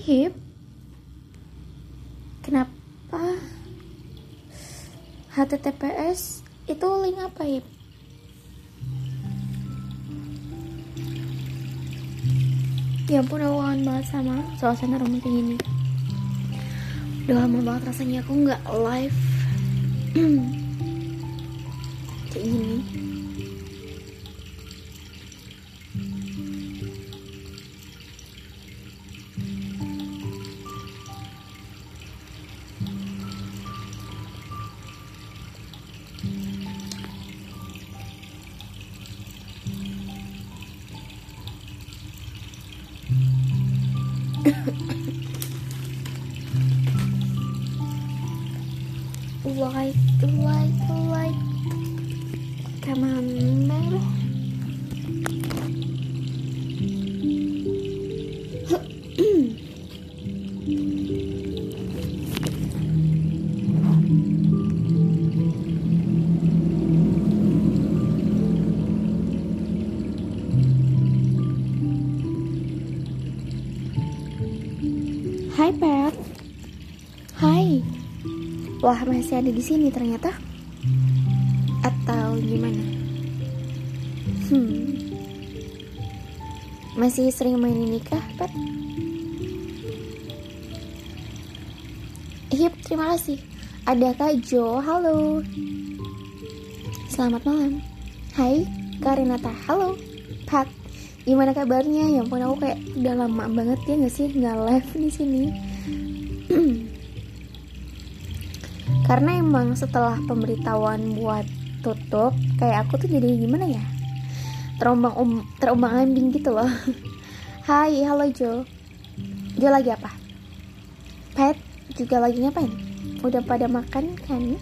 Hip Kenapa? HTTPS itu link apa Hip? Ya ampun aku kangen banget sama suasana rumah kayak gini. Udah lama banget rasanya aku nggak live Wah masih ada di sini ternyata? Atau gimana? Hmm. Masih sering main ini kah Pet Hip terima kasih. Ada Kak Jo? Halo. Selamat malam. Hai Karinata. Halo Pat. Gimana kabarnya? Ya ampun aku kayak udah lama banget ya nggak sih? Nggak live di sini. Karena emang setelah pemberitahuan buat tutup, kayak aku tuh jadi gimana ya? Terombang um, terombang ambing gitu loh. Hai, halo Jo. Jo lagi apa? Pet juga lagi ngapain? Udah pada makan kan?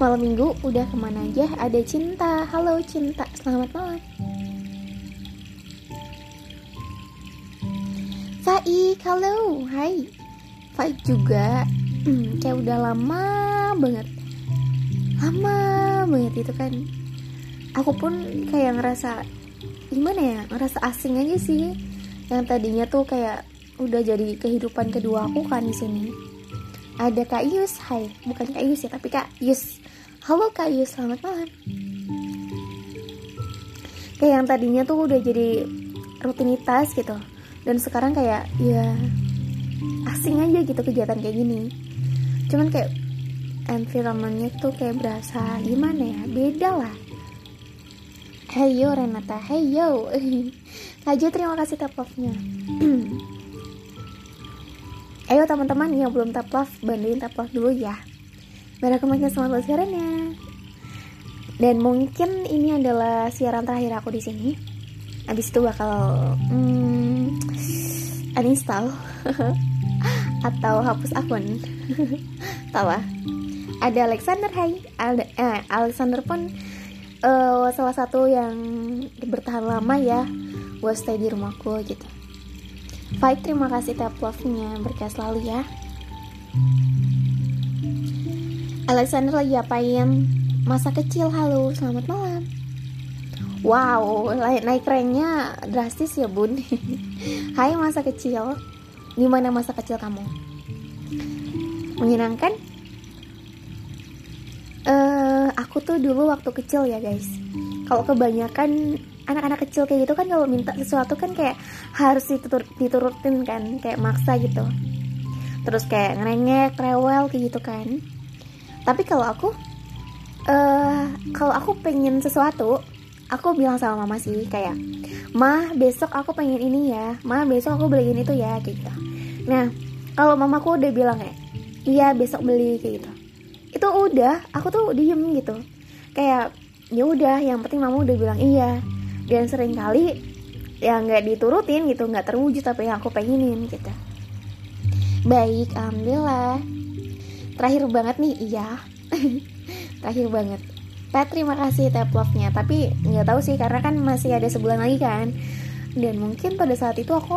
Malam minggu udah ke mana aja? Ada Cinta. Halo Cinta, selamat malam. Faik, halo, hai Faik juga hmm, Kayak udah lama banget. Lama banget itu kan. Aku pun kayak ngerasa Gimana ya, ngerasa asing aja sih. Yang tadinya tuh kayak Udah jadi kehidupan kedua aku kan di sini. Ada Kak Yus, hai. Bukan Kak Yus ya, tapi Kak Yus. Halo Kak Yus, selamat malam. Kayak yang tadinya tuh udah jadi rutinitas gitu. Dan sekarang kayak ya asing aja gitu kegiatan kayak gini. Cuman kayak environmentnya tuh kayak berasa gimana ya? Beda lah. Hey yo Renata, hey yo Kak terima kasih tap love-nya. Ayo teman-teman yang belum tap love, bantuin tap love dulu ya. Biar aku makin semangat siarannya. Dan mungkin ini adalah siaran terakhir aku di sini. Abis itu bakal hmm, uninstall. Atau hapus akun. Lah ada Alexander Hai ada eh, Alexander pun uh, salah satu yang bertahan lama ya buat stay di rumahku gitu. Baik terima kasih tap love-nya berkah selalu ya. Alexander lagi apain? Masa kecil halo selamat malam. Wow, naik ranknya drastis ya bun. Hai masa kecil. Gimana masa kecil kamu? Menyenangkan? Uh, aku tuh dulu waktu kecil ya guys. Kalau kebanyakan anak-anak kecil kayak gitu kan kalau minta sesuatu kan kayak harus ditur diturutin kan Kayak maksa gitu. Terus kayak ngerengek, rewel kayak gitu kan. Tapi kalau aku uh, Kalau aku pengen sesuatu aku bilang sama mama sih kayak mah besok aku pengen ini ya. Mah besok aku beliin itu ya kayak gitu. Nah kalau mamaku udah bilang kayak iya besok beli kayak gitu itu udah aku tuh diem gitu. Kayak ya udah yang penting mama udah bilang iya. Dan sering kali ya nggak diturutin gitu nggak terwujud apa yang aku pengenin gitu. Baik alhamdulillah. Terakhir banget nih iya. Terakhir banget. Pat terima kasih tap love-nya tapi nggak tahu sih karena kan masih ada sebulan lagi kan. Dan mungkin pada saat itu aku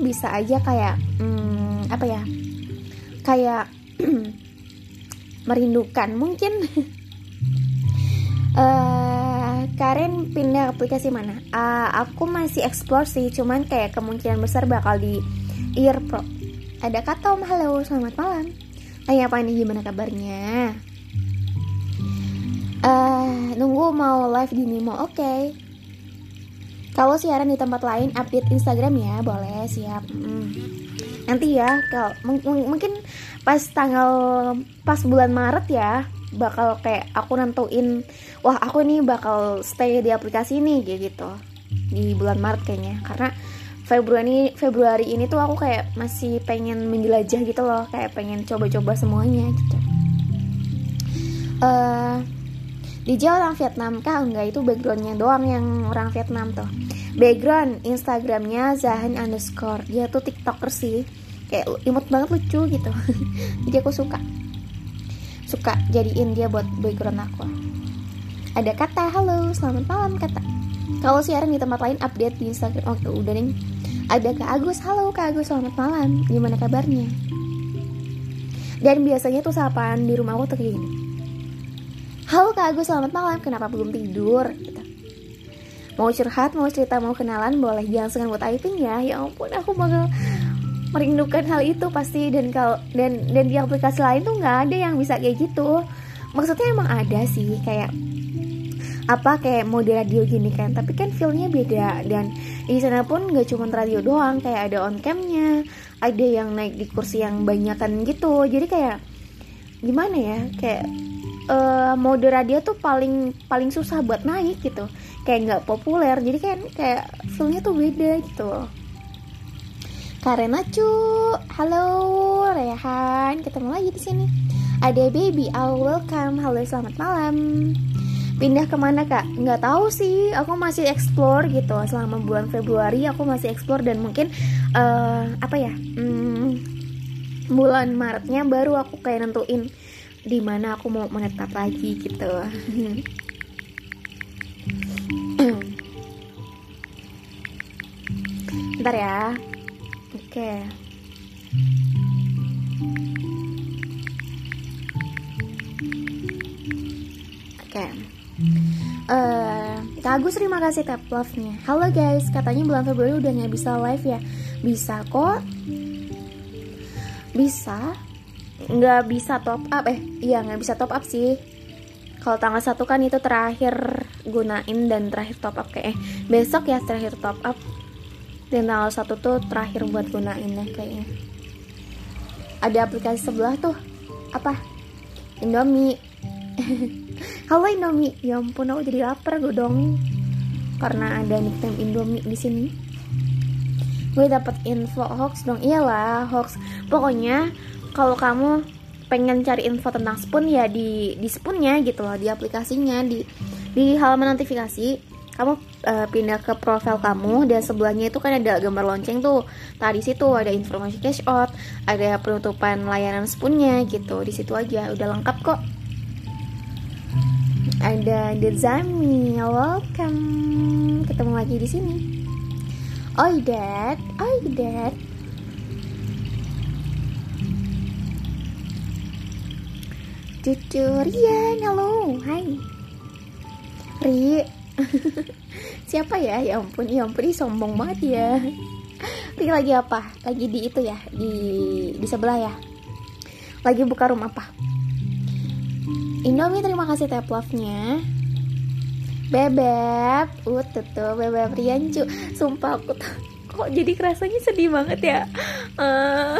bisa aja kayak hmm, apa ya kayak merindukan mungkin uh, Karen pindah aplikasi mana? Uh, aku masih explore sih, cuman kayak kemungkinan besar bakal di Earpro. Ada kata Om, halo, selamat malam. Tanya apa ini gimana kabarnya? Uh, nunggu mau live di Nemo, oke. Okay. Kalau siaran di tempat lain, update Instagram ya, boleh siap. Hmm. Nanti ya, kalau mungkin pas tanggal pas bulan Maret ya, bakal kayak aku nentuin, wah aku nih bakal stay di aplikasi ini gitu di bulan Maret kayaknya, karena Februari Februari ini tuh aku kayak masih pengen menjelajah gitu loh, kayak pengen coba-coba semuanya gitu. Uh, DJ orang Vietnam kah? Enggak, itu backgroundnya doang yang orang Vietnam tuh. Background Instagramnya Zahan underscore. Dia tuh tiktoker sih. Kayak imut banget lucu gitu. Jadi aku suka. Suka jadiin dia buat background aku. Ada kata, halo, selamat malam kata. Kalau siaran di tempat lain update di Instagram. Oke, oh, udah nih. Ada Kak Agus, halo Kak Agus, selamat malam. Gimana kabarnya? Dan biasanya tuh sapaan di rumah aku tuh kayak gini Halo Kak Agus, selamat malam. Kenapa belum tidur? Gitu. Mau curhat, mau cerita, mau kenalan, boleh jangan buat typing ya. Ya ampun, aku bakal merindukan hal itu pasti dan kalau dan dan di aplikasi lain tuh nggak ada yang bisa kayak gitu. Maksudnya emang ada sih kayak apa kayak mode radio gini kan tapi kan feelnya beda dan di sana pun nggak cuma radio doang kayak ada on camnya ada yang naik di kursi yang banyakan gitu jadi kayak gimana ya kayak uh, mode radio tuh paling paling susah buat naik gitu kayak nggak populer jadi kan kayak feelnya tuh beda gitu Karena cu, halo Rehan, ketemu lagi di sini. Ada baby, I'll welcome. Halo, selamat malam. Pindah ke mana kak? Nggak tahu sih. Aku masih explore gitu. Selama bulan Februari aku masih explore dan mungkin uh, apa ya? Hmm, bulan Maretnya baru aku kayak nentuin di mana aku mau menetap lagi gitu. Ntar ya. Oke. Okay. oke. Okay. Uh, Kak Agus terima kasih tap love-nya. Halo guys, katanya bulan Februari udah nggak bisa live ya. Bisa kok. Bisa nggak bisa top up eh iya nggak bisa top up sih. Kalau tanggal satu kan itu terakhir gunain dan terakhir top up kayak eh, besok ya terakhir top up. Dan tanggal satu tuh terakhir buat gunain ya kayaknya. Ada aplikasi sebelah tuh apa? Indomie. Halo Indomie ya ampun aku jadi lapar gue dong. Karena ada nickname Indomie di sini. Gue dapet info hoax dong iyalah hoax. Pokoknya kalau kamu pengen cari info tentang Spoon ya di di Spoonnya gitu loh di aplikasinya di di halaman notifikasi kamu uh, pindah ke profil kamu dan sebelahnya itu kan ada gambar lonceng tuh. Tadi situ ada informasi cash out ada penutupan layanan Spoonnya gitu. Di situ aja udah lengkap kok. Ada Dezami welcome. Ketemu lagi di sini. Oh dad. Oh dad Cucu Rian, halo, hai. Ri. Siapa ya? Ya ampun, ya ampun, sombong banget ya. Ri lagi apa? Lagi di itu ya, di, di sebelah ya? Lagi buka rumah apa? Indomie terima kasih tap love-nya. Bebep tuh tuh Bebep Rian cu Sumpah aku tuh Kok jadi kerasanya sedih banget ya? Uh,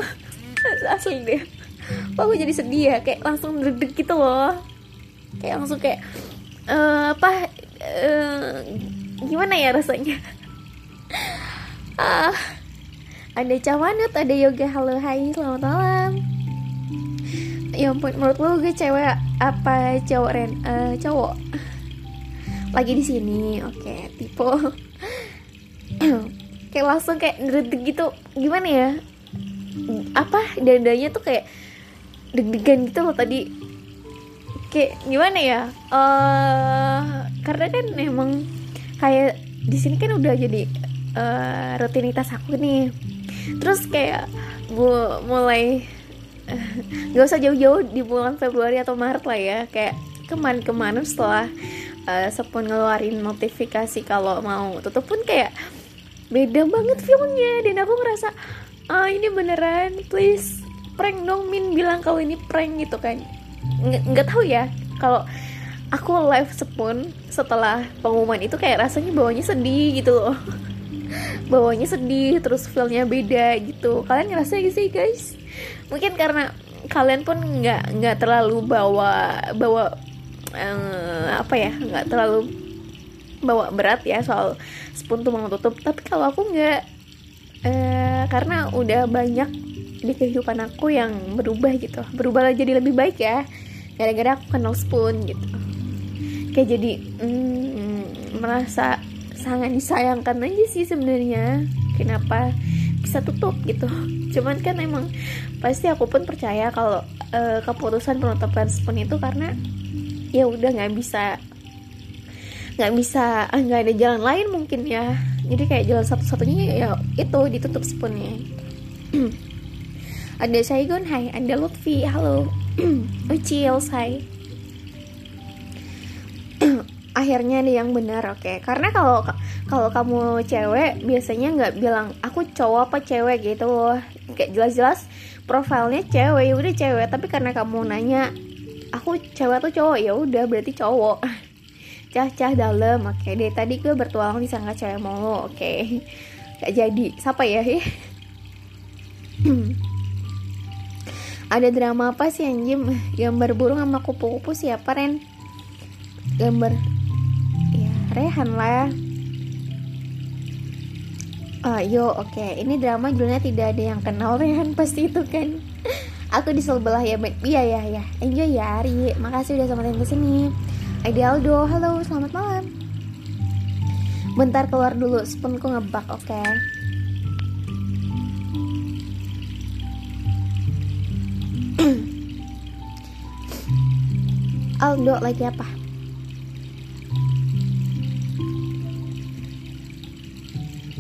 Asli deh kok aku jadi sedih ya? Kayak langsung deg-deg gitu loh. Kayak langsung kayak uh, apa uh, gimana ya rasanya? Ah ada cawanut ada yoga. Halo hai selamat malam. Ya ampun menurut lo gue cewek apa cowok ren uh, cowok? Lagi di sini oke okay, tipe. Kayak langsung kayak ngedeg gitu. Gimana ya? Apa dadanya tuh kayak deg-degan gitu loh tadi. Kayak gimana ya? Uh, karena kan emang kayak di sini kan udah jadi uh, rutinitas aku nih. Terus kayak bu mulai nggak usah jauh-jauh di bulan Februari atau Maret lah ya. Kayak kemarin-kemarin setelah uh, Sepun ngeluarin notifikasi kalau mau tutup pun kayak beda banget filmnya dan aku ngerasa ah ini beneran please prank dong Min bilang kalau ini prank gitu kan. Nggak tahu ya kalau aku live sepun setelah pengumuman itu kayak rasanya bawahnya sedih gitu loh. Bawahnya sedih terus feelnya beda gitu. Kalian ngerasa gak sih guys? Mungkin karena kalian pun nggak nggak terlalu bawa bawa uh, apa ya nggak terlalu bawa berat ya soal spoon tuh mau tutup. Tapi kalau aku nggak uh, karena udah banyak di kehidupan aku yang berubah gitu. Berubah jadi lebih baik ya. Gara-gara aku kenal spoon gitu. Kayak jadi hmm, merasa sangat disayangkan aja sih sebenarnya. Kenapa bisa tutup gitu. Cuman kan emang pasti aku pun percaya kalau uh, keputusan penutupan spoon itu karena ya udah nggak bisa nggak bisa ah, nggak ada jalan lain mungkin ya. Jadi kayak jalan satu-satunya ya itu ditutup spoonnya ada Saigon hai. Ada Lutfi halo. Ucil hai. Akhirnya ada yang benar oke. Okay? karena kalau kalau kamu cewek biasanya nggak bilang aku cowok apa cewek? gitu. Loh kayak jelas-jelas profilnya cewek ya udah cewek. Tapi karena kamu nanya aku cewek atau cowok? Ya udah berarti cowok. Cah-cah dalam oke. Okay. deh tadi gue bertualang di disangka cewek mau oke. Okay. gak jadi. Siapa ya ada drama apa sih anjim gambar burung sama kupu-kupu siapa Ren gambar Rehan lah Oh, yo, oke. Okay. Ini drama judulnya tidak ada yang kenal Rehan pasti itu kan. Aku di sebelah ya. Iya ya ya. Enjoy ya, Ari. Makasih udah sama ke sini. Aldo, halo, selamat malam. Bentar keluar dulu, spoonku ngebak, oke. Okay? Aldo lagi apa?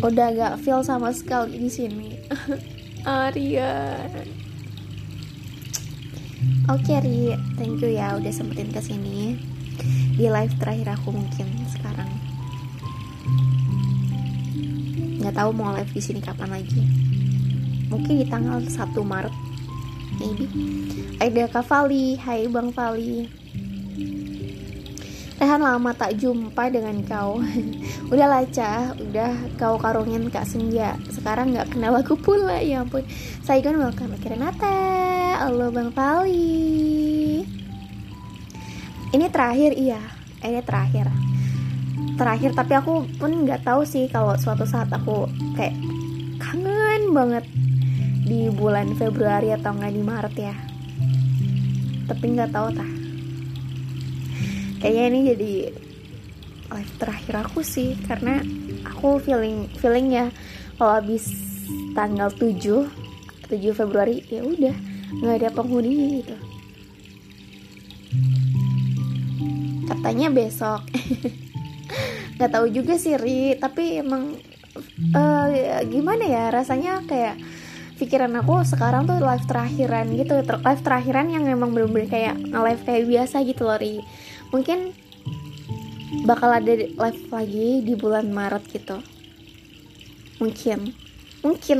udah gak feel sama sekali di sini. Arya Oke okay, Ri, thank you ya udah sempetin ke sini Di live terakhir aku mungkin sekarang. Gak tahu mau live di sini kapan lagi. Mungkin di tanggal 1 Maret Maybe Ada Kak Fali, hai Bang Fali. Rehan lama tak jumpa dengan kau. Udah laca, udah kau karungin Kak Senja. Sekarang gak kenal aku pula, ya ampun. Saigon welcome ke Renata Halo Bang Pali Ini terakhir, iya. Ini terakhir. Terakhir, tapi aku pun gak tahu sih Kalau suatu saat aku kayak Kangen banget Di bulan Februari atau nggak di Maret ya. Tapi gak tahu tah. Kayaknya ini jadi live terakhir aku sih karena aku feeling feeling ya kalau habis tanggal 7 7 Februari ya udah nggak ada penghuni gitu. Katanya besok. Nggak tahu juga sih Ri tapi emang uh, gimana ya rasanya kayak pikiran aku sekarang tuh live terakhiran gitu. Live terakhiran yang emang bener-bener kayak nge-live kayak biasa gitu loh Ri. Mungkin bakal ada live lagi di bulan Maret gitu. Mungkin. Mungkin.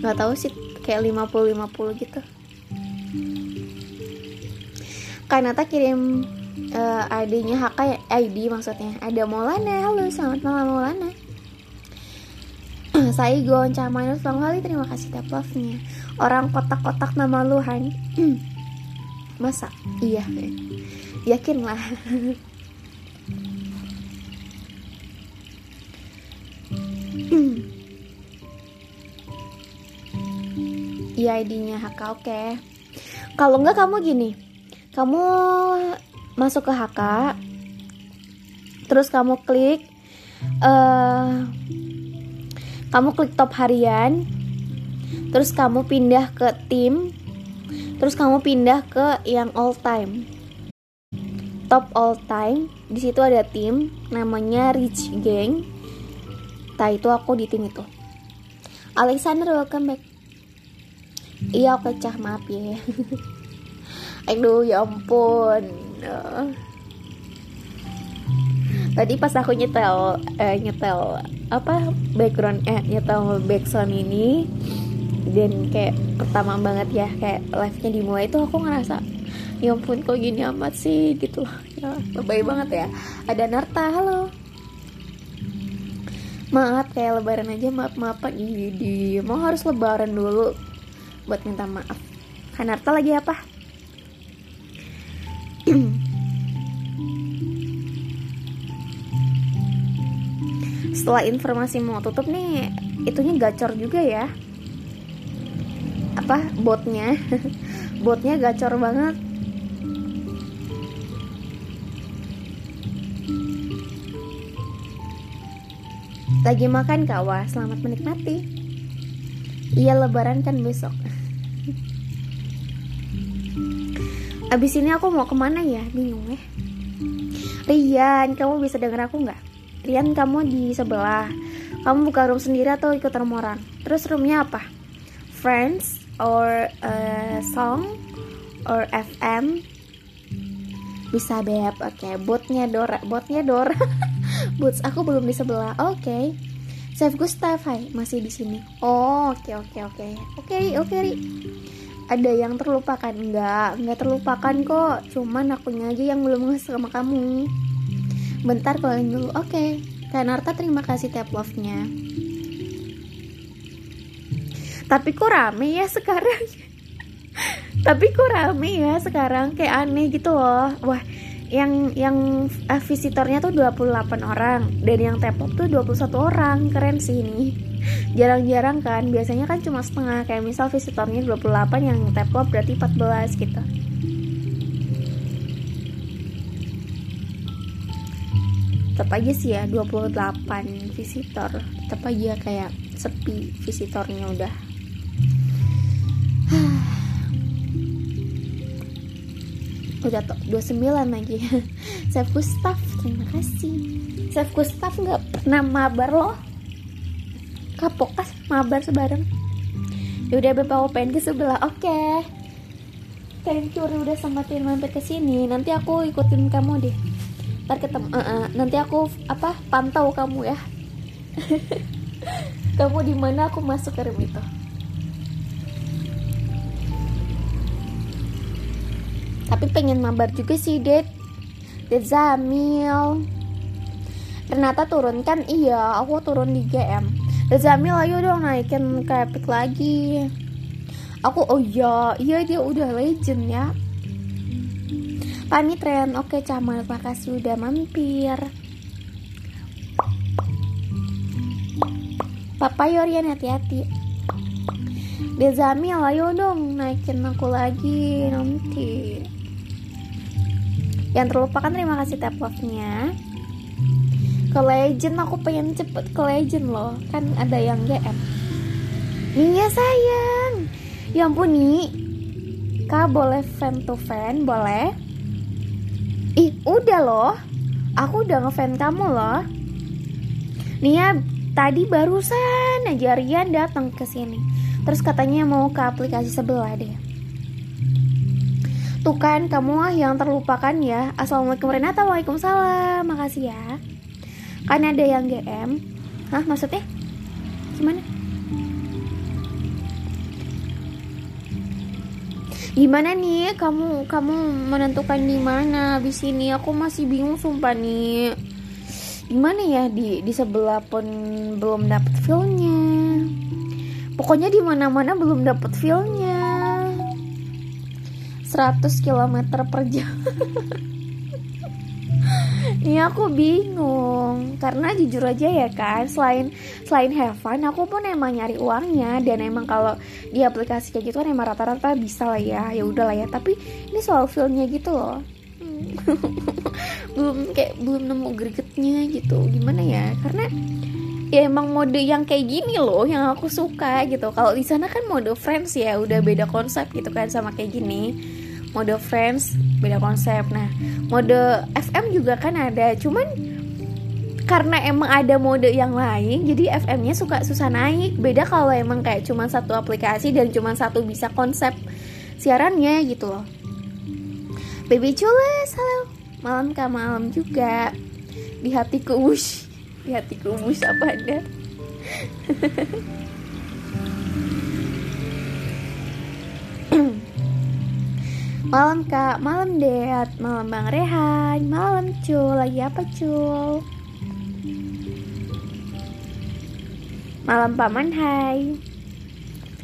Nggak tahu sih kayak 50-50 gitu. Kanata kirim uh, ID-nya HK ID maksudnya. Ada Maulana. Halo selamat malam Maulana saya Saigon Camanul Bang kali terima kasih tap love-nya orang kotak-kotak nama lu Han masa? Iya. Yakin lah Iya ID-nya HK oke. Okay. Kalau enggak kamu gini, kamu masuk ke HK, terus kamu klik, uh, kamu klik top harian, terus kamu pindah ke tim, terus kamu pindah ke yang all time. Top all time di situ ada tim namanya Rich Gang. Tak itu aku di tim itu. Alexander welcome back. Iya oke cah maaf ya. Aduh ya ampun. Eh. Tadi pas aku nyetel eh, nyetel apa background eh nyetel background ini dan kayak pertama banget ya kayak live nya dimulai itu aku ngerasa ya ampun kok gini amat sih? Gitu loh. Ya lebay banget ya. Ada Narta halo. Maaf kayak lebaran aja maaf maaf pak. Di mau harus lebaran dulu buat minta maaf. Kan Narta lagi apa setelah informasi mau tutup nih itunya gacor juga ya. Apa botnya? Botnya gacor banget. Lagi makan kawa selamat menikmati. Iya lebaran kan besok. Abis ini aku mau ke mana ya? Bingung ya. Rian kamu bisa denger aku nggak Rian kamu di sebelah. Kamu buka room sendiri atau ikut room orang terus roomnya apa? Friends or uh, song or FM bisa beb oke. Okay. botnya Dora botnya Dora. Boots aku belum di sebelah. Oke. Okay. Chef Gustav hai. Masih di sini. Oh oke oke oke. Oke oke Ri. Ada yang terlupakan? Enggak enggak terlupakan kok. Cuman akunya aja yang belum ngasih sama kamu bentar kalian dulu. Oke. Okay. Kanarta terima kasih tap love nya tapi kok rame ya sekarang? Tapi kok rame ya sekarang? Kayak aneh gitu loh. Wah yang yang uh, visitornya tuh 28 orang. Dan yang tap tuh 21 orang. Keren sih ini. Jarang-jarang kan. Biasanya kan cuma setengah. Kayak misal visitornya 28 yang tap berarti 14 gitu tetap aja sih ya 28 visitor. Tetap aja kayak sepi visitornya udah. Udah tuh 29 lagi. Chef Gustav terima kasih. Chef Gustav nggak pernah mabar loh. Kapok kan mabar sebareng yaudah open ke sebelah oke. Okay. thank you udah sempetin mampir ke sini. Nanti aku ikutin kamu deh ntar ketemu uh -uh. nanti aku apa pantau kamu ya. Kamu di mana aku masuk ke room itu. Tapi pengen mabar juga sih Ded. Ded Zamil. Renata turun kan? Iya aku turun di GM Ded Zamil ayo dong naikin ke lagi. Aku oh iya iya dia udah legend ya Pani tren oke Camal makasih udah mampir. Papa Yorian hati-hati. Dezamil ayo dong naikin aku lagi nanti. Yang terlupakan terima kasih tap love-nya ke legend aku pengen cepet ke legend loh. Kan ada yang GM Nia sayang. Ya ampun nih. Kak boleh fan to fan? Boleh udah loh aku udah ngefan kamu loh. Nia tadi barusan aja Rian datang ke sini. Terus katanya mau ke aplikasi sebelah deh. Tuh kan kamu ah yang terlupakan ya. Assalamualaikum Renata Waalaikumsalam. Makasih ya. Kan ada yang GM Hah maksudnya? Gimana? Gimana nih? Kamu kamu menentukan di mana? Di sini aku masih bingung sumpah nih gimana ya di di sebelah pun belum dapet feelnya. Pokoknya di mana mana belum dapet feelnya. 100 km per jam Ini aku bingung. Karena jujur aja ya kan selain selain have fun aku pun emang nyari uangnya. Dan emang kalau di aplikasi kayak gitu kan emang rata-rata bisa lah ya. Ya udah lah ya. Tapi ini soal feelnya gitu loh. Belum kayak belum nemu gregetnya gitu. Gimana ya? Karena ya emang mode yang kayak gini loh yang aku suka gitu. Kalau di sana kan mode friends ya. Udah beda konsep gitu kan sama kayak gini mode friends beda konsep. Nah mode FM juga kan ada. Cuman karena emang ada mode yang lain jadi FM-nya suka susah naik. Beda kalau emang kayak cuma satu aplikasi dan cuma satu bisa konsep siarannya gitu loh. Baby Cules halo. Malam kah? Malam juga. Di hatiku wush. Di hatiku wush apa ada Malam kak, malam Dad, malam Bang Rehan, malam Cul, lagi apa Cul? Malam Paman Hai.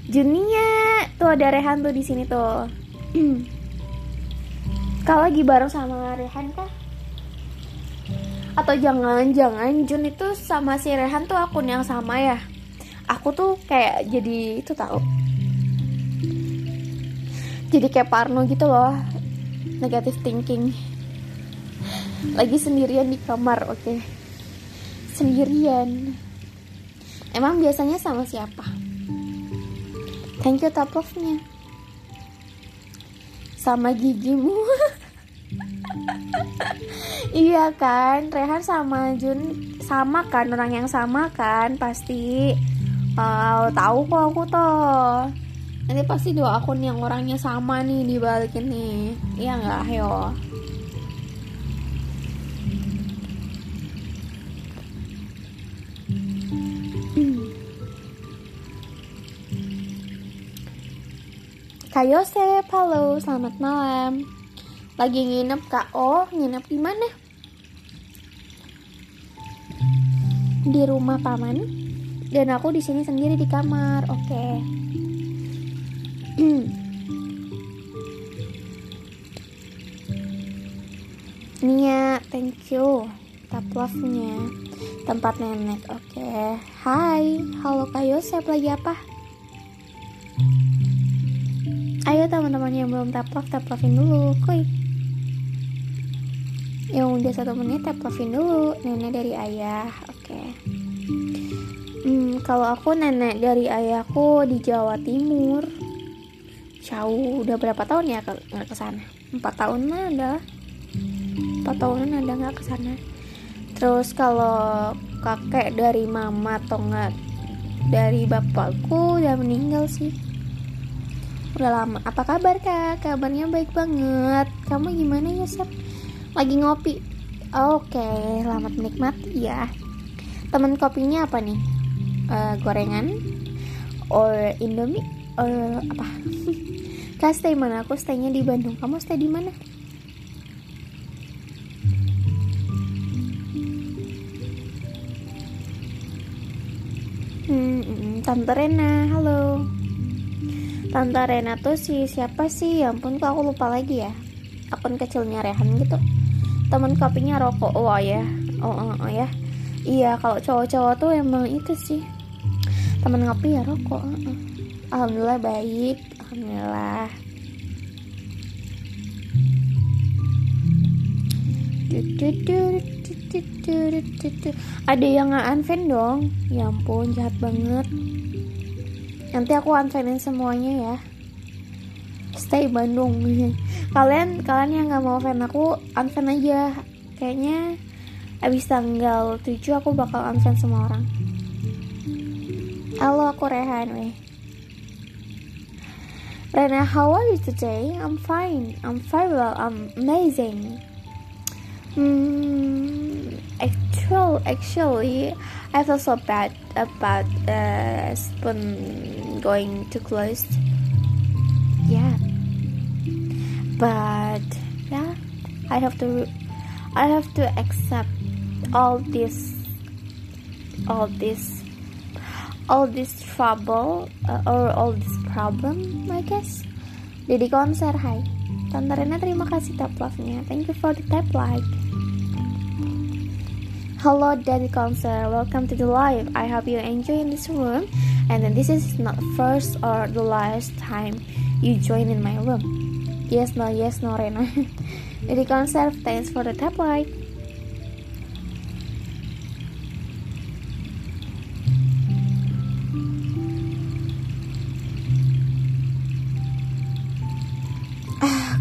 Junia, tuh ada Rehan tuh di sini tuh. Kau lagi bareng sama Rehan kah? Atau jangan-jangan Jun itu sama si Rehan tuh akun yang sama ya? Aku tuh kayak jadi itu tahu jadi kayak parno gitu loh. Negative thinking. Lagi sendirian di kamar oke. Okay. sendirian. Emang biasanya sama siapa? Thank you top love nya sama gigimu. Iya kan Rehan sama Jun sama kan orang yang sama kan pasti. Uh, tahu kok aku toh nanti pasti dua akun yang orangnya sama nih dibalikin nih iya nggak ayo Kak Yosep, halo, selamat malam. Lagi nginep Kak Oh, nginep di mana? Di rumah paman. Dan aku di sini sendiri di kamar. Oke. Okay. Nia, thank you. Tap love-nya. Tempat nenek. Oke. Okay. Hai, halo Kak Yosep lagi apa? Ayo teman-teman yang belum tap love, tap lovein dulu, kuy. Yang udah satu menit tap lovein dulu. Nenek dari ayah. Oke. Okay. Hmm, kalau aku nenek dari ayahku di Jawa Timur jauh. Udah berapa tahun ya nggak ke sana? Empat tahun lah. Ada empat tahunan ada nggak ke sana? Terus kalau kakek dari mama atau nggak dari bapakku udah meninggal sih. Udah lama. Apa kabar kak? Kabarnya baik banget. Kamu gimana ya Sep? Lagi ngopi? Oke selamat menikmati ya. Teman kopinya apa nih? Uh, gorengan? Or indomie? Or apa Kak stay mana? Aku staynya di Bandung. Kamu stay di mana? Hmm, hmm, Tante Rena, halo. Tante Rena tuh si siapa sih? Ya ampun, kok aku lupa lagi ya. Akun kecilnya Rehan gitu. Temen kopinya rokok. Oh ya. Oh, oh, oh ya. Iya, kalau cowok-cowok tuh emang itu sih. Temen ngopi ya rokok. Alhamdulillah baik. Alhamdulillah. Ada yang nggak unfan dong? Ya ampun jahat banget. Nanti aku unfanin semuanya ya. Stay Bandung. Kalian kalian yang nggak mau fan aku unfan aja. Kayaknya abis tanggal 7 aku bakal unfan semua orang. Halo aku Rehan weh Rena, how are you today? I'm fine. I'm very well. I'm amazing. Mm, actual, actually, I feel so bad about uh, spoon going too close. Yeah, but yeah, I have to, I have to accept all this, all this all this trouble uh, or all this problem I guess Jadi konser hai Tante Rena terima kasih tap love-nya Thank you for the tap like Hello Daddy Concert, welcome to the live. I hope you enjoy in this room, and then this is not first or the last time you join in my room. Yes, no, yes, no, Rena. Daddy Concert, thanks for the tap like.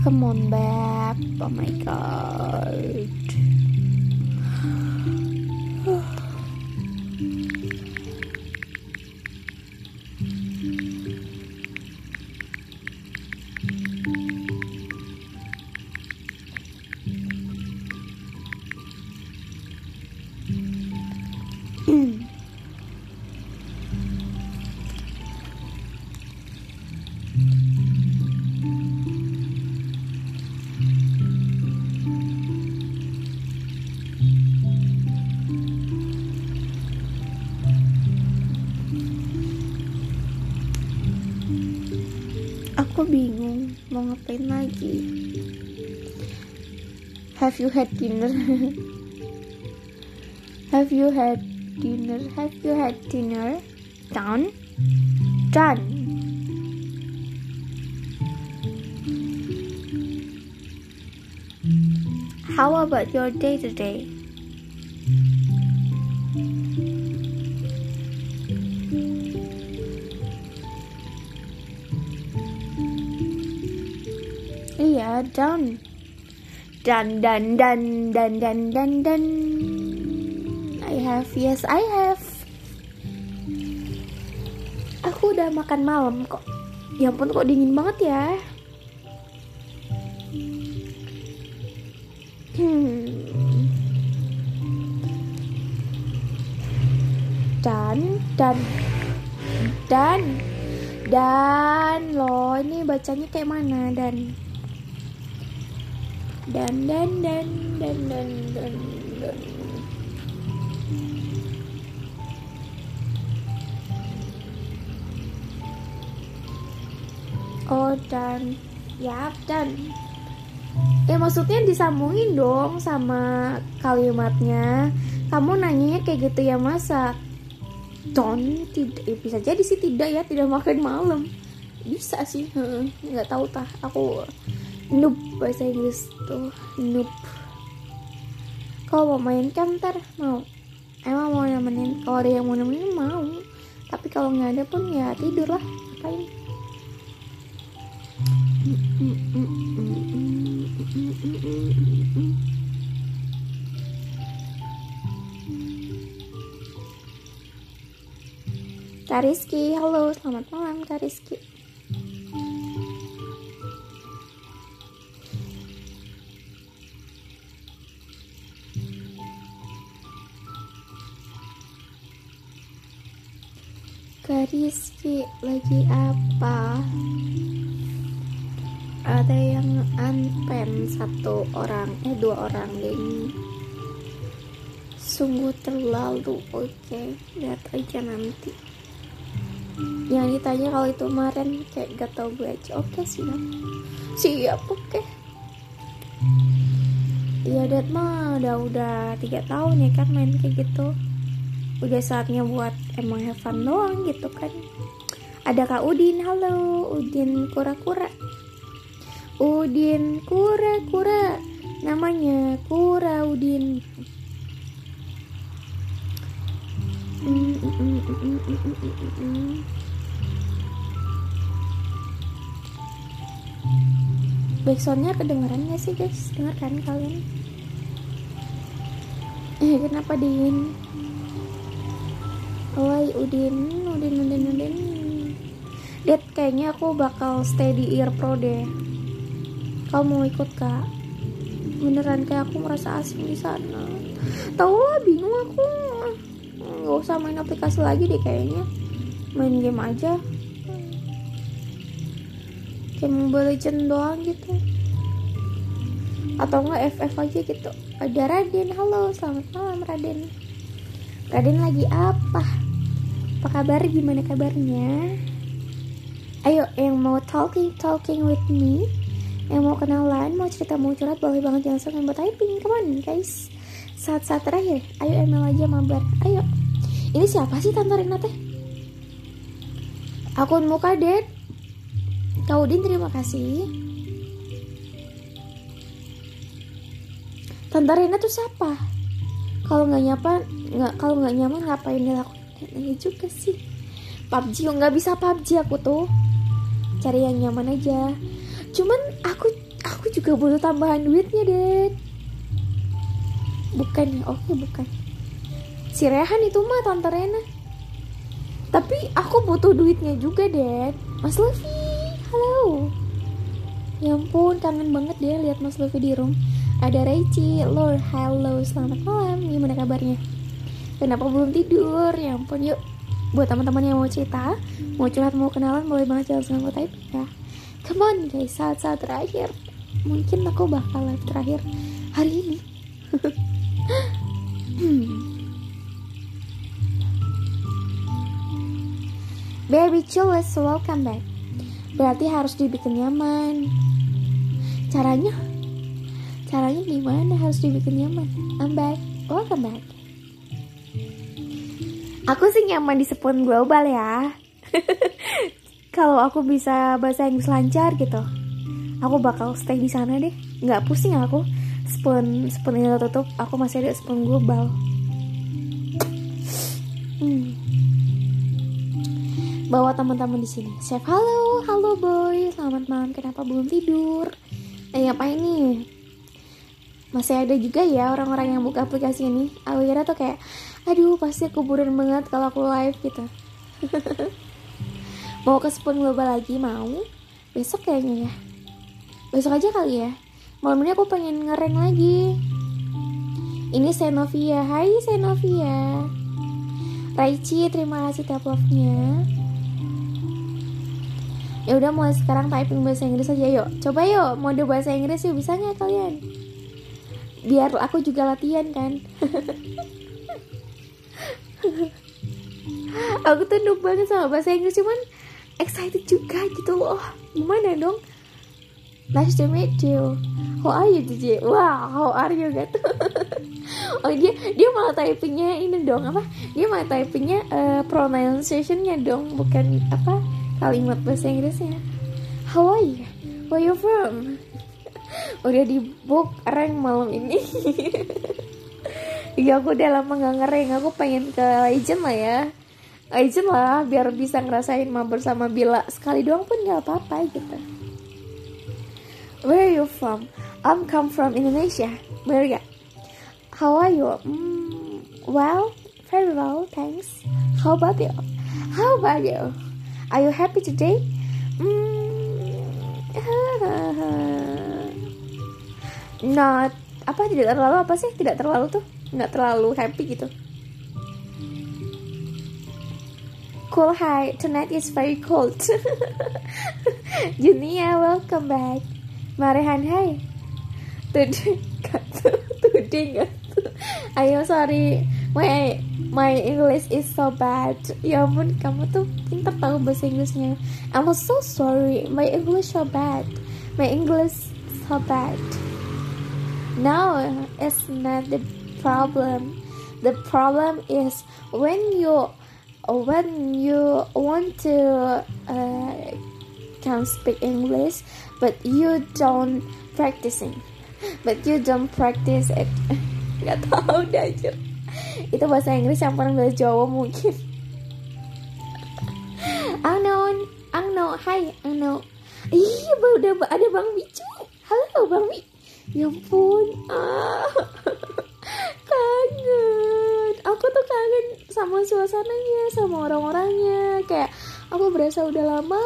Come on, babe. Oh my god. Have you had dinner? Have you had dinner? Have you had dinner? Done? Done. How about your day today? Yeah, done. Dan dan dan dan dan dan dan. I have, yes I have. Aku udah makan malam kok. Ya ampun kok dingin banget ya. Hmm. Dan dan dan dan loh ini bacanya kayak mana dan dan dan dan dan dan dan, dan. oh dan. Ya dan. Ya maksudnya disambungin dong sama kalimatnya. Kamu nanyanya kayak gitu ya masa? Don tidak. Ya bisa jadi sih tidak ya tidak makan malam. Bisa sih nggak tahu tah aku noob bahasa Inggris tuh noob. Kalau mau main kan ntar mau. Emang mau nemenin kalau ada yang mau nemenin mau. Tapi kalau nggak ada pun ya tidur lah ngapain? Kariski, halo, selamat malam Kariski. Kariski lagi apa? Ada yang unpen satu orang, eh dua orang ding. Sungguh terlalu, oke, okay. lihat aja nanti yang ditanya kalau itu kemarin kayak gak tau gue aja oke okay, siap siap oke okay. Iya dat mah udah udah tiga tahun ya kan main kayak gitu udah saatnya buat emang have fun doang gitu kan ada kak Udin halo Udin kura-kura Udin kura-kura namanya kura Udin Backsoundnya kedengeran gak sih guys? Dengar kan kalian? Eh kenapa dingin? Oi Udin, Udin, Udin, Udin. Dad kayaknya aku bakal stay di Ear Pro deh. Kamu mau ikut kak? Beneran kayak aku merasa asing di sana. Tahu lah bingung aku nggak usah main aplikasi lagi deh kayaknya main game aja kayak Mobile Legend doang gitu atau enggak FF aja gitu ada Raden halo selamat malam Raden Raden lagi apa apa kabar gimana kabarnya ayo yang mau talking talking with me yang mau kenalan mau cerita mau curhat boleh banget jangan buat typing come on guys saat-saat terakhir ayo email aja mabar ayo ini siapa sih Tante Rina teh? Akun muka Ded. Kau Udin terima kasih. Tante Rina tuh siapa? Kalau nggak nyapa, nggak kalau nggak nyaman ngapain dilakuin? Ini juga sih. PUBG nggak bisa PUBG aku tuh. Cari yang nyaman aja. Cuman aku aku juga butuh tambahan duitnya, Ded. Bukan ya, oke bukan si Rehan itu mah tante Rena tapi aku butuh duitnya juga Dad Mas Luffy halo ya ampun kangen banget deh lihat Mas Luffy di room ada Reichi Lord halo selamat malam. Gimana kabarnya? Kenapa belum tidur? Ya ampun yuk. Buat teman-teman yang mau cerita mau curhat mau kenalan boleh banget jalan sama gue ya. Come on guys saat-saat terakhir. Mungkin aku bakal live terakhir hari ini. Baby Chulis, welcome back. Berarti harus dibikin nyaman. Caranya? Caranya gimana harus dibikin nyaman? I'm back. Welcome back. Aku sih nyaman di Sepun Global ya. Kalau aku bisa bahasa Inggris lancar gitu, aku bakal stay di sana deh. Nggak pusing aku. Spoon Spoon ini tutup, aku masih ada Spoon Global. Hmm. Bawa teman-teman di sini. Chef, halo, halo boy, selamat malam. Kenapa belum tidur? Eh, ngapain nih? Masih ada juga ya orang-orang yang buka aplikasi ini. Aku kira tuh kayak aduh pasti kuburan banget kalau aku live gitu. Mau ke Spoon Global lagi? Mau. Besok kayaknya ya. Besok aja kali ya. Malam ini aku pengen ngereng lagi. Ini Senovia hai Senovia Raichi terima kasih tap love nya ya udah mulai sekarang typing bahasa Inggris aja yuk. Coba yuk mode bahasa Inggris yuk. Bisa nggak kalian biar aku juga latihan kan. Aku tuh banget sama bahasa Inggris cuman excited juga gitu. Loh gimana dong? Nice to meet you how are you DJ wow how are you gitu. Oh dia dia malah typingnya ini dong apa? Dia malah typingnya uh, pronunciationnya dong bukan apa? Kalimat bahasa Inggrisnya. How are you? Where you from udah di book rank malam ini Iya aku udah lama gak ngereng Aku pengen ke Legend lah ya Legend lah biar bisa ngerasain mabar sama Bila Sekali doang pun gak apa-apa gitu Where are you from? I'm come from Indonesia Bener gak? How are you? Mm, well, very well, thanks How about you? How about you? Are you happy today? Mm, not apa tidak terlalu apa sih? Tidak terlalu tuh? Nggak terlalu happy gitu. Cool hi. Tonight is very cold. Junia welcome back. Marehan hai today nggak ayo sorry. My my English is so bad. Ya ampun kamu tuh pintar tahu bahasa Inggrisnya. I'm so sorry. My English so bad. My English so bad no it's not the problem. The problem is when you when you want to uh, can speak English but you don't practicing. But you don't practice it. Nggak tahu deh itu bahasa Inggris pernah bahasa Jawa mungkin. Unknown unknown hai unknown iya udah ada Bang Bicu. Halo Bang Bi ya ampun. Ah. Kangen. Aku tuh kangen sama suasananya sama orang-orangnya. Kayak aku berasa udah lama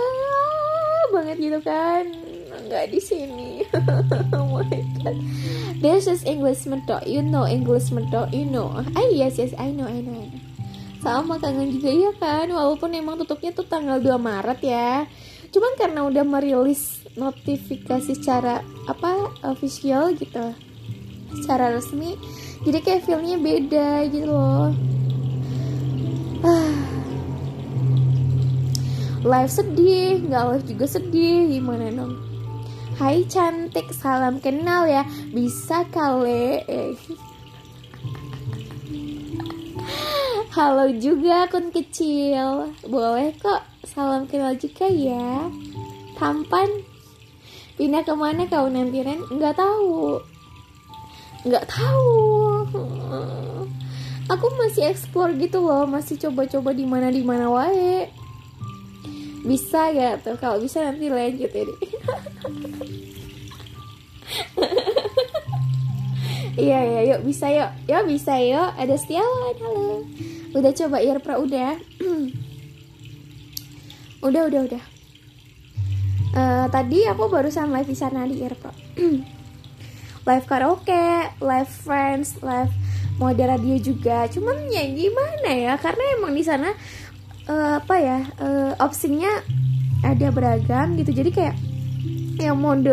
banget gitu kan. Nggak di sini. Oh my god. This is English medok you know English medok you know. Ah yes yes. I know I know, I know. sama kangen juga ya kan? Walaupun emang tutupnya tuh tanggal 2 Maret ya. Cuman karena udah merilis notifikasi secara apa official gitu. Secara resmi. Jadi kayak feelnya beda gitu loh. Live sedih nggak live juga sedih. Gimana dong? Hai cantik. Salam kenal ya. Bisa kali. Halo juga akun kecil. Boleh kok salam kenal juga ya. Tampan Pindah ke mana kau nanti Ren? Nggak tahu. Nggak tahu. Aku masih explore gitu loh. Masih coba-coba di mana di mana wae. Bisa ya tuh? Kalau bisa nanti lanjut ya iya iya. Yuk bisa yuk. Yuk bisa yuk. Ada Setiawan halo. Udah coba Irpra. Udah. Udah udah udah uh, tadi aku barusan live di sana di Irpra live karaoke, live friends, live mode radio juga. Cuman ya gimana ya? Karena emang di sana eh, apa ya eh, opsinya ada beragam gitu jadi kayak yang mode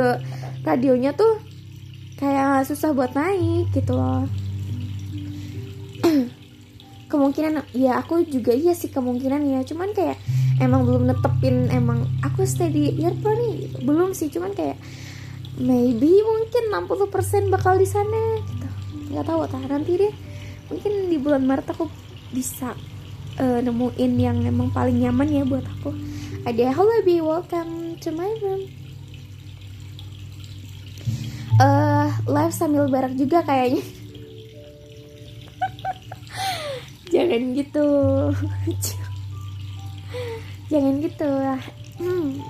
radionya tuh kayak susah buat naik gitu loh kemungkinan ya aku juga iya sih kemungkinan ya cuman kayak emang belum netepin emang aku stay di earphone nih belum sih. Cuman kayak maybe mungkin 60% bakal di sana gitu. Nggak tahu tah nanti deh mungkin di bulan Maret aku bisa eh, nemuin yang emang paling nyaman ya buat aku. Ada hello be welcome to my room. Eh live sambil barak juga kayaknya jangan gitu. Jangan gitu lah. Hmm.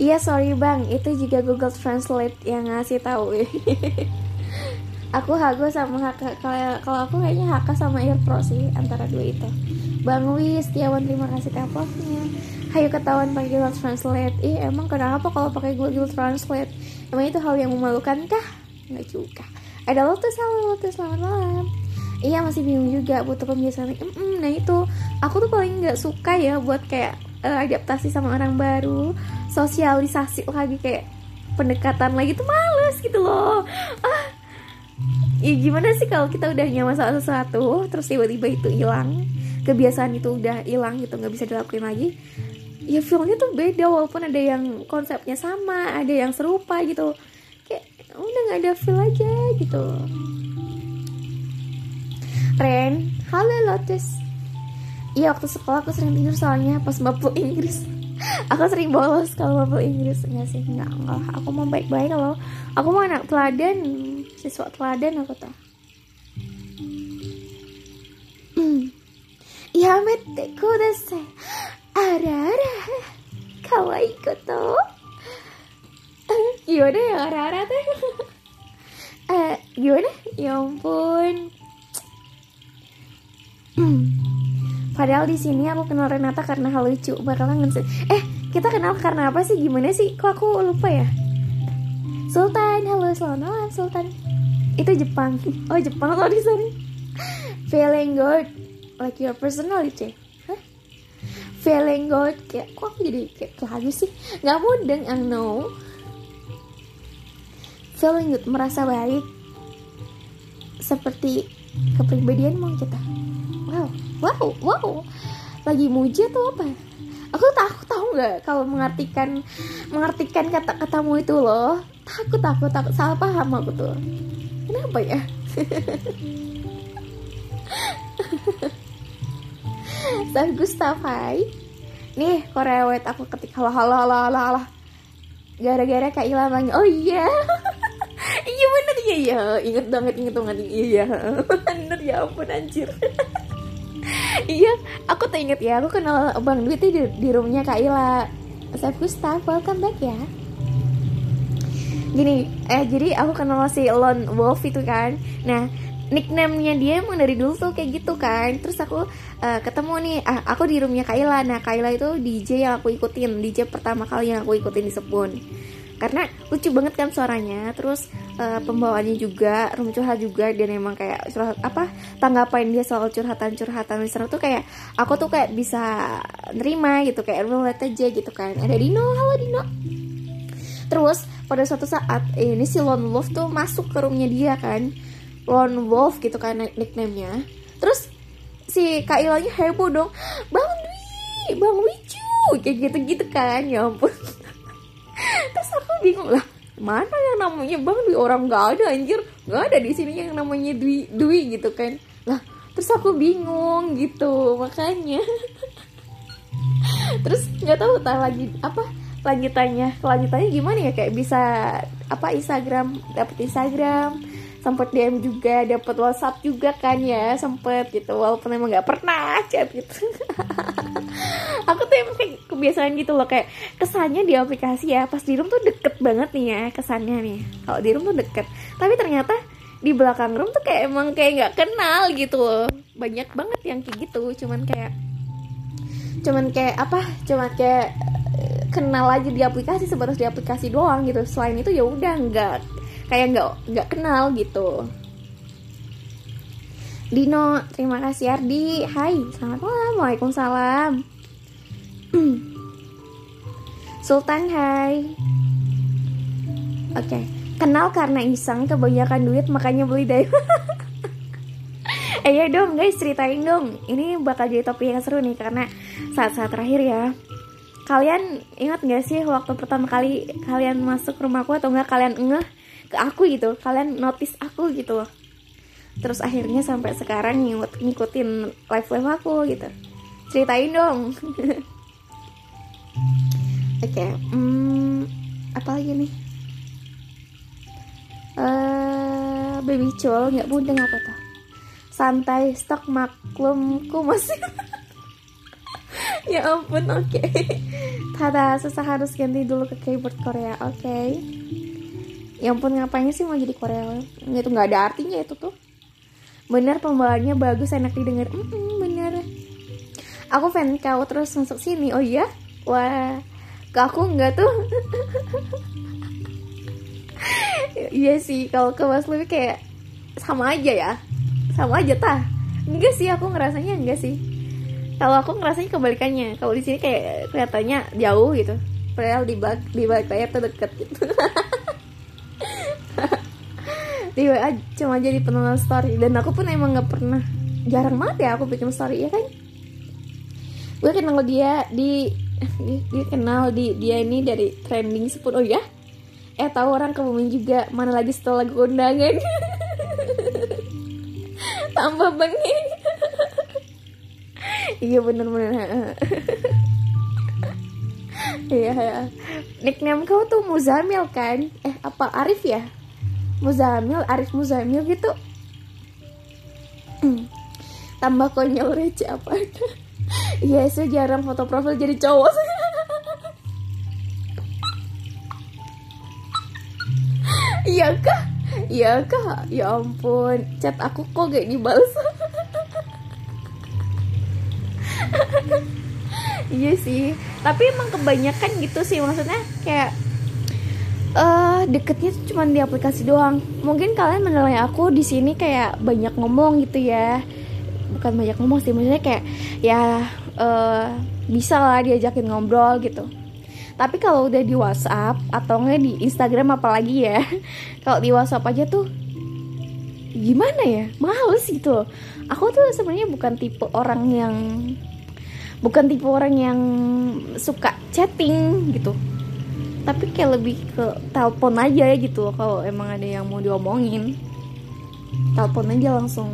iya sorry bang. Itu juga Google Translate yang ngasih tahu. Aku Hago sama Haka kalau aku kayaknya Haka sama Earpro sih antara dua itu. Bang Wis Setiawan terima kasih kapoknya Hayo ketahuan pakai Google Translate. Ih emang kenapa kalau pakai Google Translate? Emang itu hal yang memalukan kah? Nggak juga. Ada Lotus, halo Lotus, selamat malam Iya masih bingung juga butuh pembiasaan. Mm Nah itu Aku tuh paling nggak suka ya buat kayak eh, Adaptasi sama orang baru Sosialisasi lagi kayak Pendekatan lagi tuh males gitu loh. Ah Ya gimana sih kalau kita udah nyaman sama sesuatu Terus tiba-tiba itu hilang Kebiasaan itu udah hilang gitu nggak bisa dilakuin lagi ya feelnya tuh beda walaupun ada yang konsepnya sama ada yang serupa gitu. Kayak udah nggak ada feel aja gitu Ren halo Lotus. Iya waktu sekolah aku sering tidur soalnya pas mabuk Inggris. Aku sering bolos kalau mabuk Inggris. Enggak sih enggak enggak. Aku mau baik-baik loh aku mau anak teladan siswa teladan aku tuh. Hmm. Iya, ya mete kudase ara ara kawaii koto gimana ya ara ara tuh eh, gimana? Ya ampun. Hmm. Padahal di sini aku kenal Renata karena hal lucu, bakal kangen sih. Eh, kita kenal karena apa sih? Gimana sih? Kok aku lupa ya? Sultan, halo selamat malam Sultan. Itu Jepang. Oh Jepang loh di sana. Feeling good, like your personality. Hah? Feeling good, kayak kok aku jadi kayak lagu sih? Gak mudeng, I know. Feeling good, merasa baik. Seperti kepribadianmu kita. Wow, wow, wow. Lagi muji atau apa? Aku takut tahu nggak kalau mengartikan mengartikan kata-katamu itu loh. Takut, takut, takut salah paham aku tuh. Kenapa ya? Saya Gustav Hai Nih Korea aku ketik halo halo halo halo halo Gara-gara Kak Ila nanya Oh iya Iya bener iya iya Ingat banget inget banget Iya bener ya ampun anjir Iya aku tuh inget ya. Aku kenal Bang Dwi tuh di, di roomnya Kak Ila. Saya Gustav welcome back ya. Gini eh jadi aku kenal si Lone Wolf itu kan. Nah nickname-nya dia emang dari dulu tuh kayak gitu kan. Terus aku uh, ketemu nih ah, aku di roomnya Kaila nah Kaila itu DJ yang aku ikutin DJ pertama kali yang aku ikutin di Sepun karena lucu banget kan suaranya terus uh, pembawaannya juga room curhat juga dan emang kayak curhat apa tanggapan dia soal curhatan curhatan listener tuh kayak aku tuh kayak bisa nerima gitu kayak relate aja gitu kan. Ada Dino halo Dino. Terus pada suatu saat ini si Lone Wolf tuh masuk ke roomnya dia kan. Lone Wolf gitu kan nickname-nya. Terus si Kak Ilanya heboh dong. Bang Dwi Bang Wicu kayak gitu-gitu kan ya ampun terus aku bingung lah mana yang namanya? Bang Dwi orang nggak ada anjir. Nggak ada di sini yang namanya Dwi Dwi gitu kan. Lah terus aku bingung gitu makanya. Terus nggak tahu tak lagi apa lanjutannya. Lanjutannya gimana ya? Kayak bisa apa Instagram dapat Instagram sempet DM juga dapat WhatsApp juga kan ya sempet gitu. Walaupun emang nggak pernah chat gitu. Aku tuh emang kayak kebiasaan gitu loh kayak kesannya di aplikasi ya pas di room tuh deket banget nih ya kesannya nih. Kalau di room tuh deket. Tapi ternyata di belakang room tuh kayak emang kayak nggak kenal gitu loh. Banyak banget yang kayak gitu cuman kayak cuman kayak apa cuman kayak kenal aja di aplikasi sebatas di aplikasi doang gitu. Selain itu ya udah nggak kayak nggak nggak kenal gitu Dino, terima kasih Ardi. Hai, selamat malam. Waalaikumsalam. Sultan, hai. Oke, kenal karena iseng kebanyakan duit makanya beli deh. eh ya dong guys, ceritain dong. Ini bakal jadi topik yang seru nih karena saat-saat terakhir ya. Kalian ingat gak sih waktu pertama kali kalian masuk rumahku atau enggak kalian ngeh ke aku gitu, kalian notice aku gitu loh. Terus akhirnya sampai sekarang ngikut ngikutin live live aku gitu. Ceritain dong. Oke okay, hmm, apa lagi nih? Uh, baby col nggak mudeng apa tuh santai stok maklumku masih ya ampun oke. Okay. Tada susah harus ganti dulu ke keyboard Korea oke. okay. Ya ampun ngapain sih mau jadi Korea itu nggak ada artinya itu tuh. Bener pembawaannya bagus enak didengar. Mm -mm, bener. Aku fan kau terus masuk sini. Oh iya? Wah ke aku enggak tuh? Iya sih kalau ke Mas Luwi kayak sama aja ya. Sama aja tah. Enggak sih aku ngerasanya enggak sih. Kalau aku ngerasanya kebalikannya. Kalau di sini kayak kelihatannya jauh gitu. Padahal di balik di balik layar tuh deket gitu di WA cuma jadi penonton story. Dan aku pun emang nggak pernah jarang banget ya aku bikin story ya kan? Gue kenal dia di dia, dia kenal di dia ini dari trending sepuluh oh ya eh tahu orang kebumen juga mana lagi setelah lagu undangan? Tambah bengeng iya bener-bener iya ya nickname kau tuh Muzamil kan? Eh apa Arif ya Muzamil Arif Muzamil gitu. Hmm. tambah konyol receh apa iya saya jarang foto profil jadi cowok. Iya kah? Iya kah? Ya ampun. Chat aku kok gak dibalas? Iya sih. Tapi emang kebanyakan gitu sih maksudnya kayak uh, deketnya tuh cuma di aplikasi doang. Mungkin kalian menilai aku di sini kayak banyak ngomong gitu ya. Bukan banyak ngomong sih, maksudnya kayak ya uh, bisa lah diajakin ngobrol gitu. Tapi kalau udah di WhatsApp atau enggak di Instagram apalagi ya. kalau di WhatsApp aja tuh gimana ya? Males gitu. Aku tuh sebenarnya bukan tipe orang yang bukan tipe orang yang suka chatting gitu tapi kayak lebih ke telepon aja ya gitu loh kalau emang ada yang mau diomongin. Telepon aja langsung.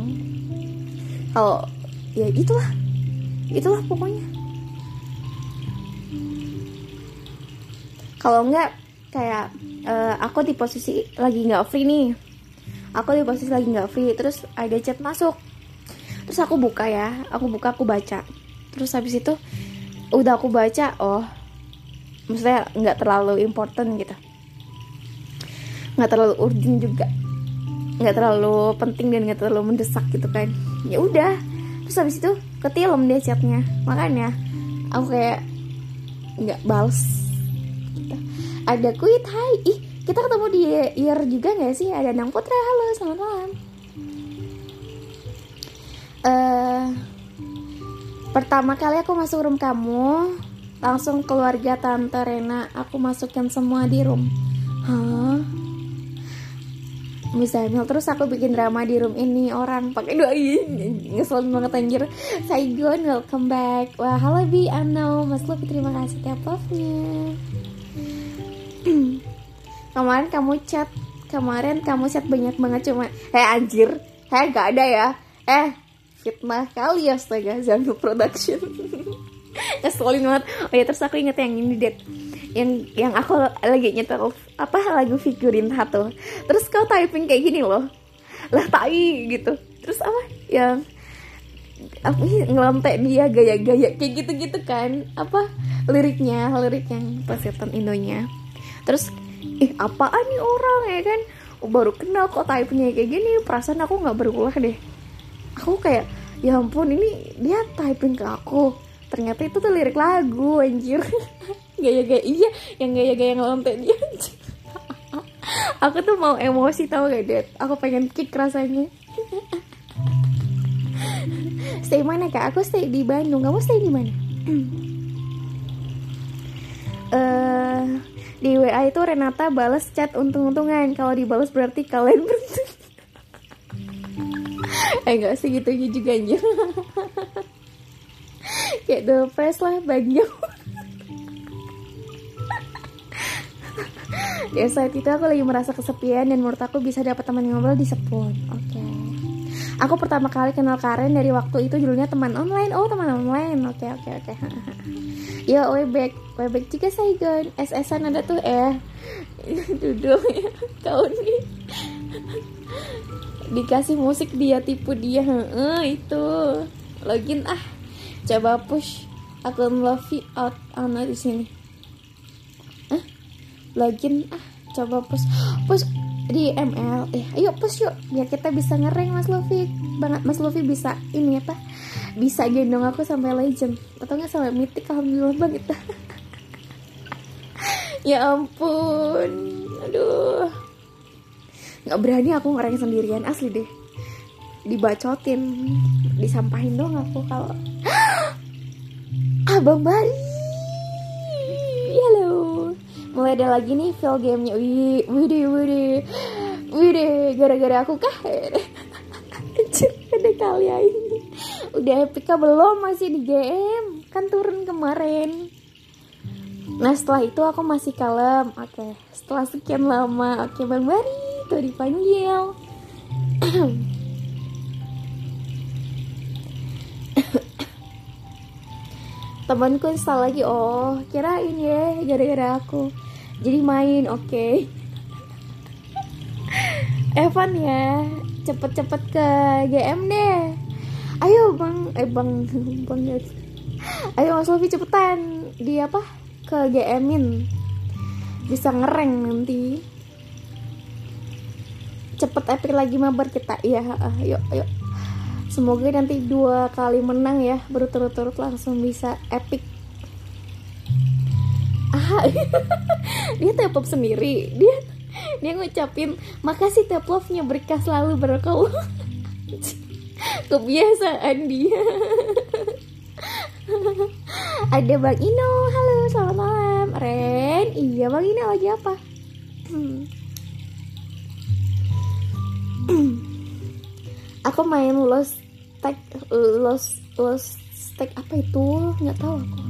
Kalau ya itulah. Itulah pokoknya. Kalau enggak kayak uh, aku di posisi lagi nggak free nih. Aku di posisi lagi nggak free terus ada chat masuk. Terus aku buka ya aku buka aku baca. Terus habis itu udah aku baca oh maksudnya nggak terlalu important gitu. Nggak terlalu urgent juga. Nggak terlalu penting dan nggak terlalu mendesak gitu kan. Ya udah. Terus habis itu ketilem dia chatnya makanya aku kayak nggak bals gitu. ada kuit hai. Ih kita ketemu di year juga nggak sih? Ada Nang Putra halo selamat malam. Uh, pertama kali aku masuk room kamu Langsung keluarga Tante Rena aku masukkan semua di room. Hah? Misalnya terus aku bikin drama di room ini orang pakai doain ngeselin banget anjir. Saigon welcome back. Wah halo Bi. Ano Mas Lupi terima kasih tiap love-nya. Kemarin kamu chat. Kemarin kamu chat banyak banget cuma eh anjir. Eh gak ada ya. Eh fitnah kali ya astaga Zangu Production ngeselin banget oh ya terus aku inget yang ini deh yang yang aku lagi nyetel apa lagu figurin satu. Terus kau typing kayak gini loh. Lah tai gitu. Terus apa? Yang apa ngelantai dia gaya-gaya kayak gitu-gitu kan. Apa? Liriknya lirik yang pesetan Indonya. Terus ih apaan nih orang ya kan. Baru kenal kok typingnya kayak gini perasaan aku nggak berulah deh. Aku kayak ya ampun ini dia typing ke aku ternyata itu tuh lirik lagu anjir. Gaya-gaya iya yang gaya-gaya ngelontek dia. Anjir aku tuh mau emosi tau gak Dad? Aku pengen kick rasanya. Stay mana kak? Aku stay di Bandung. Kamu stay di mana? Eh di WA itu Renata balas chat untung-untungan. Kalau dibalas berarti kalian beruntung. Eh enggak sih gitu juga anjir kayak the press lah banyak di saat itu aku lagi merasa kesepian dan menurut aku bisa dapat teman ngobrol di Sepun oke. Aku pertama kali kenal Karen dari waktu itu judulnya teman online. Oh teman online. Oke oke oke. Ya webek webek juga Saigon SS-an ada tuh eh. Duduk. Ya kau nih dikasih musik dia tipu dia. Heeh, itu. Login ah coba push akun Lovey out. Ana di sini. Hah? login. Ah coba push. Push di ML eh ayo push yuk. Biar kita bisa ngereng Mas Luffy banget Mas Luffy bisa ini apa? Bisa gendong aku sampai legend. Atau nggak sampai mythic alhamdulillah banget. Ya ampun. Aduh. Nggak berani aku ngereng sendirian. Asli deh. Dibacotin. Disampahin dong aku kalau abang Bari halo. Mulai ada lagi nih feel gamenya. Wih wih wih gara-gara aku kah? Anjir, ada kali ini. Udah epic kah? Belum masih di game. Kan turun kemarin. Nah setelah itu aku masih kalem. Oke setelah sekian lama. Oke bang Bari tuh dipanggil temanku install lagi. Oh kirain ya gara-gara aku. Jadi main oke. Okay. Evan ya cepet-cepet ke GM deh. Ayo bang. Eh bang bang guys ayo mas Lofi cepetan. Di apa? Ke GM-in bisa ngereng nanti. Cepet epic lagi mabar kita. Iya yuk yuk semoga nanti dua kali menang ya berturut-turut langsung bisa epic. Ah dia tepop sendiri. Dia dia ngucapin makasih tap love-nya berkah selalu berkah kebiasaan dia. Ada Bang Ino. Halo selamat malam. Ren? Iya Bang Ino lagi apa? Aku main lost tag lost lost tag apa itu? Nggak tahu aku.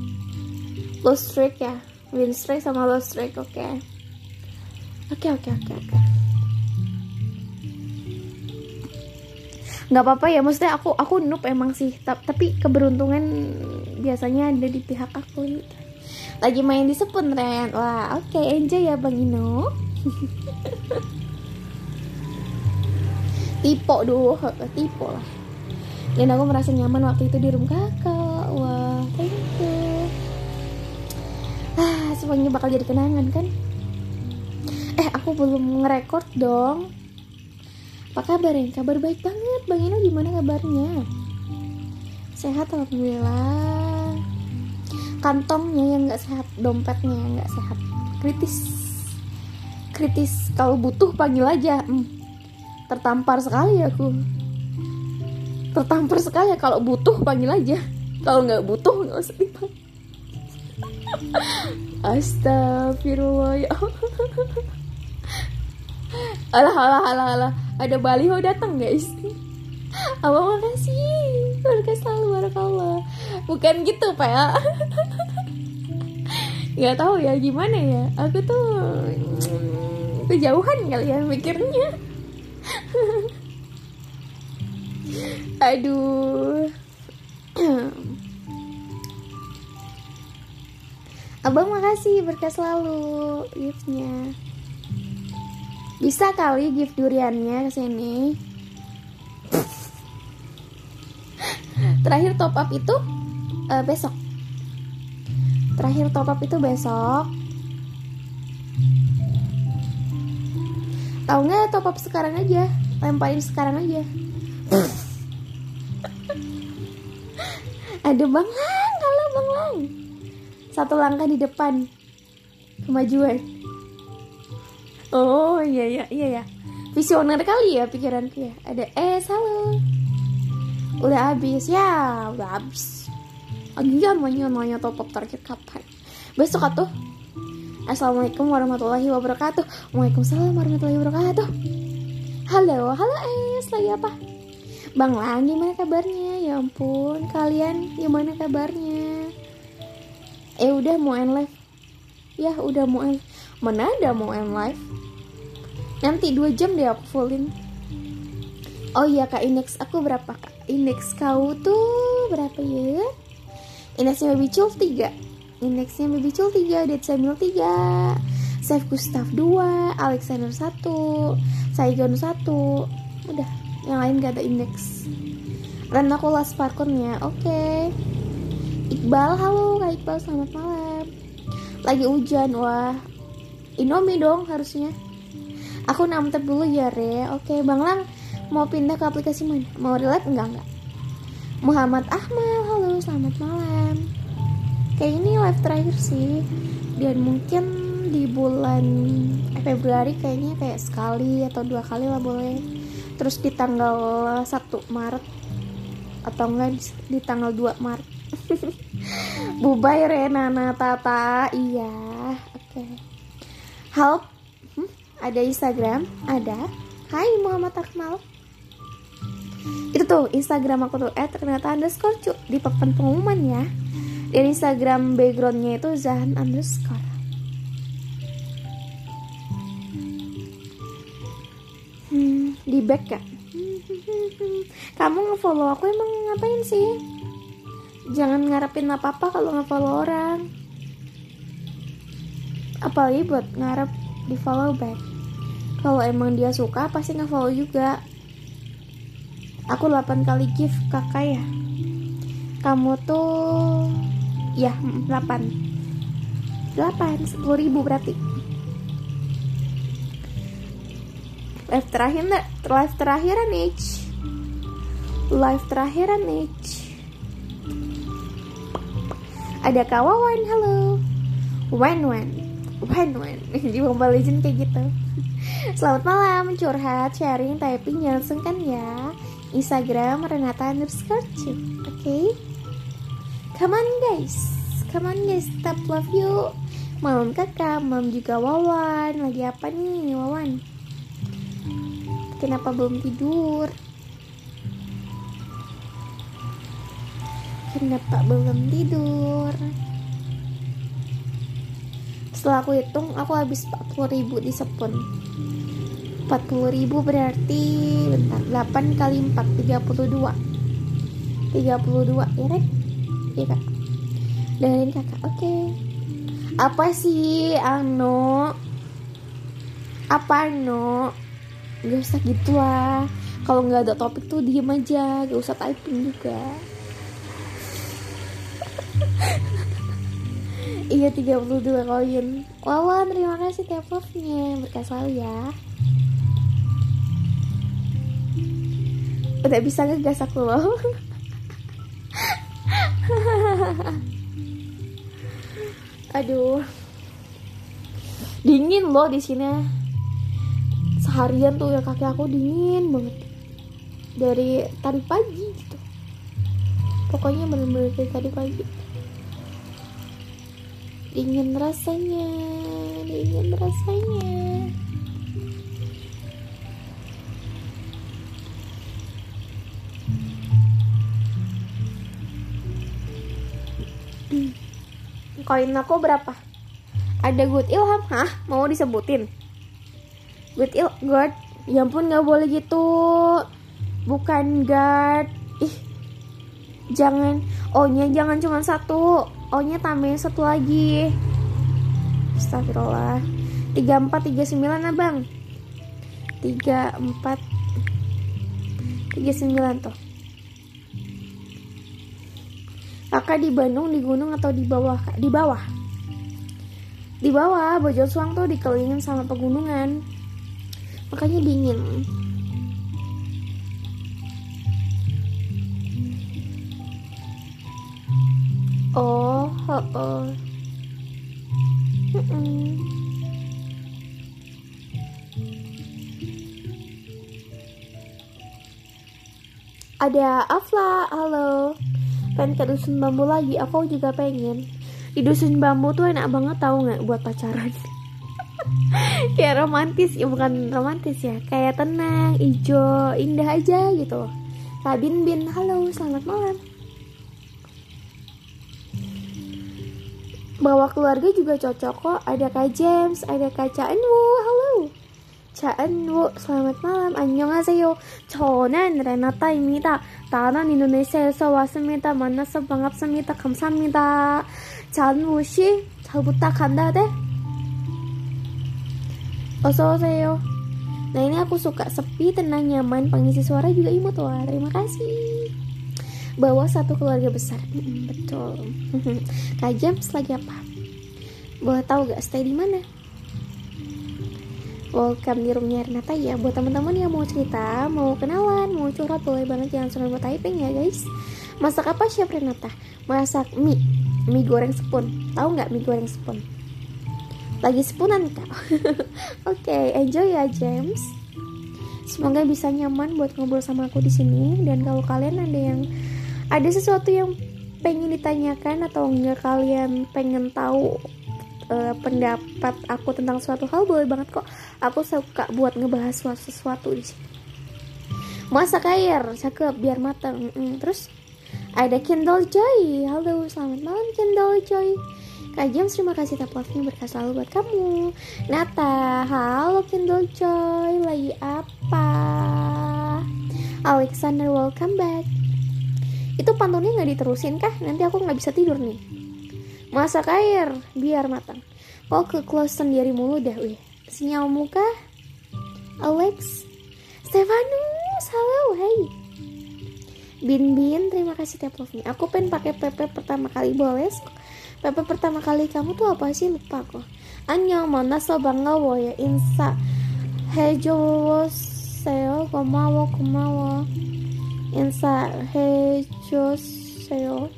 Lost streak ya win streak sama lost streak oke. Oke oke oke nggak apa-apa ya maksudnya aku aku noob emang sih. Tapi keberuntungan biasanya ada di pihak aku gitu. lagi main di sepun Ren. Wah oke okay, enjoy ya Bang Ino. Tipe doh tipe lah dan aku merasa nyaman waktu itu di room kakak. Wah thank you. Ah semuanya bakal jadi kenangan kan? Eh aku belum ngerekord dong. Apa kabar ya kabar baik banget. Bang Ino gimana kabarnya? Sehat alhamdulillah. Kantongnya yang nggak sehat dompetnya yang nggak sehat. Kritis. Kritis. Kalau butuh panggil aja. Hmm, tertampar sekali aku tertampar sekali ya kalau butuh panggil aja. Kalau nggak butuh nggak usah dipanggil. Astagfirullah ya alah alah alah alah. Ada baliho datang guys. Abang makasih. Berkah selalu barakallah. Bukan gitu pak. Ya Gak tahu ya gimana ya. Aku tuh hmm, Kejauhan kali ya mikirnya Aduh Abang makasih berkah selalu giftnya bisa kali gift duriannya ke sini. Terakhir top up itu uh, besok. Terakhir top up itu besok. Tahu nggak top up sekarang aja? Lemparin sekarang aja. Ada Bang Lang, kalau Bang Lang. Satu langkah di depan. Kemajuan. Oh iya iya iya ya. Visioner kali ya pikiranku ya. Ada eh halo. udah habis ya udah habis lagi nanya nanya top up terakhir kapan besok atuh Assalamualaikum warahmatullahi wabarakatuh Waalaikumsalam warahmatullahi wabarakatuh Halo, halo Es, lagi apa? Bang Lang, gimana kabarnya? Ya ampun, kalian gimana kabarnya? Eh udah mau end live? Ya udah mau end Mana ada mau end live? Nanti 2 jam deh aku fullin Oh iya kak, indeks aku berapa kak? Indeks kau tuh berapa ya? Indeksnya Baby Chul 3 Indeksnya Baby Chul 3 Dead Samuel 3 Saif Gustav 2 Alexander 1 Saigon 1 Udah Yang lain gak ada indeks Dan aku last parkurnya Oke. Okay. Iqbal halo. Kak Iqbal. Selamat malam. Lagi hujan. Wah. Indomie dong harusnya. Aku namtep dulu ya Re. Oke Bang Lang Mau pindah ke aplikasi mana? Mau relate? Enggak enggak. Muhammad Ahmad halo. Selamat malam. Kayak ini live terakhir sih. Dan mungkin di bulan eh, Februari kayaknya kayak sekali atau dua kali lah boleh terus di tanggal 1 Maret atau enggak di tanggal 2 Maret. Bubai Renana Tata iya oke. Okay. Help hmm, ada Instagram ada. Hai Muhammad Akmal. Itu tuh Instagram aku tuh eh ternyata underscore cu di papan pengumuman ya. Dan Instagram backgroundnya itu Zahan underscore. Hmm, di back ya? Kamu ngefollow aku emang ngapain sih? Jangan ngarepin apa apa kalau ngefollow orang. Apalagi buat ngarep di follow back. Kalau emang dia suka pasti ngefollow juga. Aku 8 kali gift kakak ya. Kamu tuh ya 8 8 10 ribu berarti live terakhir live terakhiran nih live terakhiran nih ada kawawan halo. Wan Wan Wan Wan di Mobile Legend kayak gitu. Selamat malam, curhat, sharing, typing, jangan sungkan ya? Instagram Renata underscore Oke. Okay? Come on guys. Come on guys, stop love you. Malam kakak, malam juga Wawan. Lagi apa nih Wawan? Kenapa belum tidur? Kenapa belum tidur? Setelah aku hitung, aku habis 40 ribu di sepun 40 ribu berarti bentar 8 kali 4 32 32 ya Rek? Iya kak Dengerin kakak oke okay. Apa sih Ano Apa Ano Gak usah gitu lah Kalau gak ada topik tuh diem aja. Gak usah typing juga. Iya 32 koin Wawan terima kasih tiap love-nya Berkah selalu ya. Udah bisa ngegas aku loh. Aduh. Dingin loh di sini Seharian tuh ya kaki aku dingin banget. Dari tadi pagi gitu. Pokoknya bener-bener dari tadi pagi. Dingin rasanya dingin rasanya. Koin aku berapa? Ada good ilham? Hah? Mau disebutin good il guard ya ampun nggak boleh gitu. Bukan guard ih jangan. Oh nya jangan cuma satu. Oh nya tambahin satu lagi. Astagfirullah. 34 39 abang 34 39 tuh. Kakak di Bandung di gunung atau di bawah kak? Di bawah. Di bawah Bojong tuh dikelilingin sama pegunungan Makanya dingin Oh, oh, oh. Mm -mm. ada Afla halo pengen ke dusun bambu lagi aku juga pengen di dusun bambu tuh enak banget tahu nggak buat pacaran kayak romantis ya bukan romantis ya kayak tenang hijau indah aja gitu Kak Bin Bin halo selamat malam bawa keluarga juga cocok kok ada Kak James ada Kak Caenwu halo Caenwu selamat malam 안녕하세요 저는 레나타입니다 나는 인도네시아에서 왔습니다 만나서 반갑습니다 감사합니다 caenwu 씨 잘 부탁한다 네 Oso oseo. Nah ini aku suka sepi, tenang, nyaman, pengisi suara juga imut wah. Terima kasih. Bawa satu keluarga besar. Hmm, betul. Kajam selagi apa? Boleh tahu gak stay di mana? Welcome di roomnya Renata ya Buat teman-teman yang mau cerita, mau kenalan, mau curhat Boleh banget jangan suruh buat typing ya guys Masak apa chef Renata? Masak mie, mie goreng sepun Tahu nggak mie goreng sepun? Lagi spoonan kak. Oke enjoy ya James. Semoga bisa nyaman buat ngobrol sama aku di sini. Dan kalau kalian ada yang ada sesuatu yang pengen ditanyakan atau enggak kalian pengen tahu eh, pendapat aku tentang suatu hal boleh banget kok. Aku suka buat ngebahas suatu sesuatu di sini. Masak air cakep biar matang. Mm-mm. terus ada Kendall Joy. Halo selamat malam Kendall Joy Kak James terima kasih tap love-nya berkah selalu buat kamu. Nata halo Kendall Joy lagi apa? Alexander welcome back. Itu pantunnya nggak diterusin kah? Nanti aku nggak bisa tidur nih. Masak air biar matang. Kok ke close sendiri mulu dah wih sinyal muka Alex? Stefanus halo hey. Bin Bin terima kasih tap love nya aku pengen pakai PP pertama kali boleh PP pertama kali kamu tuh apa sih lupa kok 안녕 만나서 반가워요 인사 해줘세요 고마워 고마워 인사해주세요.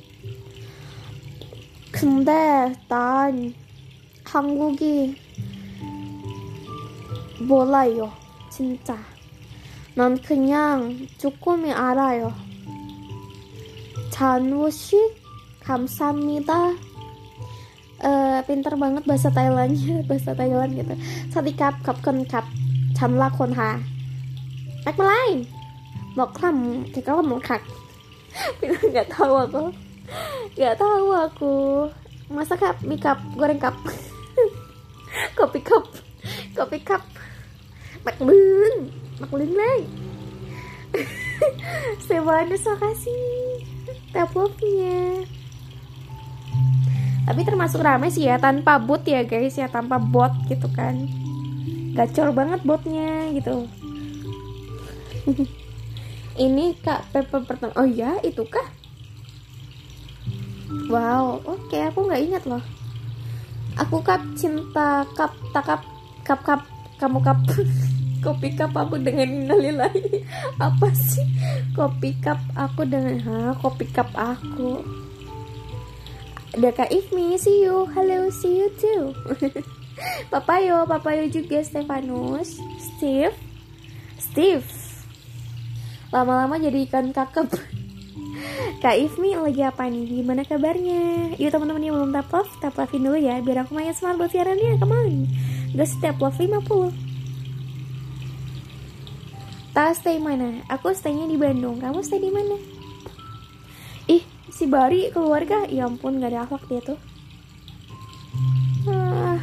근데 난 한국이 몰라요, 진짜. 난 그냥 조금이 알아요. 잔우 씨, 감사합니다. uh, pinter banget bahasa Thailandnya bahasa Thailand gitu. Satikap kap kon kap chamla kon ha. Back lain mau kram kita mau kak. Nggak tahu aku. Nggak tahu aku. Masa kap mikap goreng kap. Kopi cup kopi cup mak lưng mak lưng lên Terima kasih. Taboknya tapi termasuk ramai sih ya tanpa bot ya guys ya tanpa bot gitu kan. Gacor banget botnya gitu. Ini kak paper pertama oh ya itu kah? Wow oke aku nggak ingat loh. Aku kap cinta kap takap kap kap kamu kap. Kopi kap aku dengan innalillahi apa sih? Kopi kap aku dengan ha kopi kap aku ada kak Ifmi see you. Hello see you too. Papayo papayo juga Stefanus. Steve. Steve. Lama-lama jadi ikan kakep. Kak Ifmi lagi apa nih? Gimana kabarnya? Yuk teman-teman yang belum tap love, tap lovein dulu ya. Biar aku main semangat buat siarannya, come on. Guys, tap love 50 Tas stay mana? Aku staynya di Bandung, kamu stay di mana? Ih, si Bari keluarga, ya ampun gak ada akhlak dia tuh ah.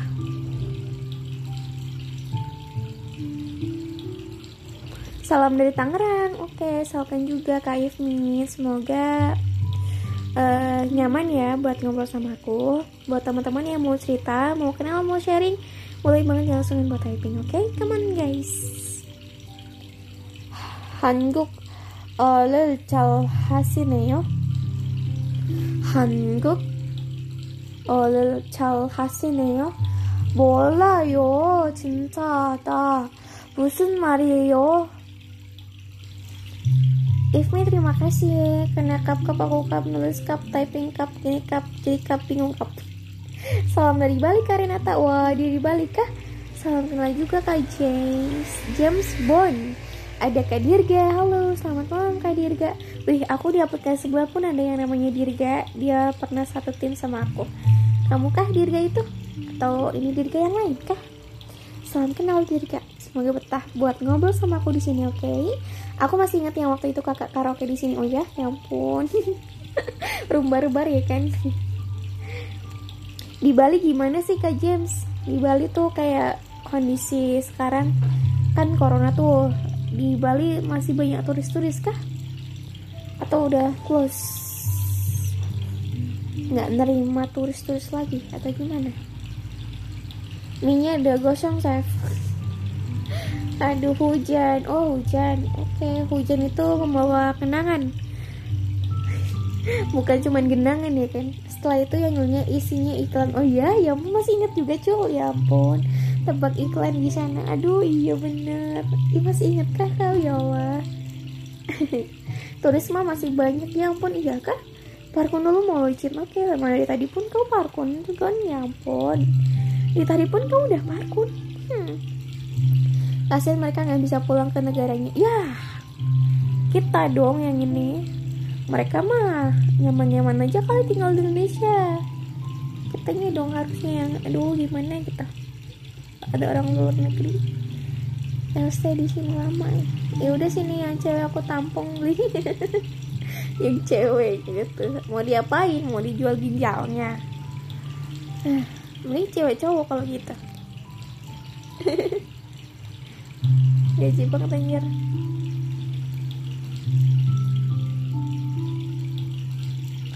Salam dari Tangerang. Oke, salkan juga Kak Ifmi. Semoga eh, nyaman ya buat ngobrol sama aku. Buat teman-teman yang mau cerita, mau kenal, mau sharing, boleh banget langsungin buat typing. Oke, come on guys. 한국 어를 잘 하시네요. 한국 어를 잘 하시네요. 몰라요, 진짜 나 무슨 말이에요? Ifmi terima kasih ya karena kap kap aku kap nulis kap typing kap gini kap jadi kap bingung kap salam dari Bali Kak Renata wah dia di Bali kah salam kenal juga Kak James James Bond ada Kak Dirga. Halo selamat malam Kak Dirga. Wih aku di aplikasi sebelah pun ada yang namanya Dirga. Dia pernah satu tim sama aku. Kamu kah Dirga itu? Atau ini Dirga yang lain kah? Salam kenal Dirga. Semoga betah buat ngobrol sama aku di sini oke? Okay? aku masih ingat yang waktu itu kakak karaoke di sini. Oh ya ya ampun. Rumbar-rumbar ya kan? Di Bali gimana sih Kak James? Di Bali tuh kayak kondisi sekarang kan corona tuh di Bali masih banyak turis-turis kah? Atau udah close? Nggak nerima turis-turis lagi atau gimana? Minyak udah gosong chef. Aduh hujan. Oh hujan. Oke okay, hujan itu membawa kenangan. Bukan cuman genangan ya kan? Setelah itu yang nyonya isinya iklan. Oh iya ya masih inget juga cuy ya ampun tebak iklan di sana. Aduh iya bener. Ih, masih inget kah kau ya Allah? Turis mah masih banyak. Ya ampun iya kah? Parkun dulu mau licin. Oke okay, dari tadi pun kau parkun itu kan ya ampun. Di tadi pun kau udah parkun. Hmm. kasihan mereka nggak bisa pulang ke negaranya. Ya kita dong yang ini. Mereka mah nyaman-nyaman aja kali tinggal di Indonesia. Kitanya dong harusnya. Yang aduh gimana kita ada orang luar negeri. Yang stay di sini lama ya. Udah sini yang cewek aku tampung beli. Yang cewek gitu. Mau diapain? Mau dijual ginjalnya. Eh, beli cewek cowok kalau gitu. Gaji banget anjir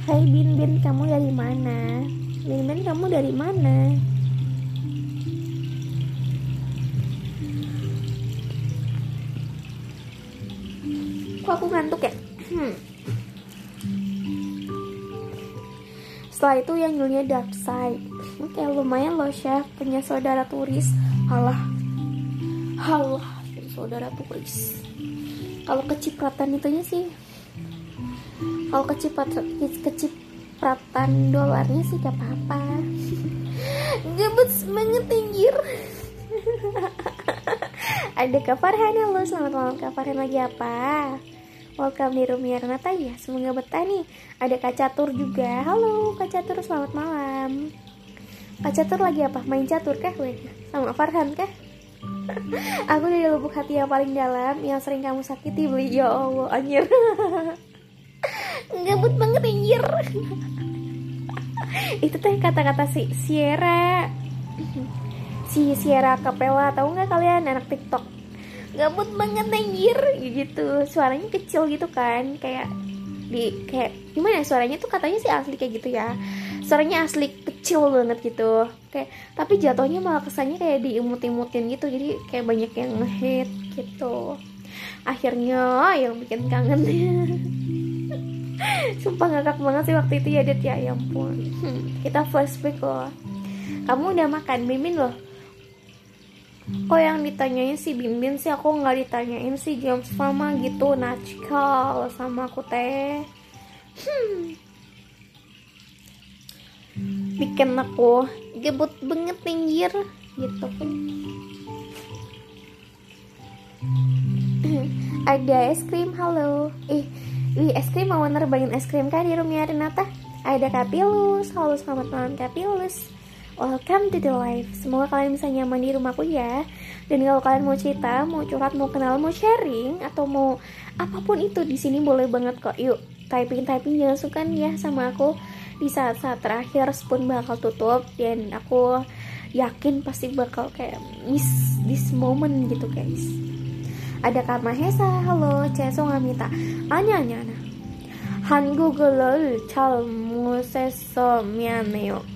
Hai Bin Bin kamu dari mana? Bin Bin kamu dari mana kok aku ngantuk ya? Hmm. setelah itu yang judulnya dark side. Oke lumayan loh chef. Punya saudara turis. Halah halah saudara turis. Kalau kecipratan itunya sih kalau kecipratan kecipratan dolarnya sih gak apa-apa. Gebet semangat anjir. Ada Kak Farhan halo. Selamat malam Kak lagi apa Welcome di Rumia Renata ya Semoga betah nih Ada Kak Catur juga Halo Kak Catur selamat malam Kak Catur lagi apa? Main catur kah? Weh? Sama Farhan kah? Aku dari lubuk hati yang paling dalam Yang sering kamu sakiti beli Ya Allah anjir Gabut banget anjir Itu teh kata-kata si Sierra Si Sierra Capella Tahu nggak kalian anak TikTok gabut banget anjir. Gitu. Suaranya kecil gitu kan. Kayak di kayak gimana ya suaranya tuh katanya sih asli kayak gitu ya. Suaranya asli kecil banget gitu. Kayak tapi jatuhnya malah kesannya kayak diimut-imutin gitu. Jadi kayak banyak yang ngehit gitu. Akhirnya yang bikin kangen. Sumpah ngakak banget sih waktu itu ya Dit. Ya ya ampun. Hmm, kita flashback loh. Kamu udah makan mimin loh kok yang ditanyain si Bimbin sih aku nggak ditanyain si James Farma gitu Nachkal sama aku teh. Hmm. bikin aku gebut banget anjir gitu. Kan ada es krim halo. Eh Wih, es krim mau nerbangin es krim kan di rumahnya Renata? Ada Kapilus halo selamat malam Kapilus Welcome to the life. Semoga kalian bisa nyaman di rumahku ya. Dan kalau kalian mau cerita, mau curhat, mau kenal, mau sharing atau mau apapun itu di sini boleh banget kok. Yuk, typing typing jangan sukan ya sama aku di saat-saat terakhir Spoon bakal tutup dan aku yakin pasti bakal kayak miss this moment gitu guys. Ada Kak Mahesa, halo, Ceso Ngamita. Anya anya anya. 한국어를 잘 못해서 미안해요.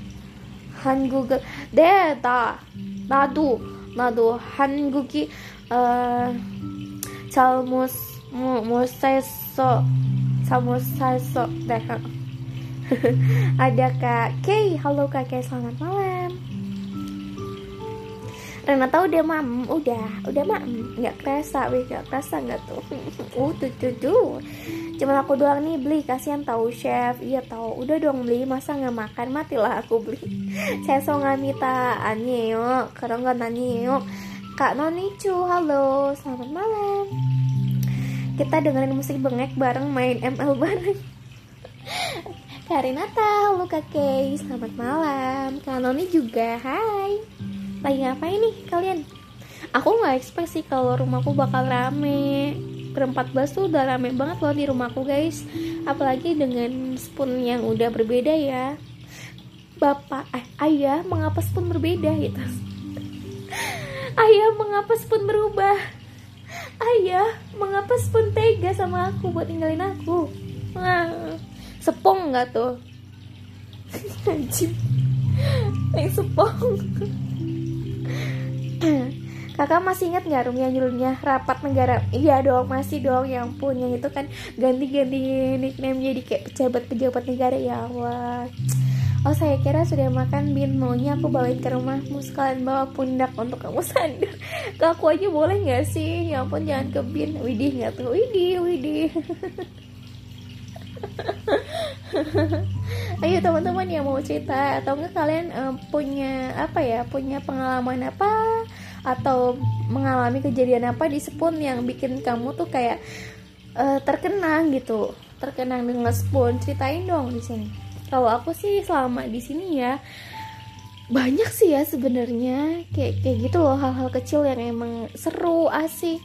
한국을 네나 나도 나도 한국이 어 잘못 못했어 잘못했어 네 ada kak Kay halo kak Kay selamat malam Renata udah mam, udah, udah mam, nggak kerasa, wih nggak kerasa nggak tuh, uh tuh tuh tuh, cuma aku doang nih beli, kasihan tahu chef, iya tahu, udah dong beli, masa nggak makan, matilah aku beli, saya so ngamita, aneo, karena nggak naneo, kak Nonicu, halo, selamat malam, kita dengerin musik bengek bareng main ML bareng. Karinata, halo kakek, selamat malam. Kanoni juga, hai Lagi ngapain nih kalian? Aku gak expect sih kalau rumahku bakal rame. Berempat belas tuh udah rame banget loh di rumahku guys. Apalagi dengan spoon yang udah berbeda ya. Bapak, eh, ayah mengapa spoon berbeda gitu. Ayah mengapa spoon berubah. Ayah mengapa spoon tega sama aku buat tinggalin aku. Nah sepong nggak tuh? Anjing. Yang sepong kakak masih ingat nggak room yang rapat negara iya dong masih dong yang punya itu kan ganti-ganti nickname jadi kayak pejabat-pejabat negara. Ya Allah. Oh saya kira sudah makan bin. Maunya aku bawain ke rumahmu sekalian bawa pundak untuk kamu sandar. Ke aja boleh gak sih? Ya ampun jangan ke bin. Widih gak tuh? Widih, widih Ayo teman-teman yang mau cerita atau enggak kalian uh, punya apa ya punya pengalaman apa atau mengalami kejadian apa di spoon yang bikin kamu tuh kayak uh, terkenang gitu. Terkenang dengan spoon. Ceritain dong di sini. Kalau aku sih selama di sini ya banyak sih ya sebenarnya. Kayak kayak gitu loh hal-hal kecil yang emang seru asik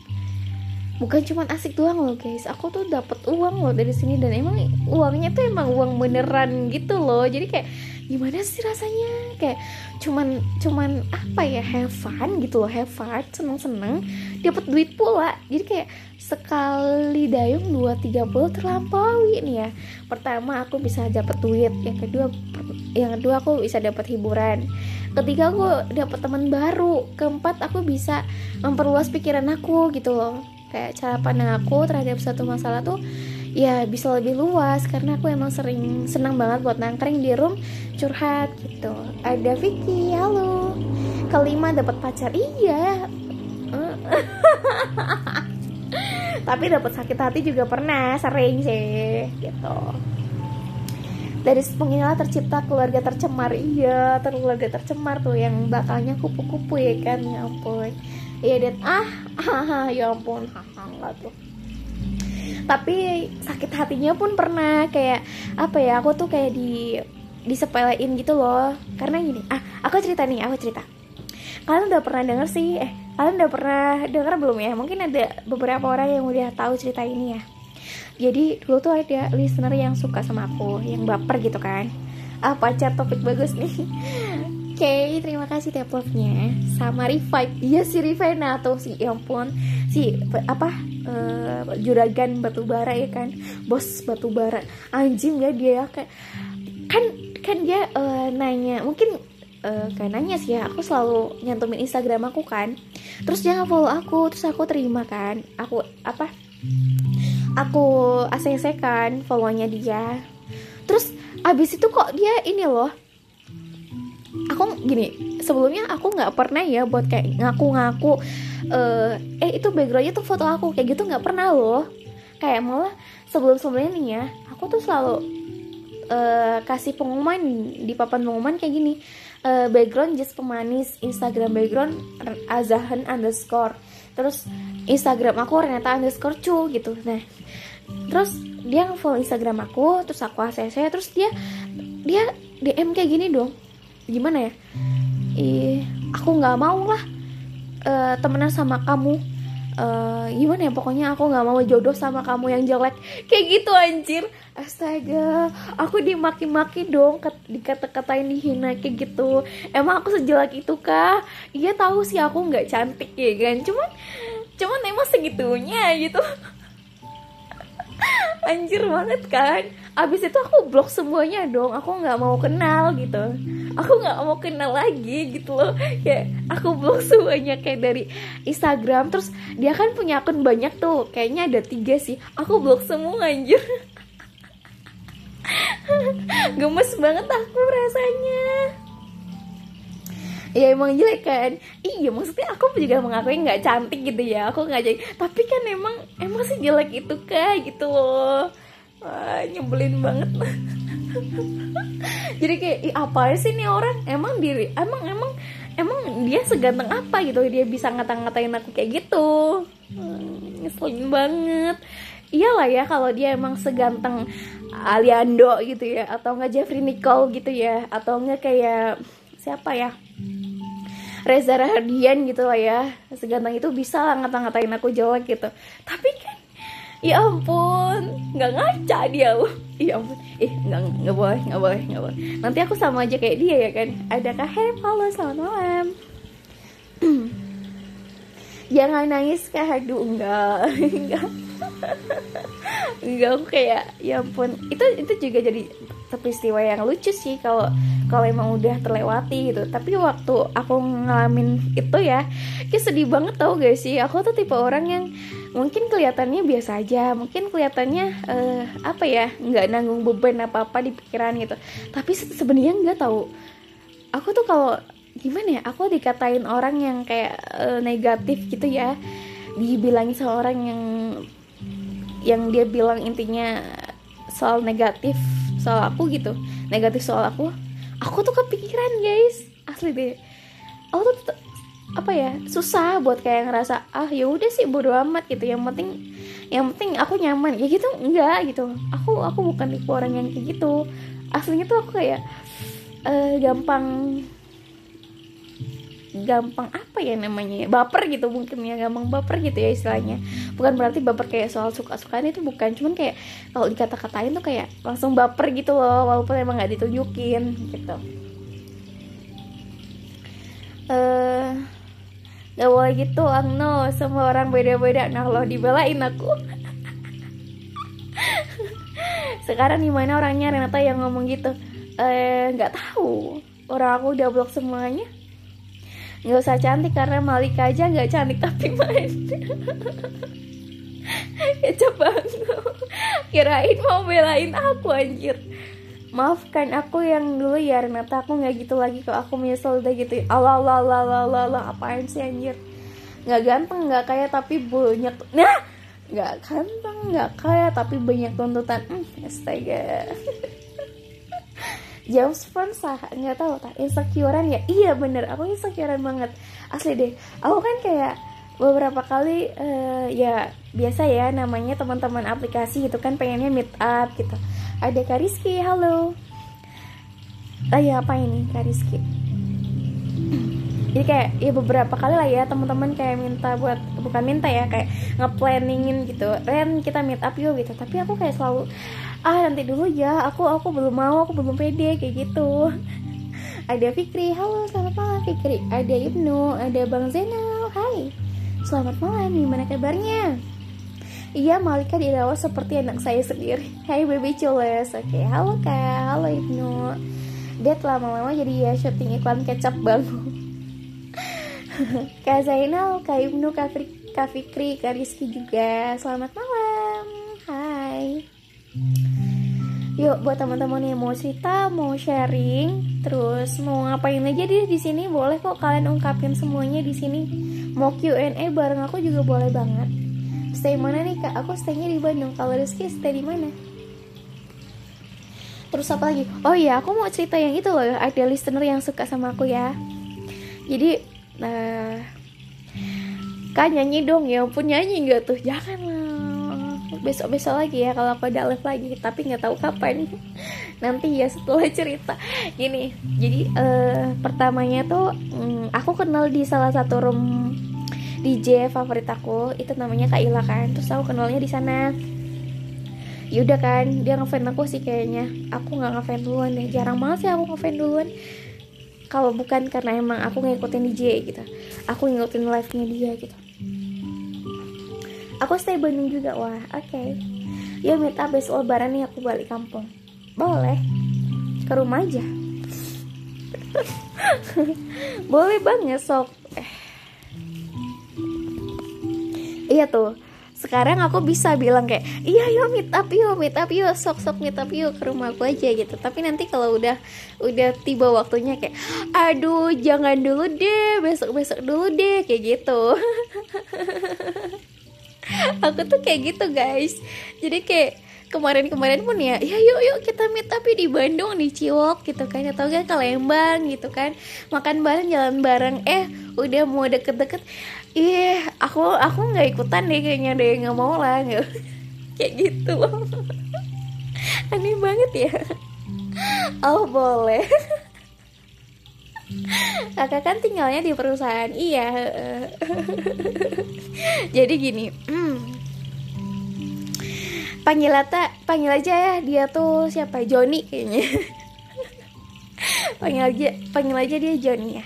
bukan cuma asik doang loh guys. Aku tuh dapat uang loh dari sini dan emang uangnya tuh emang uang beneran gitu loh. Jadi kayak gimana sih rasanya? Kayak cuman cuman apa ya have fun gitu loh. Have fun seneng seneng dapat duit pula. Jadi kayak sekali dayung dua tiga puluh terlampaui nih ya. Pertama aku bisa dapat duit. Yang kedua yang kedua aku bisa dapat hiburan. Ketiga aku dapat teman baru. Keempat aku bisa memperluas pikiran aku gitu loh kayak cara pandang aku terhadap satu masalah tuh ya bisa lebih luas. Karena aku emang sering senang banget buat nangkring di room curhat gitu. Ada Vicky halo. Kelima dapat pacar? Iya. Tapi dapat sakit hati juga pernah sering sih gitu. Dari penginilah tercipta keluarga tercemar. Iya keluarga tercemar tuh yang bakalnya kupu-kupu ya kan? Ya ampun iya dan ah ah ya ampun. Enggak tuh. Tapi sakit hatinya pun pernah kayak apa ya aku tuh kayak di disepelein gitu loh. Karena gini ah aku cerita nih aku cerita. Kalian udah pernah denger sih? Eh kalian udah pernah denger belum ya? Mungkin ada beberapa orang yang udah tahu cerita ini ya. Jadi dulu tuh ada listener yang suka sama aku yang baper gitu kan. Ah pacar topik bagus nih okay, terima kasih teplopnya sama revive iya si revive nah tuh si ya ampun. Si apa uh, juragan batubara ya kan? Bos batubara anjing ya dia ya kayak kan kan dia uh, nanya mungkin uh, kayak nanya sih ya aku selalu nyantumin Instagram aku kan. Terus dia nge-follow aku terus aku terima kan. Aku apa aku ACC kan follownya dia. Terus abis itu kok dia ini loh aku gini sebelumnya aku nggak pernah ya buat kayak ngaku-ngaku uh, eh itu backgroundnya tuh foto aku kayak gitu nggak pernah loh. Kayak malah sebelum sebelumnya nih ya aku tuh selalu uh, kasih pengumuman di papan pengumuman kayak gini uh, background just pemanis Instagram background azahan underscore. Terus Instagram aku Renata underscore cu gitu. Nah terus dia follow Instagram aku terus aku ACC terus dia dia DM kayak gini dong gimana ya? Ih aku nggak mau lah uh, temenan sama kamu. Uh, gimana ya? Pokoknya aku nggak mau jodoh sama kamu yang jelek. Kayak gitu anjir. Astaga aku dimaki-maki dong dikata-katain dihina kayak gitu. Emang aku sejelek itu kah? Iya tahu sih aku nggak cantik ya kan? Cuman cuman emang segitunya gitu. Anjir banget kan abis itu aku blok semuanya dong. Aku nggak mau kenal gitu. Aku nggak mau kenal lagi gitu loh. Ya aku blok semuanya kayak dari Instagram. Terus dia kan punya akun banyak tuh. Kayaknya ada tiga sih. Aku blok semua anjir. Gemes banget aku rasanya. Ya emang jelek kan? Iya maksudnya aku juga mengakui nggak cantik gitu ya. Aku nggak jadi. Tapi kan emang emang sih jelek itu kayak gitu loh Wah, nyebelin banget. Jadi kayak Ih, apa sih nih orang? Emang diri emang emang emang dia seganteng apa gitu? Dia bisa ngata-ngatain aku kayak gitu. Hmm, banget. Iyalah ya kalau dia emang seganteng Aliando gitu ya atau enggak Jeffrey Nicole gitu ya atau enggak kayak siapa ya? Reza Rahardian gitu lah ya seganteng itu bisa ngata-ngatain aku jelek gitu. Tapi kan ya ampun nggak ngaca dia. Ya ampun. Ih nggak nggak boleh nggak boleh nggak boleh. Nanti aku sama aja kayak dia ya kan? Adakah hey halo selamat malam. Jangan nangis kah aduh enggak enggak enggak aku kayak ya ampun. Itu itu juga jadi peristiwa yang lucu sih kalau kalau emang udah terlewati gitu. Tapi waktu aku ngalamin itu ya kayak sedih banget tau gak sih? Aku tuh tipe orang yang mungkin kelihatannya biasa aja. Mungkin kelihatannya uh, apa ya nggak nanggung beban apa apa di pikiran gitu. Tapi sebenarnya nggak tahu aku tuh kalau gimana ya aku dikatain orang yang kayak uh, negatif gitu ya. Dibilangin seorang yang yang dia bilang intinya soal negatif soal aku gitu. Negatif soal aku. Aku tuh kepikiran guys. Asli deh. Aku tuh apa ya susah buat kayak ngerasa ah ya udah sih bodo amat gitu. Yang penting yang penting aku nyaman. Ya gitu enggak gitu. Aku aku bukan tipe orang yang kayak gitu. Aslinya tuh aku kayak uh, gampang gampang apa ya namanya baper gitu mungkin ya gampang baper gitu ya istilahnya. Bukan berarti baper kayak soal suka-sukaan itu bukan cuman kayak kalau dikata-katain tuh kayak langsung baper gitu loh walaupun emang nggak ditunjukin gitu. Eh uh, boleh gitu Angno Semua orang beda-beda. Nah lo dibelain aku. Sekarang di mana orangnya? Renata yang ngomong gitu. Eh nggak tahu. Orang aku udah blok semuanya nggak usah cantik karena Malika aja nggak cantik tapi main. Ya coba kirain mau belain aku anjir. Maafkan aku yang dulu ya Renata. Aku nggak gitu lagi kalau aku menyesal udah gitu. Allah Allah Allah Allah Allah, Allah. apaan sih anjir? Nggak ganteng nggak kaya tapi banyak. Nah nggak ganteng nggak kaya tapi banyak tuntutan. Hmm, astaga James Bond sah nggak tahu tak insecurean ya? Iya bener aku insecurean banget. Asli deh aku kan kayak beberapa kali uh, ya biasa ya namanya teman-teman aplikasi gitu kan pengennya meet up gitu. Ada Kariski halo. Ah ya apa ini Kariski jadi kayak ya beberapa kali lah ya teman-teman kayak minta buat bukan minta ya kayak ngeplanningin gitu. Ren kita meet up yuk gitu. Tapi aku kayak selalu ah nanti dulu ya. Aku aku belum mau aku belum pede kayak gitu. Ada Fikri. Halo selamat malam Fikri. Ada Ibnu ada Bang Zainal. Hai. Selamat malam gimana kabarnya? Iya Malika dirawat seperti anak saya sendiri. Hai baby cules. Oke halo kak. Halo Ibnu. Dia lama-lama jadi ya syuting iklan kecap bang Kak Zainal, Kak Ibnu, Kak Fikri, Kak Rizky juga. Selamat malam. Hai Yuk buat teman-teman yang mau cerita, mau sharing, terus mau ngapain aja deh di sini boleh kok kalian ungkapin semuanya di sini. Mau Q&A bareng aku juga boleh banget. Stay mana nih kak? Aku staynya di Bandung. Kalau Rizky stay di mana? Terus apa lagi? Oh iya, aku mau cerita yang itu loh. Ada listener yang suka sama aku ya. Jadi, nah, kak nyanyi dong ya. Pun nyanyi nggak tuh? Jangan lah besok-besok lagi ya kalau aku ada live lagi tapi nggak tahu kapan. Nanti ya setelah cerita. Gini jadi uh, pertamanya tuh um, aku kenal di salah satu room DJ favorit aku itu namanya Kak Ila kan. Terus aku kenalnya di sana. Yaudah kan dia ngefan aku sih kayaknya. Aku nggak ngefan duluan deh. Jarang banget sih aku ngefan duluan. Kalau bukan karena emang aku ngikutin DJ gitu. Aku ngikutin live nya dia gitu aku stay Bandung juga wah oke. Okay. ya meet up besok lebaran nih aku balik kampung. Boleh. Ke rumah aja. Boleh banget sok. Eh. iya tuh. Sekarang aku bisa bilang kayak iya yuk meet up yuk meet up yuk sok sok meet up yuk ke rumah aku aja gitu. Tapi nanti kalau udah udah tiba waktunya kayak aduh jangan dulu deh besok besok dulu deh kayak gitu aku tuh kayak gitu guys. Jadi kayak kemarin-kemarin pun ya ya yuk yuk kita meet tapi di Bandung di Ciwok gitu kan. Atau enggak ke Lembang gitu kan. Makan bareng jalan bareng. Eh udah mau deket-deket. Ih aku aku nggak ikutan deh kayaknya deh nggak mau lah nggak kayak gitu. Aneh banget ya. Oh boleh kakak kan tinggalnya di perusahaan iya. Jadi gini hmm. panggil aja panggil aja ya dia tuh siapa? Joni kayaknya. Panggil aja panggil aja dia Joni ya.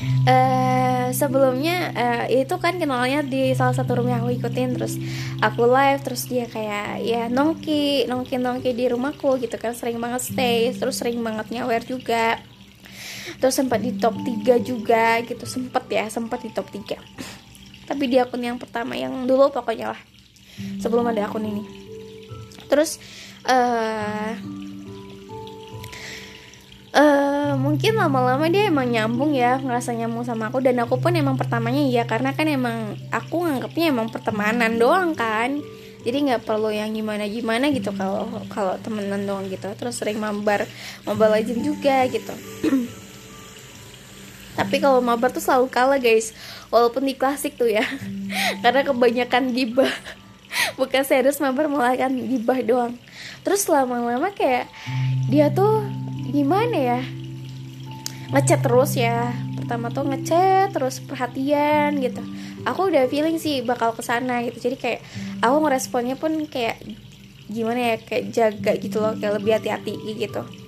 Uh, sebelumnya uh, itu kan kenalnya di salah satu room yang aku ikutin terus aku live terus dia kayak ya nongki nongki nongki di rumahku gitu kan sering banget stay terus sering banget nyawer juga terus sempat di top 3 juga gitu. Sempet ya sempat di top 3 tapi di akun yang pertama yang dulu pokoknya lah. Sebelum ada akun ini. Terus uh, uh, mungkin lama-lama dia emang nyambung ya ngerasa nyambung sama aku. Dan aku pun emang pertamanya iya karena kan emang aku nganggapnya emang pertemanan doang kan. Jadi nggak perlu yang gimana gimana gitu kalau kalau temenan doang gitu. Terus sering mabar mobile legend juga gitu tapi kalau mabar tuh selalu kalah guys. Walaupun di klasik tuh ya. Karena kebanyakan gibah. Bukan serius mabar malah kan gibah doang. Terus lama-lama kayak dia tuh gimana ya? Ngechat terus ya. Pertama tuh ngechat terus perhatian gitu. Aku udah feeling sih bakal ke sana gitu. Jadi kayak aku ngeresponnya pun kayak gimana ya? Kayak jaga gitu loh kayak lebih hati-hati gitu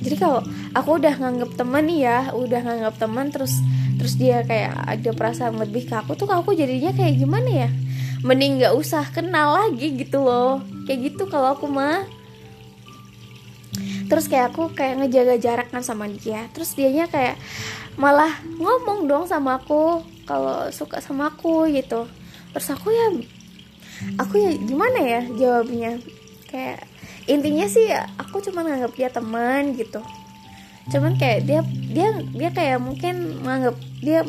jadi kalau aku udah nganggap teman nih ya udah nganggap teman terus terus dia kayak ada perasaan lebih ke aku tuh aku jadinya kayak gimana ya? Mending nggak usah kenal lagi gitu loh. Kayak gitu kalau aku mah. Terus kayak aku kayak ngejaga jarak kan sama dia. Terus dianya kayak malah ngomong dong sama aku kalau suka sama aku gitu. Terus aku ya aku ya gimana ya jawabnya kayak intinya sih aku cuma nganggap dia teman gitu. Cuman kayak dia dia dia kayak mungkin menganggap dia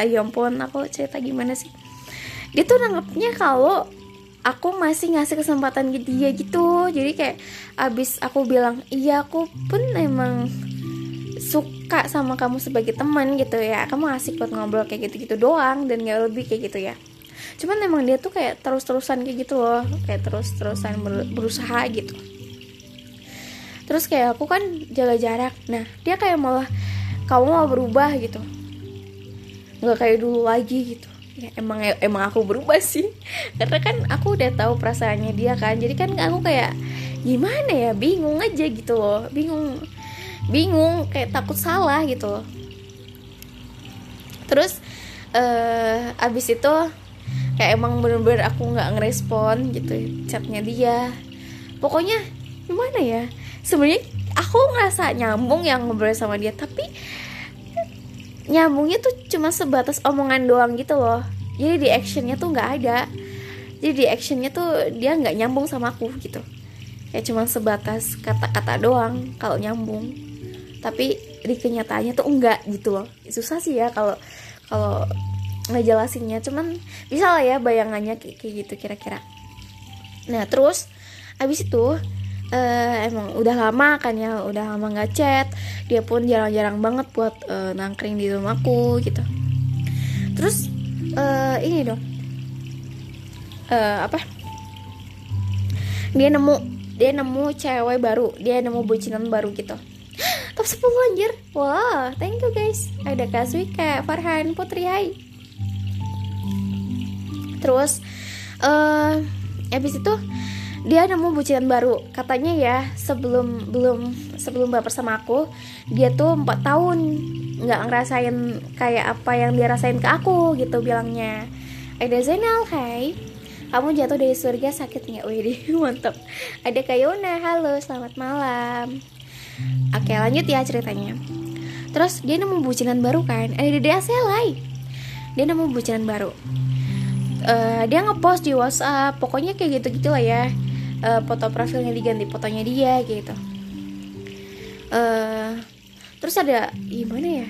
ayo ya ampun aku cerita gimana sih? Dia tuh nanggapnya kalau aku masih ngasih kesempatan ke dia gitu. Jadi kayak abis aku bilang iya aku pun emang suka sama kamu sebagai teman gitu ya. Kamu asik buat ngobrol kayak gitu-gitu doang dan gak lebih kayak gitu ya cuman emang dia tuh kayak terus-terusan kayak gitu loh kayak terus-terusan berusaha gitu. Terus kayak aku kan jaga jarak nah dia kayak malah kamu mau berubah gitu. Nggak kayak dulu lagi gitu. Ya emang emang aku berubah sih. Karena kan aku udah tahu perasaannya dia kan jadi kan aku kayak gimana ya bingung aja gitu loh. Bingung bingung kayak takut salah gitu loh. Terus uh, abis itu kayak emang bener-bener aku nggak ngerespon gitu chatnya dia. Pokoknya gimana ya? Sebenarnya aku ngerasa nyambung yang ngobrol sama dia tapi nyambungnya tuh cuma sebatas omongan doang gitu loh. Jadi di actionnya tuh nggak ada. Jadi di actionnya tuh dia nggak nyambung sama aku gitu. Kayak cuma sebatas kata-kata doang kalau nyambung. Tapi di kenyataannya tuh enggak gitu loh. Susah sih ya kalau kalau ngejelasinnya. Cuman bisa lah ya bayangannya kayak, kayak gitu kira-kira. Nah terus abis itu uh, emang udah lama kan ya udah lama nggak chat. Dia pun jarang-jarang banget buat uh, nangkring di rumahku gitu. Terus uh, ini dong. Uh, apa? Dia nemu dia nemu cewek baru. Dia nemu bucinan baru gitu. Top 10 anjir. Wah wow, thank you guys. Ada Kaswika Farhan Putri Hai terus uh, habis itu dia nemu bucinan baru. Katanya ya sebelum belum sebelum baper sama aku dia tuh empat tahun nggak ngerasain kayak apa yang dia rasain ke aku gitu bilangnya. Ada Zainal hai kamu jatuh dari surga sakit nggak Wih mantap ada Kayona halo selamat malam. Oke lanjut ya ceritanya. Terus dia nemu bucinan baru kan? Ada Dede Aselai dia nemu bucinan baru uh, dia ngepost di WhatsApp pokoknya kayak gitu gitulah ya. Uh, foto profilnya diganti fotonya dia gitu. Uh, terus ada gimana ya?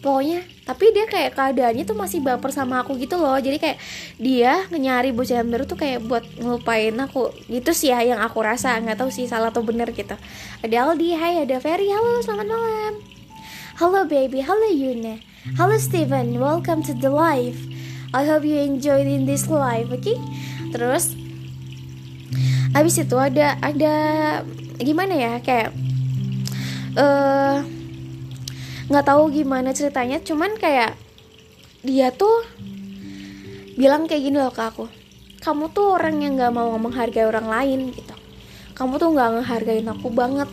Pokoknya tapi dia kayak keadaannya tuh masih baper sama aku gitu loh. Jadi kayak dia nyari bocah baru tuh kayak buat ngelupain aku. Gitu sih ya yang aku rasa. Nggak tahu sih salah atau bener gitu. Ada Aldi hai ada Ferry. Halo selamat malam. Halo baby. Halo Yuna halo Steven. Welcome to the live I hope you enjoy in this life oke okay? terus habis itu ada ada gimana ya kayak eh uh, nggak tahu gimana ceritanya cuman kayak dia tuh bilang kayak gini loh ke aku kamu tuh orang yang nggak mau menghargai orang lain gitu kamu tuh nggak ngehargain aku banget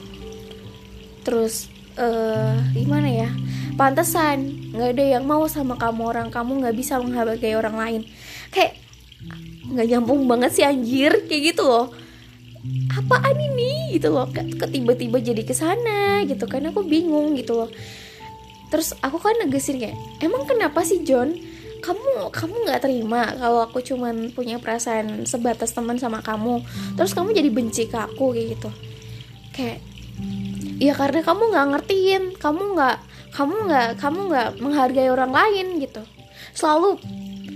terus uh, gimana ya pantesan nggak ada yang mau sama kamu orang kamu nggak bisa menghargai orang lain. Kayak nggak nyambung banget sih anjir kayak gitu loh. Apaan ini? Gitu loh ke tiba-tiba jadi ke sana gitu kan aku bingung gitu loh. Terus aku kan negesin kayak emang kenapa sih John? Kamu kamu nggak terima kalau aku cuman punya perasaan sebatas teman sama kamu? Terus kamu jadi benci ke aku kayak gitu. Kayak ya karena kamu nggak ngertiin kamu nggak kamu nggak kamu nggak menghargai orang lain gitu. Selalu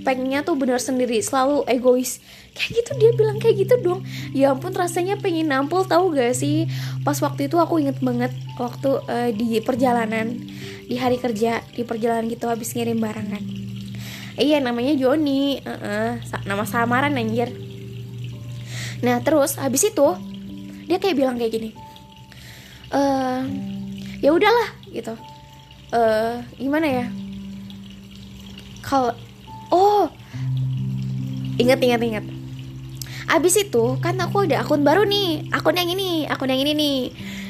pengennya tuh benar sendiri selalu egois. Kayak gitu dia bilang kayak gitu dong. Ya ampun rasanya pengen nampol tahu gak sih? Pas waktu itu aku inget banget waktu uh, di perjalanan di hari kerja di perjalanan gitu habis ngirim barang kan iya namanya Joni. Uh -uh, nama samaran anjir. Nah terus habis itu dia kayak bilang kayak gini uh, ya udahlah gitu uh, gimana ya? Kalau oh inget inget inget abis itu kan aku ada akun baru nih. Akun yang ini akun yang ini nih.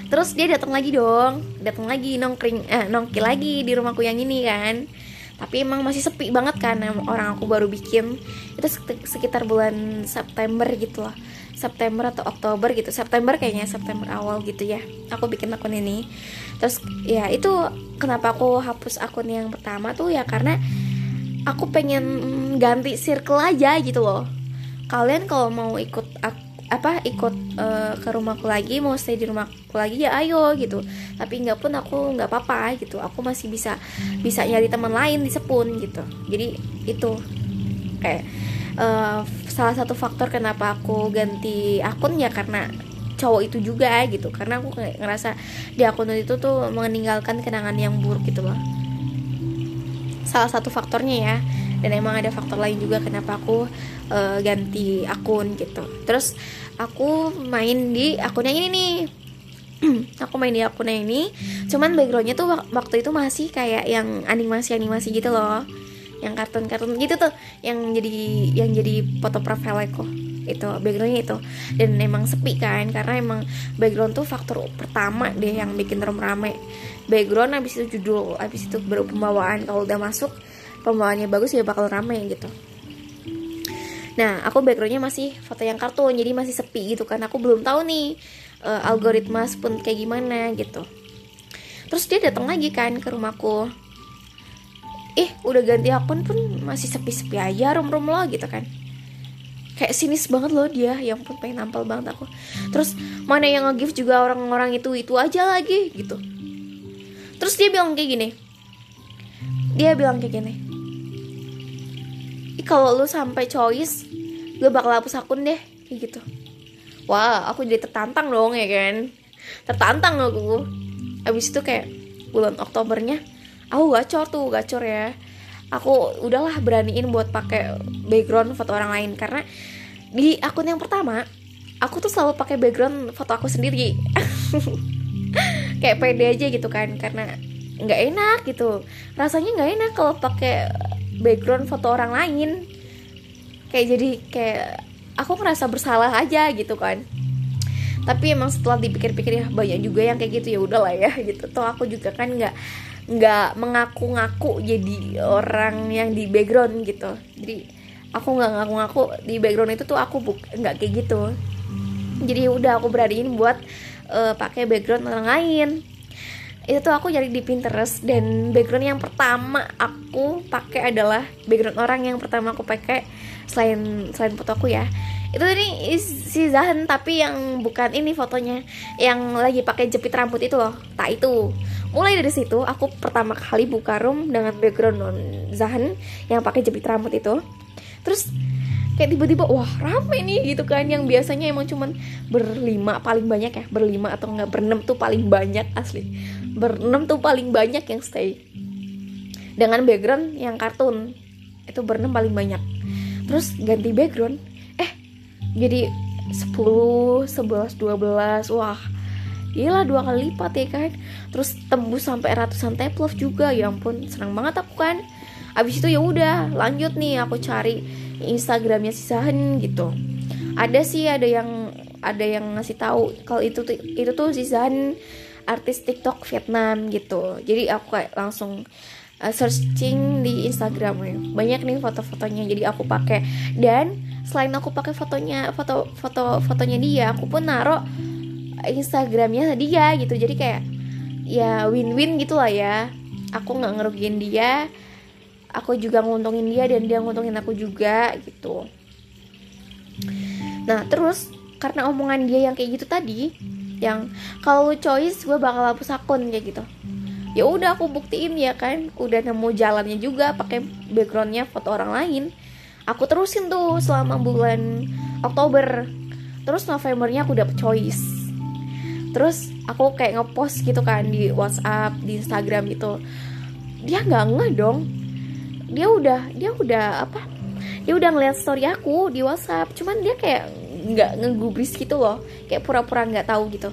Terus dia datang lagi dong. Datang lagi nongkring eh, nongki lagi di rumahku yang ini kan. Tapi emang masih sepi banget kan orang aku baru bikin. Itu sekitar bulan September gitu lah September atau Oktober gitu. September kayaknya September awal gitu ya. Aku bikin akun ini. Terus ya itu kenapa aku hapus akun yang pertama tuh ya karena aku pengen ganti circle aja gitu loh. Kalian kalau mau ikut apa ikut uh, ke rumahku lagi mau stay di rumahku lagi ya ayo gitu. Tapi nggak pun aku nggak apa-apa gitu. Aku masih bisa bisa nyari teman lain di sepun gitu. Jadi itu. Kayak uh, salah satu faktor kenapa aku ganti akun ya karena cowok itu juga gitu. Karena aku ngerasa di akun itu tuh meninggalkan kenangan yang buruk gitu loh. Salah satu faktornya ya. Dan emang ada faktor lain juga kenapa aku uh, ganti akun gitu. Terus aku main di akun yang ini nih. Aku main di akun yang ini. Cuman backgroundnya tuh waktu itu masih kayak yang animasi animasi gitu loh yang kartun kartun gitu tuh yang jadi yang jadi foto profile aku itu backgroundnya itu. Dan emang sepi kan karena emang background tuh faktor pertama deh yang bikin rom rame. Background abis itu judul abis itu baru pembawaan. Kalau udah masuk pembawaannya bagus ya bakal rame gitu. Nah aku backgroundnya masih foto yang kartun jadi masih sepi gitu kan. Aku belum tahu nih uh, algoritma pun kayak gimana gitu. Terus dia datang lagi kan ke rumahku eh udah ganti akun pun masih sepi-sepi aja rom-rom lo gitu kan. Kayak sinis banget loh dia yang pun pengen nampal banget aku. Terus mana yang nge-give juga orang-orang itu itu aja lagi gitu. Terus dia bilang kayak gini. Dia bilang kayak gini. Kalau lu sampai choice gue bakal hapus akun deh kayak gitu. Wah aku jadi tertantang dong ya kan. Tertantang aku. Abis itu kayak bulan Oktobernya aku gacor tuh gacor ya. Aku udahlah beraniin buat pakai background foto orang lain karena di akun yang pertama aku tuh selalu pakai background foto aku sendiri. Kayak pede aja gitu kan karena nggak enak gitu. Rasanya nggak enak kalau pakai background foto orang lain. Kayak jadi kayak aku ngerasa bersalah aja gitu kan. Tapi emang setelah dipikir-pikir ya banyak juga yang kayak gitu ya udahlah ya gitu. Toh aku juga kan nggak nggak mengaku-ngaku jadi orang yang di background gitu. Jadi aku nggak ngaku-ngaku di background itu tuh aku nggak kayak gitu. Jadi ya udah aku beraniin buat uh, pakai background orang lain. Itu tuh aku cari di Pinterest dan background yang pertama aku pakai adalah background orang yang pertama aku pakai selain selain foto aku ya. Itu ini si Zahan tapi yang bukan ini fotonya yang lagi pakai jepit rambut itu loh tak itu mulai dari situ aku pertama kali buka room dengan background non Zahan yang pakai jepit rambut itu. Terus kayak tiba-tiba wah rame nih gitu kan yang biasanya emang cuman berlima paling banyak ya berlima atau enggak berenam tuh paling banyak asli. Berenam tuh paling banyak yang stay. Dengan background yang kartun itu berenam paling banyak. Terus ganti background eh jadi 10 11 12 wah Gila dua kali lipat ya kan? Terus tembus sampai ratusan tape juga. Ya ampun senang banget aku kan? Abis itu ya udah lanjut nih aku cari Instagramnya si Sahen gitu. Ada sih ada yang ada yang ngasih tahu kalau itu itu tuh si Sahen artis TikTok Vietnam gitu. Jadi aku kayak langsung uh, searching di Instagram ya. banyak nih foto-fotonya jadi aku pakai. Dan selain aku pakai fotonya foto foto fotonya dia aku pun naruh Instagramnya dia gitu. Jadi kayak ya win-win gitu lah ya. Aku nggak ngerugiin dia aku juga nguntungin dia dan dia nguntungin aku juga gitu. Nah terus karena omongan dia yang kayak gitu tadi yang kalau choice gue bakal hapus akun kayak gitu. Ya udah aku buktiin ya kan udah nemu jalannya juga pakai backgroundnya foto orang lain. Aku terusin tuh selama bulan Oktober. Terus Novembernya aku dapet choice terus aku kayak ngepost gitu kan di WhatsApp di Instagram gitu. Dia nggak ngeh dong. Dia udah dia udah apa? Dia udah ngeliat story aku di WhatsApp. Cuman dia kayak nggak ngegubris gitu loh. Kayak pura-pura nggak tahu gitu.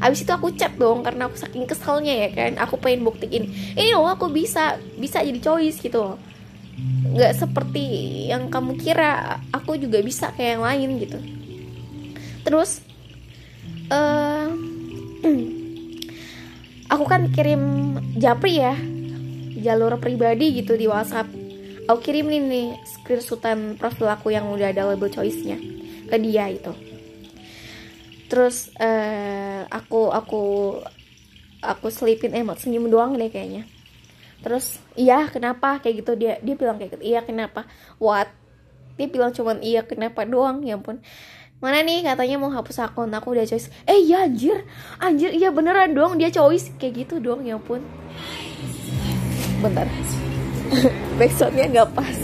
Abis itu aku chat dong karena aku saking keselnya ya kan. Aku pengen buktiin Ini loh aku bisa Bisa jadi choice gitu loh. Gak seperti yang kamu kira. Aku juga bisa kayak yang lain gitu. Terus uh, Aku kan kirim japri ya Jalur pribadi gitu di whatsapp. Aku kirim nih screenshotan profil aku yang udah ada label choice-nya ke dia itu. Terus uh, aku aku aku selipin emot senyum doang deh kayaknya. Terus iya kenapa? Kayak gitu dia dia bilang kayak gitu. Iya kenapa? What? Dia bilang cuman iya kenapa doang? Ya ampun mana nih? Katanya mau hapus akun. Aku udah choice. Eh iya anjir. Anjir iya beneran dong. Dia choice. Kayak gitu dong ya ampun. Bentar. Backsoundnya nggak pas.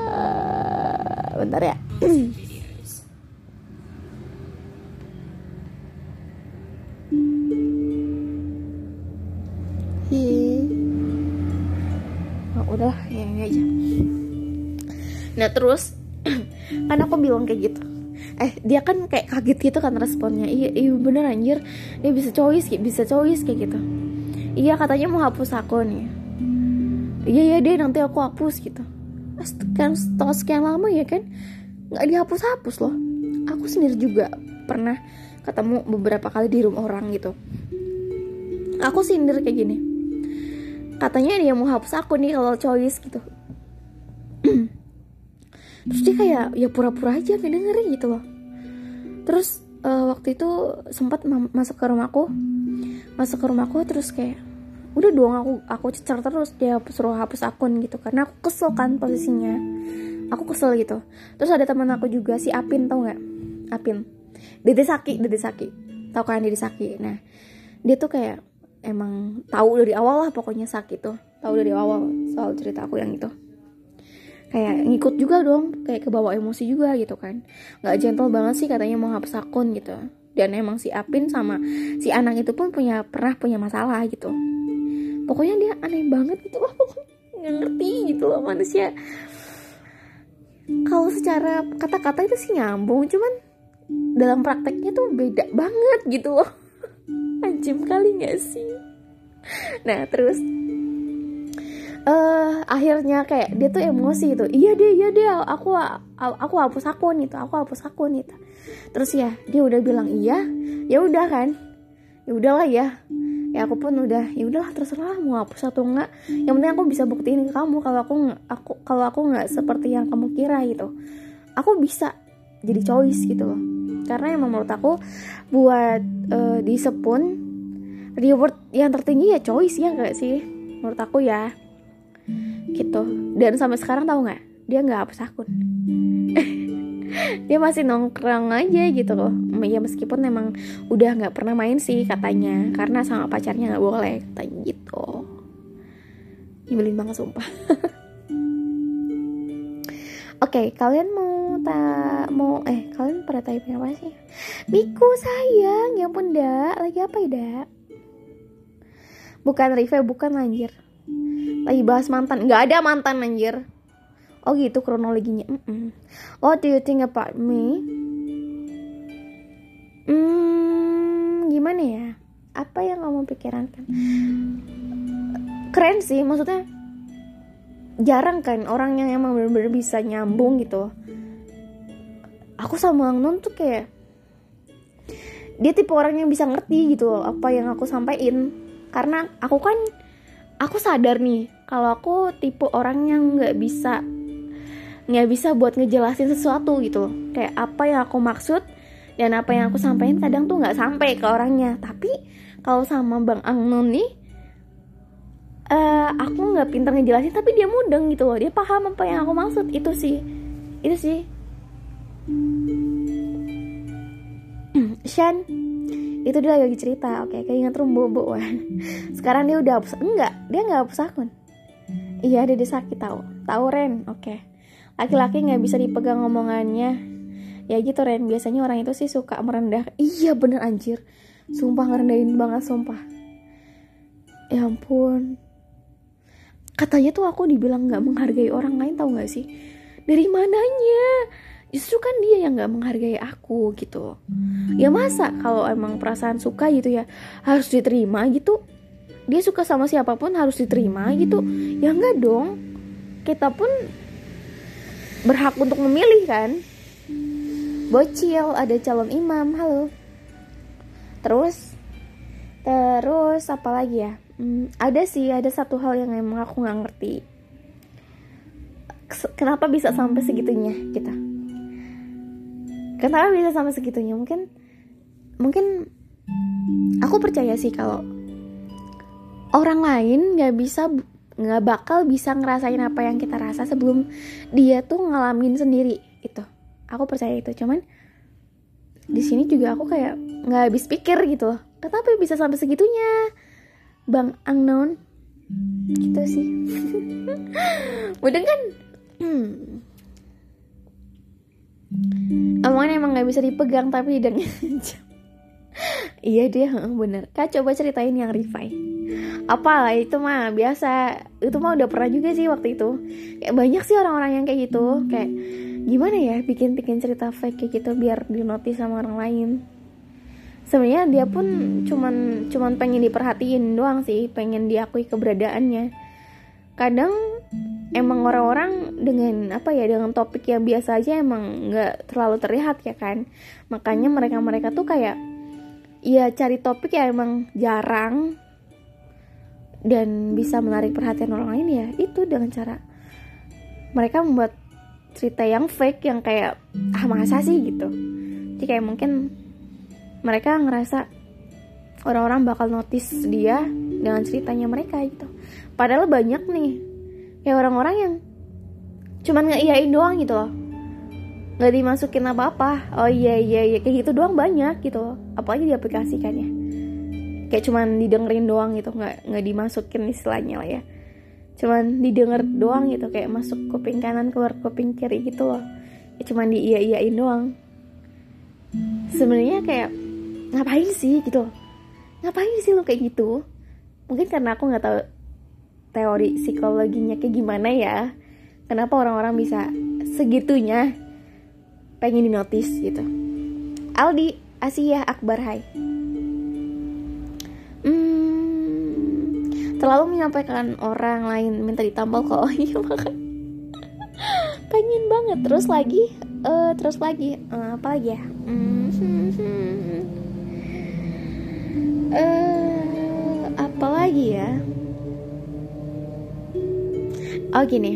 Uh, bentar ya. Oh, udah ya ini aja. Nah terus kan aku bilang kayak gitu. Eh dia kan kayak kaget gitu kan responnya. Iya iya bener anjir. Dia bisa choice bisa choice kayak gitu. Iya katanya mau hapus akun ya iya iya deh nanti aku hapus gitu. Kan setelah sekian lama ya kan? Nggak dihapus-hapus loh. Aku sendiri juga pernah ketemu beberapa kali di rumah orang gitu. Aku sindir kayak gini. Katanya dia mau hapus aku nih kalau choice gitu terus dia kayak ya pura-pura aja kayak dengerin gitu loh. Terus uh, waktu itu sempat masuk ke rumahku masuk ke rumahku terus kayak udah dong aku aku cecer terus dia suruh hapus akun gitu. Karena aku kesel kan posisinya. Aku kesel gitu. Terus ada teman aku juga si Apin tau nggak? Apin. Dede Saki Dede Saki. Tau kan Dede Saki? Nah dia tuh kayak emang tahu dari awal lah pokoknya Saki tuh. Tahu dari awal soal cerita aku yang itu kayak ngikut juga dong kayak kebawa emosi juga gitu kan. Nggak gentle banget sih katanya mau hapus akun gitu. Dan emang si Apin sama si anak itu pun punya pernah punya masalah gitu. Pokoknya dia aneh banget gitu loh nggak ngerti gitu loh manusia. Kalau secara kata-kata itu sih nyambung cuman dalam prakteknya tuh beda banget gitu loh. Anjim kali gak sih? Nah terus uh, akhirnya kayak dia tuh emosi gitu. Iya deh iya deh aku aku hapus akun itu aku hapus akun itu terus ya dia udah bilang iya ya udah kan. Ya udahlah ya. Ya aku pun udah ya udahlah terserah mau hapus atau enggak. Yang penting aku bisa buktiin ke kamu kalau aku aku kalau aku nggak seperti yang kamu kira gitu. Aku bisa jadi choice gitu loh. Karena emang menurut aku buat uh, di sepun reward yang tertinggi ya choice ya enggak sih? Menurut aku ya gitu. Dan sampai sekarang tahu nggak? Dia nggak hapus akun. Dia masih nongkrong aja gitu loh. Ya meskipun memang udah nggak pernah main sih katanya. Karena sama pacarnya nggak boleh katanya gitu. Nyebelin banget sumpah. Oke okay, kalian mau tak mau eh kalian pada typing apa sih? Miku sayang. Ya pun dak. Lagi apa ya dak? Bukan Rive bukan anjir lagi bahas mantan. Nggak ada mantan anjir. Oh gitu kronologinya. Mm -mm. what do you think about me? Hmm gimana ya? Apa yang kamu pikirkan? Keren sih maksudnya jarang kan orang yang emang bener-bener bisa nyambung gitu. Aku sama Bang Non tuh kayak dia tipe orang yang bisa ngerti gitu apa yang aku sampaikan. Karena aku kan aku sadar nih kalau aku tipe orang yang nggak bisa nggak bisa buat ngejelasin sesuatu gitu kayak apa yang aku maksud dan apa yang aku sampaikan kadang tuh nggak sampai ke orangnya. Tapi kalau sama bang Angnon nih uh, aku nggak pintar ngejelasin tapi dia mudeng gitu loh. Dia paham apa yang aku maksud. Itu sih itu sih. Shan itu dia lagi cerita oke kayak ingat rumbo sekarang dia udah hapus enggak dia nggak hapus akun. Iya dia sakit tahu. Tahu Ren oke. Laki-laki nggak bisa dipegang omongannya. Ya gitu Ren biasanya orang itu sih suka merendah. Iya bener anjir. Sumpah ngerendahin banget sumpah. Ya ampun. Katanya tuh aku dibilang nggak menghargai orang lain tahu nggak sih? Dari mananya justru kan dia yang nggak menghargai aku gitu. Ya masa kalau emang perasaan suka gitu ya harus diterima gitu? Dia suka sama siapa pun harus diterima gitu. Ya enggak dong. Kita pun berhak untuk memilih kan? Bocil ada calon imam halo. Terus terus apa lagi ya? Hmm, ada sih ada satu hal yang emang aku nggak ngerti. Kenapa bisa sampai segitunya kita kenapa bisa sampai segitunya. Mungkin mungkin aku percaya sih kalau orang lain nggak bisa nggak bakal bisa ngerasain apa yang kita rasa sebelum dia tuh ngalamin sendiri itu aku percaya itu. Cuman di sini juga aku kayak nggak habis pikir gitu loh. Kenapa bisa sampai segitunya? Bang unknown. Gitu sih. Mudah kan? Hmm. Omongan emang nggak bisa dipegang tapi dan iya dia bener. Kak coba ceritain yang Rifai. Apalah itu mah biasa. Itu mah udah pernah juga sih waktu itu. Kayak banyak sih orang-orang yang kayak gitu. Kayak gimana ya bikin-bikin cerita fake kayak gitu biar di notice sama orang lain. Sebenarnya dia pun cuman cuman pengen diperhatiin doang sih. Pengen diakui keberadaannya. Kadang emang orang-orang dengan apa ya dengan topik yang biasa aja emang nggak terlalu terlihat ya kan? Makanya mereka-mereka tuh kayak ya cari topik ya emang jarang dan bisa menarik perhatian orang lain ya itu dengan cara mereka membuat cerita yang fake yang kayak ah masa sih? gitu. Jadi kayak mungkin mereka ngerasa orang-orang bakal notice dia dengan ceritanya mereka gitu. Padahal banyak nih kayak orang-orang yang cuman ngeiyain doang gitu loh. Nggak dimasukin apa-apa. Oh iya iya iya. Kayak gitu doang banyak gitu apalagi diaplikasikannya. Kayak cuman didengerin doang gitu. Nggak nggak dimasukin istilahnya lah ya. Cuman didengar doang gitu. Kayak masuk kuping kanan keluar kuping kiri gitu loh. Ya cuman di iya iyain doang. Sebenarnya kayak ngapain sih gitu ngapain sih lo kayak gitu? Mungkin karena aku nggak tahu teori psikologinya kayak gimana ya? Kenapa orang-orang bisa segitunya pengen dinotis gitu? Aldi Asia Akbar Hai. Terlalu menyampaikan orang lain minta ditampal kok. Iya pengen banget. Terus lagi uh, terus lagi. Uh, apa lagi ya? Uh, apa lagi ya oh gini.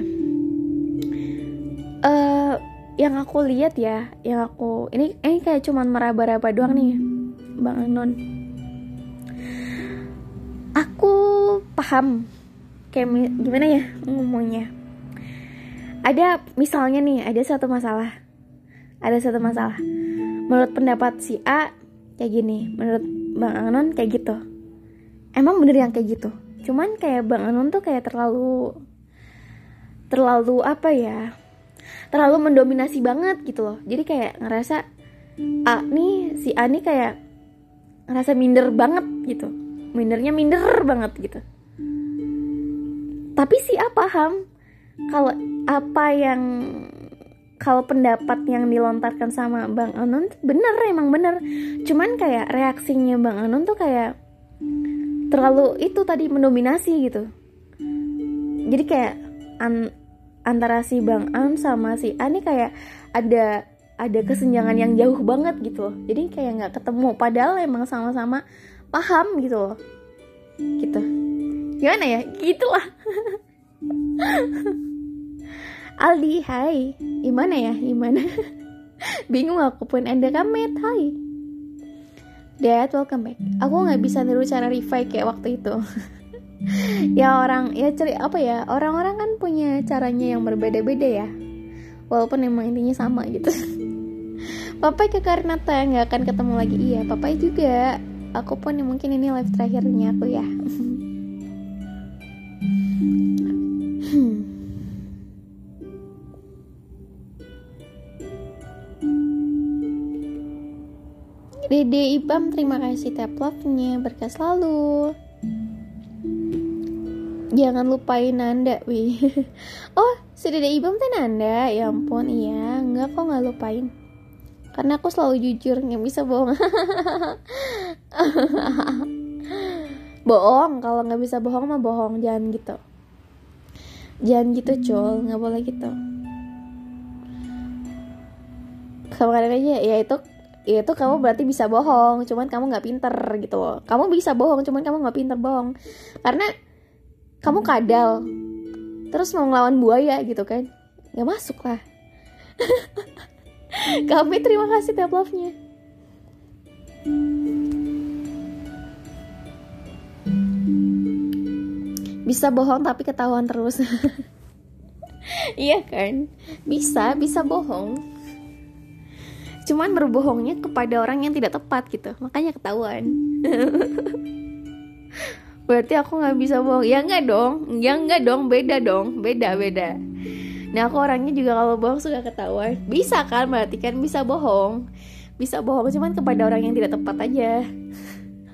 Uh, yang aku lihat ya yang aku ini ini kayak cuman meraba-raba doang nih bang Anon aku paham kayak gimana ya ngomongnya. Ada misalnya nih ada satu masalah. Ada satu masalah. Menurut pendapat si A kayak gini. Menurut Bang Anon kayak gitu. Emang bener yang kayak gitu? Cuman kayak Bang Anon tuh kayak terlalu terlalu apa ya terlalu mendominasi banget gitu loh. Jadi kayak ngerasa A nih si A nih kayak ngerasa minder banget gitu. Mindernya minder banget gitu. Tapi si A paham kalau apa yang kalau pendapat yang dilontarkan sama Bang Anon bener emang bener. Cuman kayak reaksinya Bang Anon tuh kayak terlalu itu tadi mendominasi gitu. Jadi kayak an antara si Bang An sama si A nih kayak ada ada kesenjangan yang jauh banget gitu loh. Jadi kayak nggak ketemu. Padahal emang sama-sama paham gitu loh. Gitu. Gimana ya? Gitulah. Aldi hai. Gimana ya? Gimana? Bingung aku pun. Anda kamet hai. Dad welcome back. Aku nggak bisa niru cara revive kayak waktu itu ya orang ya ceri apa ya orang-orang kan punya caranya yang berbeda-beda ya. Walaupun emang intinya sama gitu. Papai ke Karnata nggak akan ketemu lagi. Iya Papai juga. Aku pun mungkin ini live terakhirnya aku ya. Dede Ibam terima kasih tap love-nya berkah selalu Jangan lupain Nanda wih Oh si Dede Ibam tuh Nanda? Ya ampun iya. Enggak kok nggak lupain. Karena aku selalu jujur nggak bisa bohong. Bohong Kalau nggak bisa bohong mah bohong Jangan gitu. Jangan gitu cul. Nggak boleh gitu. Kadang aja ya itu ya itu kamu berarti bisa bohong cuman kamu nggak pinter gitu loh. Kamu bisa bohong cuman kamu nggak pinter bohong. Karena kamu kadal. Terus mau ngelawan buaya gitu kan? Nggak masuk lah. Kami terima kasih tap love nya bisa bohong tapi ketahuan terus. Iya kan? Bisa bisa bohong. Cuman berbohongnya kepada orang yang tidak tepat gitu. Makanya ketahuan berarti aku nggak bisa bohong. Ya nggak dong. Ya nggak dong. Beda dong. Beda beda. Nah aku orangnya juga kalau bohong suka ketahuan bisa kan? Berarti kan bisa bohong. Bisa bohong cuman kepada orang yang tidak tepat aja.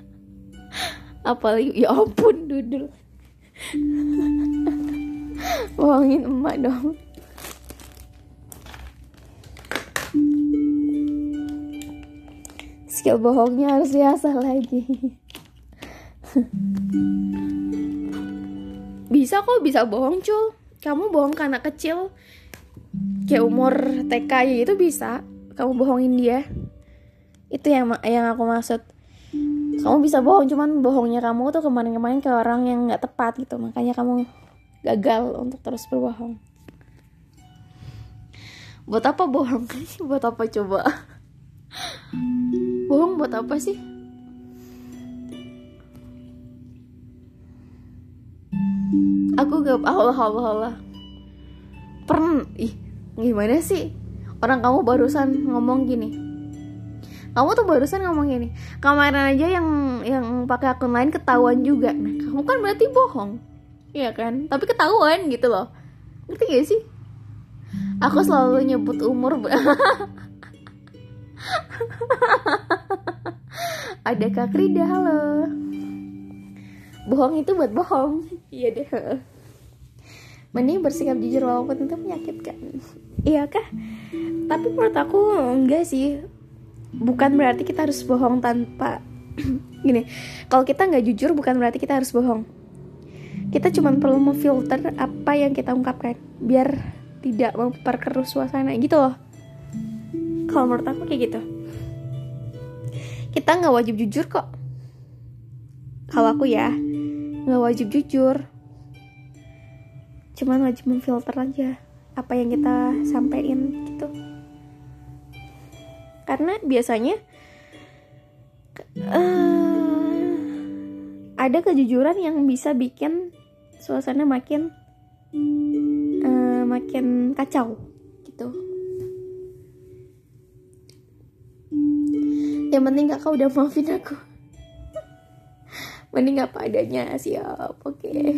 Apalagi ya ampun dudul. Bohongin emak dong. Skill bohongnya harus diasah lagi bisa kok bisa bohong cul. Kamu bohong anak kecil. Kayak umur TK ya itu bisa. Kamu bohongin dia. Itu yang yang aku maksud. Kamu bisa bohong cuman bohongnya kamu tuh kemarin-kemarin ke orang yang nggak tepat gitu. Makanya kamu gagal untuk terus berbohong. Buat apa bohong? Buat apa coba? Bohong buat apa sih aku gak Allah Allah Allah. Pernah ih gimana sih? Orang kamu barusan ngomong gini. Kamu tuh barusan ngomong gini. Kemarin aja yang yang pakai akun lain ketahuan juga. Nah kamu kan berarti bohong. Iya kan? Tapi ketahuan gitu loh. Ngerti gak sih? Aku selalu nyebut umur ada Kak Rida, halo. Bohong itu buat bohong. Iya deh. Mending bersikap jujur walaupun itu menyakitkan. Iya kah? Tapi menurut aku enggak sih. Bukan berarti kita harus bohong tanpa gini. Kalau kita nggak jujur bukan berarti kita harus bohong. Kita cuma perlu memfilter apa yang kita ungkapkan biar tidak memperkeruh suasana gitu loh. Kalau menurut aku kayak gitu kita nggak wajib jujur kok kalau aku ya nggak wajib jujur. Cuman wajib memfilter aja apa yang kita sampaikan gitu. Karena biasanya uh, ada kejujuran yang bisa bikin suasana makin uh, makin kacau gitu. Yang penting kakak udah maafin aku mending apa adanya siap oke okay.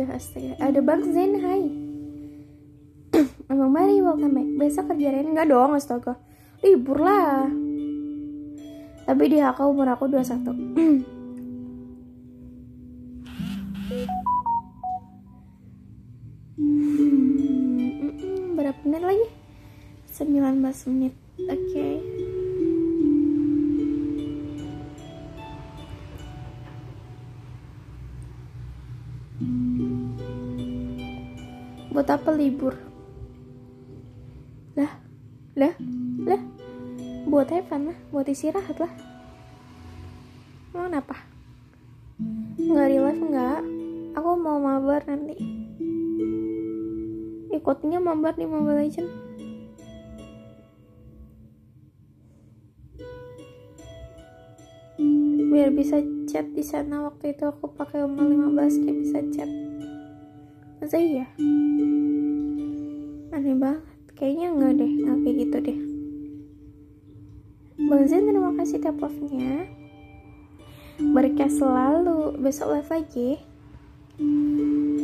Aja astaga ada bang Zen hai. Emang Mari welcome back. Besok kerja Ren Enggak dong astaga. Libur lah. Tapi di HK umur aku 21 hmm, Berapa menit lagi? 19 menit. Oke. okay. Buat apa libur? Lah, lah, lah. Buat Evan lah, buat istirahat lah. Mau kenapa? Nggak di live nggak? Aku mau mabar nanti. Ikutnya mabar di Mobile Legend. Biar bisa chat di sana waktu itu aku pakai umur 15 kayak bisa chat. Masa iya? Aneh banget. Kayaknya enggak deh, enggak kayak gitu deh. Bang Zen terima kasih tap off-nya. Berkah selalu. Besok live lagi.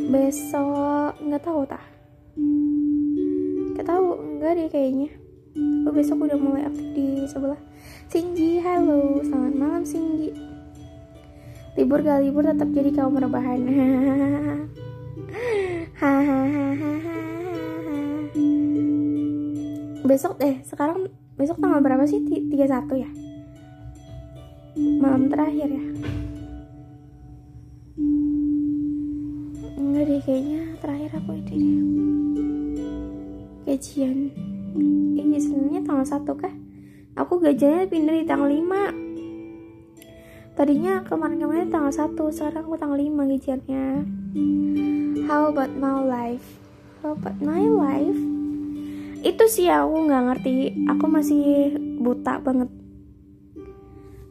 Besok nggak tahu tah. Nggak tahu, enggak deh kayaknya. Aku besok udah mulai aktif di sebelah. Singgi, halo. Selamat malam Singgi. Libur gak libur tetap jadi kaum rebahan. Besok eh sekarang besok tanggal berapa sih? 31 ya? Malam terakhir ya? Enggak deh kayaknya terakhir aku itu deh. Gajian. Eh gajiannya tanggal 1 kah? Aku gajiannya pindah di tanggal 5 tadinya kemarin-kemarin tanggal 1 sekarang aku tanggal 5 gajiannya how about my life? How about my life? Itu sih aku nggak ngerti. Aku masih buta banget.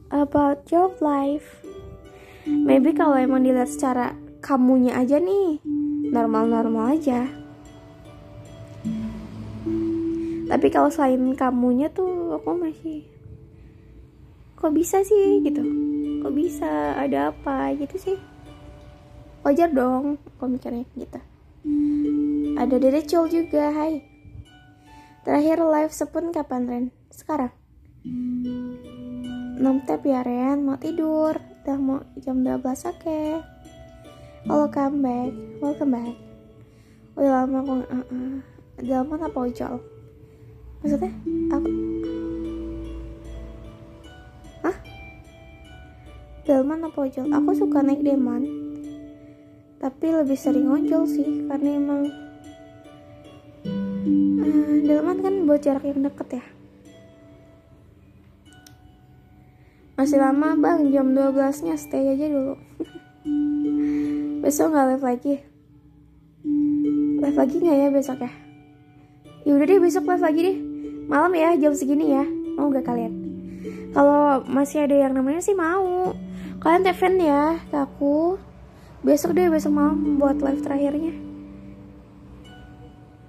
About your life. Maybe kalau emang dilihat secara kamunya aja nih normal-normal aja. Tapi kalau selain kamunya tuh aku masih kok bisa sih gitu kok bisa ada apa gitu sih wajar dong aku mikirnya gitu ada dede cul juga hai Terakhir live sepun kapan Ren? Sekarang? 6 tap ya Ren, mau tidur Udah mau jam 12 oke okay. Welcome back Welcome back Udah lama aku uh, uh. Delman apa ojol? Maksudnya? Aku Delman apa ojol? Aku suka naik Delman. Tapi lebih sering ojol sih Karena emang uh, delman kan buat jarak yang deket ya. Masih lama bang. Jam 12 nya stay aja dulu. Besok nggak live lagi. Live lagi nggak ya besok ya? Ya udah deh besok live lagi deh. Malam ya jam segini ya. Mau gak kalian? Kalau masih ada yang namanya sih mau kalian telepon ya ke aku. Besok deh besok malam buat live terakhirnya.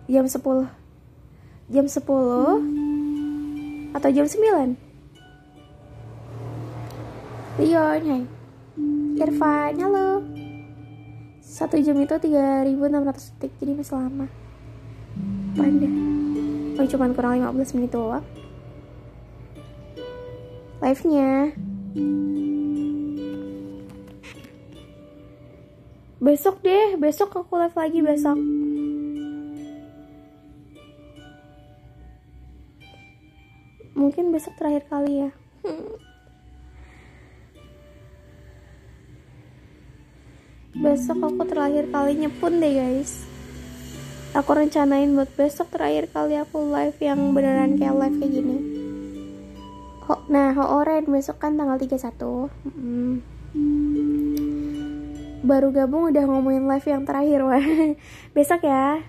Jam 10 jam 10 atau jam 9 Leon hai Irfan halo. Satu jam itu 3600 detik jadi masih lama. Panda Oh cuma kurang 15 menit doang. Live nya Besok deh Besok aku live lagi besok. Mungkin besok terakhir kali ya. Besok aku terakhir kalinya pun deh guys. Aku rencanain buat besok terakhir kali aku live yang beneran kayak live kayak gini. Ho, nah Ho-Oren besok kan tanggal 31 hmm. Baru gabung udah ngomongin live yang terakhir wah besok ya.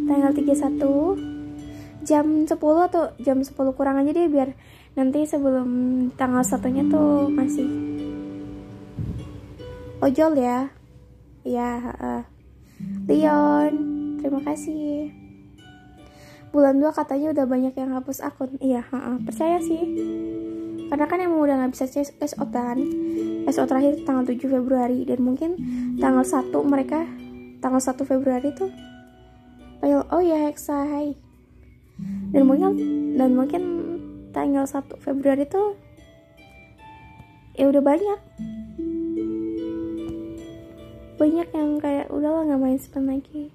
Tanggal 31 jam 10 atau jam 10 kurang aja deh biar nanti sebelum tanggal satunya tuh masih ojol ya. Ya uh. Leon terima kasih bulan 2 katanya udah banyak yang hapus akun. Iya uh, percaya sih. Karena kan emang udah nggak bisa SO kan. SO terakhir tanggal 7 Februari. Dan mungkin tanggal 1 mereka tanggal 1 Februari tuh oh ya Hexa hai. Dan mungkin dan mungkin tanggal 1 Februari tuh ya udah banyak. Banyak yang kayak udahlah nggak main spend lagi.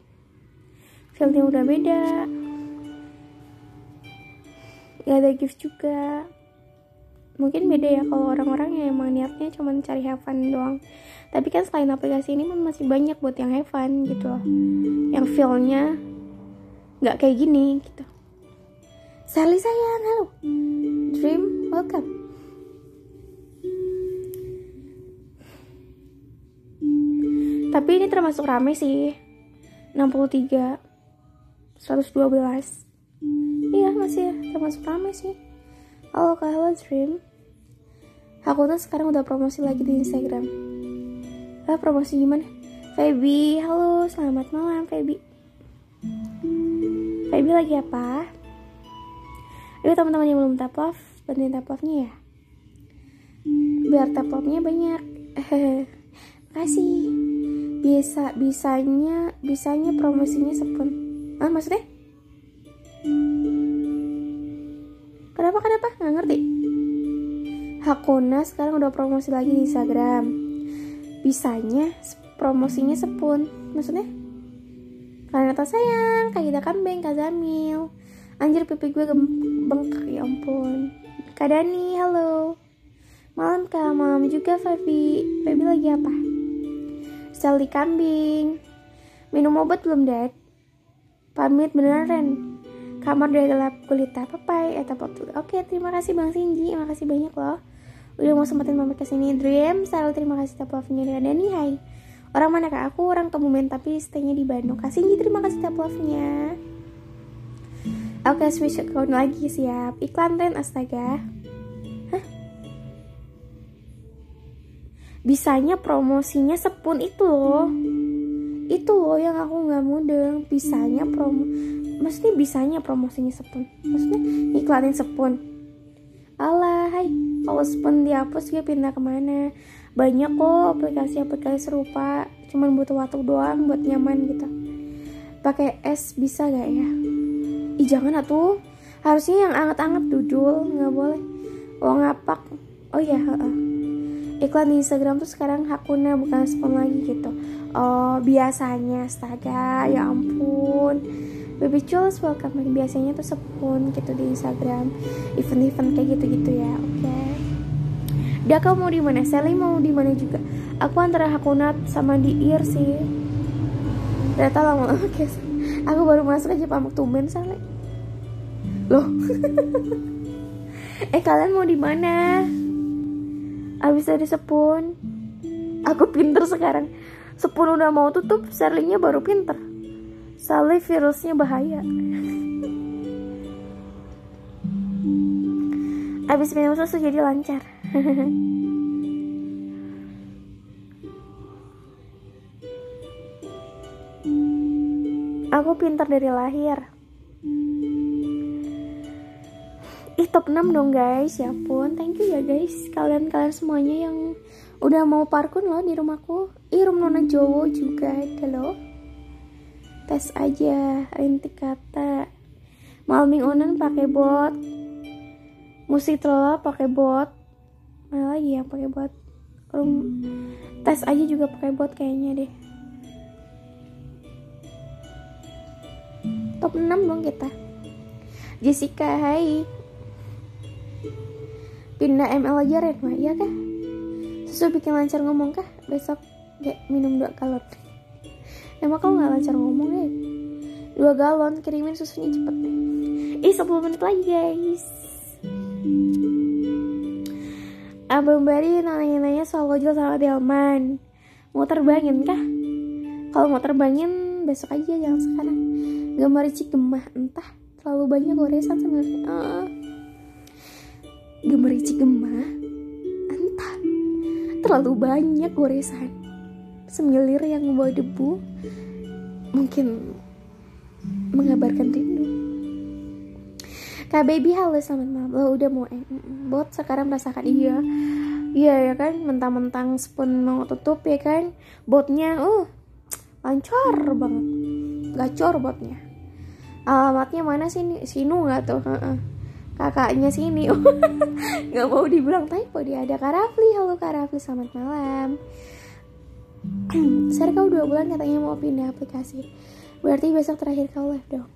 Fieldnya udah beda gak ada gift juga. Mungkin beda ya kalau orang-orang yang emang niatnya cuma cari have fun doang. Tapi kan selain aplikasi ini masih banyak buat yang have fun gitu loh. Yang feelnya nggak kayak gini gitu. Sally sayang halo. Dream welcome. Tapi ini termasuk rame sih. 63 112 iya masih ya. Termasuk rame sih. Halo Kak Halo Dream Aku tuh sekarang udah promosi lagi di Instagram. Ah promosi gimana? Feby, halo. Selamat malam Feby. Feby lagi apa? Ayo teman-teman yang belum tap love Bantuin tap love-nya ya. Biar tap love-nya banyak. Makasih. Bisa, bisanya Bisanya promosinya sepun Ah maksudnya? Kenapa kenapa? Nggak ngerti. Hakuna sekarang udah promosi lagi di Instagram. Bisanya promosinya sepun. Maksudnya? Kalian atas sayang, Kak Gita Kambing, Kak Zamil. Anjir pipi gue bengkak ya ampun. Kak Dani, halo. Malam kak, malam juga Fabi. Fabi lagi apa? Sally kambing. Minum obat belum, Dad? Pamit beneran, kamar udah gelap kulit papai atau pop oke terima kasih bang Sinji makasih banyak loh. Udah mau sempetin mampir ke sini Dream selalu terima kasih tap love-nya dan Dani hai. Orang mana kak? Aku orang Kebumen tapi staynya di Bandung. Kak Sinji terima kasih tap love-nya oke switch account lagi siap. Iklan tren astaga. Hah? bisanya promosinya sepun itu loh itu loh yang aku nggak mudeng. Bisanya promo maksudnya bisanya promosinya sepun. Maksudnya iklanin sepun. Alah hai. Kalau sepun dihapus gue pindah ke mana? Banyak kok aplikasi-aplikasi serupa. Cuman butuh waktu doang buat nyaman gitu. Pakai es bisa gak ya? Ih jangan atuh harusnya yang anget-anget dudul. Nggak boleh. Oh ngapak. Oh ya uh, iklan di Instagram tuh sekarang hakuna bukan spam lagi gitu oh biasanya astaga ya ampun. Baby Jules welcome biasanya tuh sepun gitu di Instagram. Event-event kayak gitu-gitu ya oke. Okay. Daka mau di mana? Sally mau di mana juga? Aku antara Hakunat sama di Ear sih. Ternyata lama oke. Okay. aku baru masuk aja pamuk tumben Sally. Loh. Eh kalian mau di mana? Abis dari sepun. Aku pinter sekarang sepun udah mau tutup Sally-nya baru pinter. Sally virusnya bahaya. Abis minum susu jadi lancar. Aku pintar dari lahir. Ih top 6 dong guys. Ya pun thank you ya guys. Kalian-kalian semuanya yang udah mau parkun loh di rumahku. Ih room nona jowo juga ada loh. Tes aja rintik kata. Malming onan pakai bot. Musik telah pakai bot. Mana lagi yang pakai bot? Room tes aja juga pakai bot kayaknya deh. Top 6 dong kita. Jessica hai. Pindah ML aja Redma. Iya kah susu bikin lancar ngomong kah? Besok gak minum dua galon. Emang kau nggak lancar ngomong ya dua galon kirimin susunya cepet. Ih 10 menit lagi guys. Abang Bari nanya-nanya soal ojol sama Delman. Mau terbangin kah? Kalau mau terbangin besok aja jangan sekarang. Gambar cik gemah entah. Terlalu banyak goresan sebenarnya uh. Gambar cik gemah entah Terlalu banyak goresan. Semilir yang membawa debu Mungkin mengabarkan rindu. Kak Baby halo selamat malam. Lo udah mau eh, Bot sekarang merasakan iya. Iya ya kan? Mentang-mentang spoon mau tutup ya kan? Botnya uh Lancar banget. Gacor botnya. Alamatnya mana sih Sinu gak tuh uh-uh. Kakaknya sini. Gak mau dibilang typo dia Ada Karafli Halo Karafli selamat malam. Ser kau dua bulan katanya mau pindah aplikasi. Berarti besok terakhir kau live dong?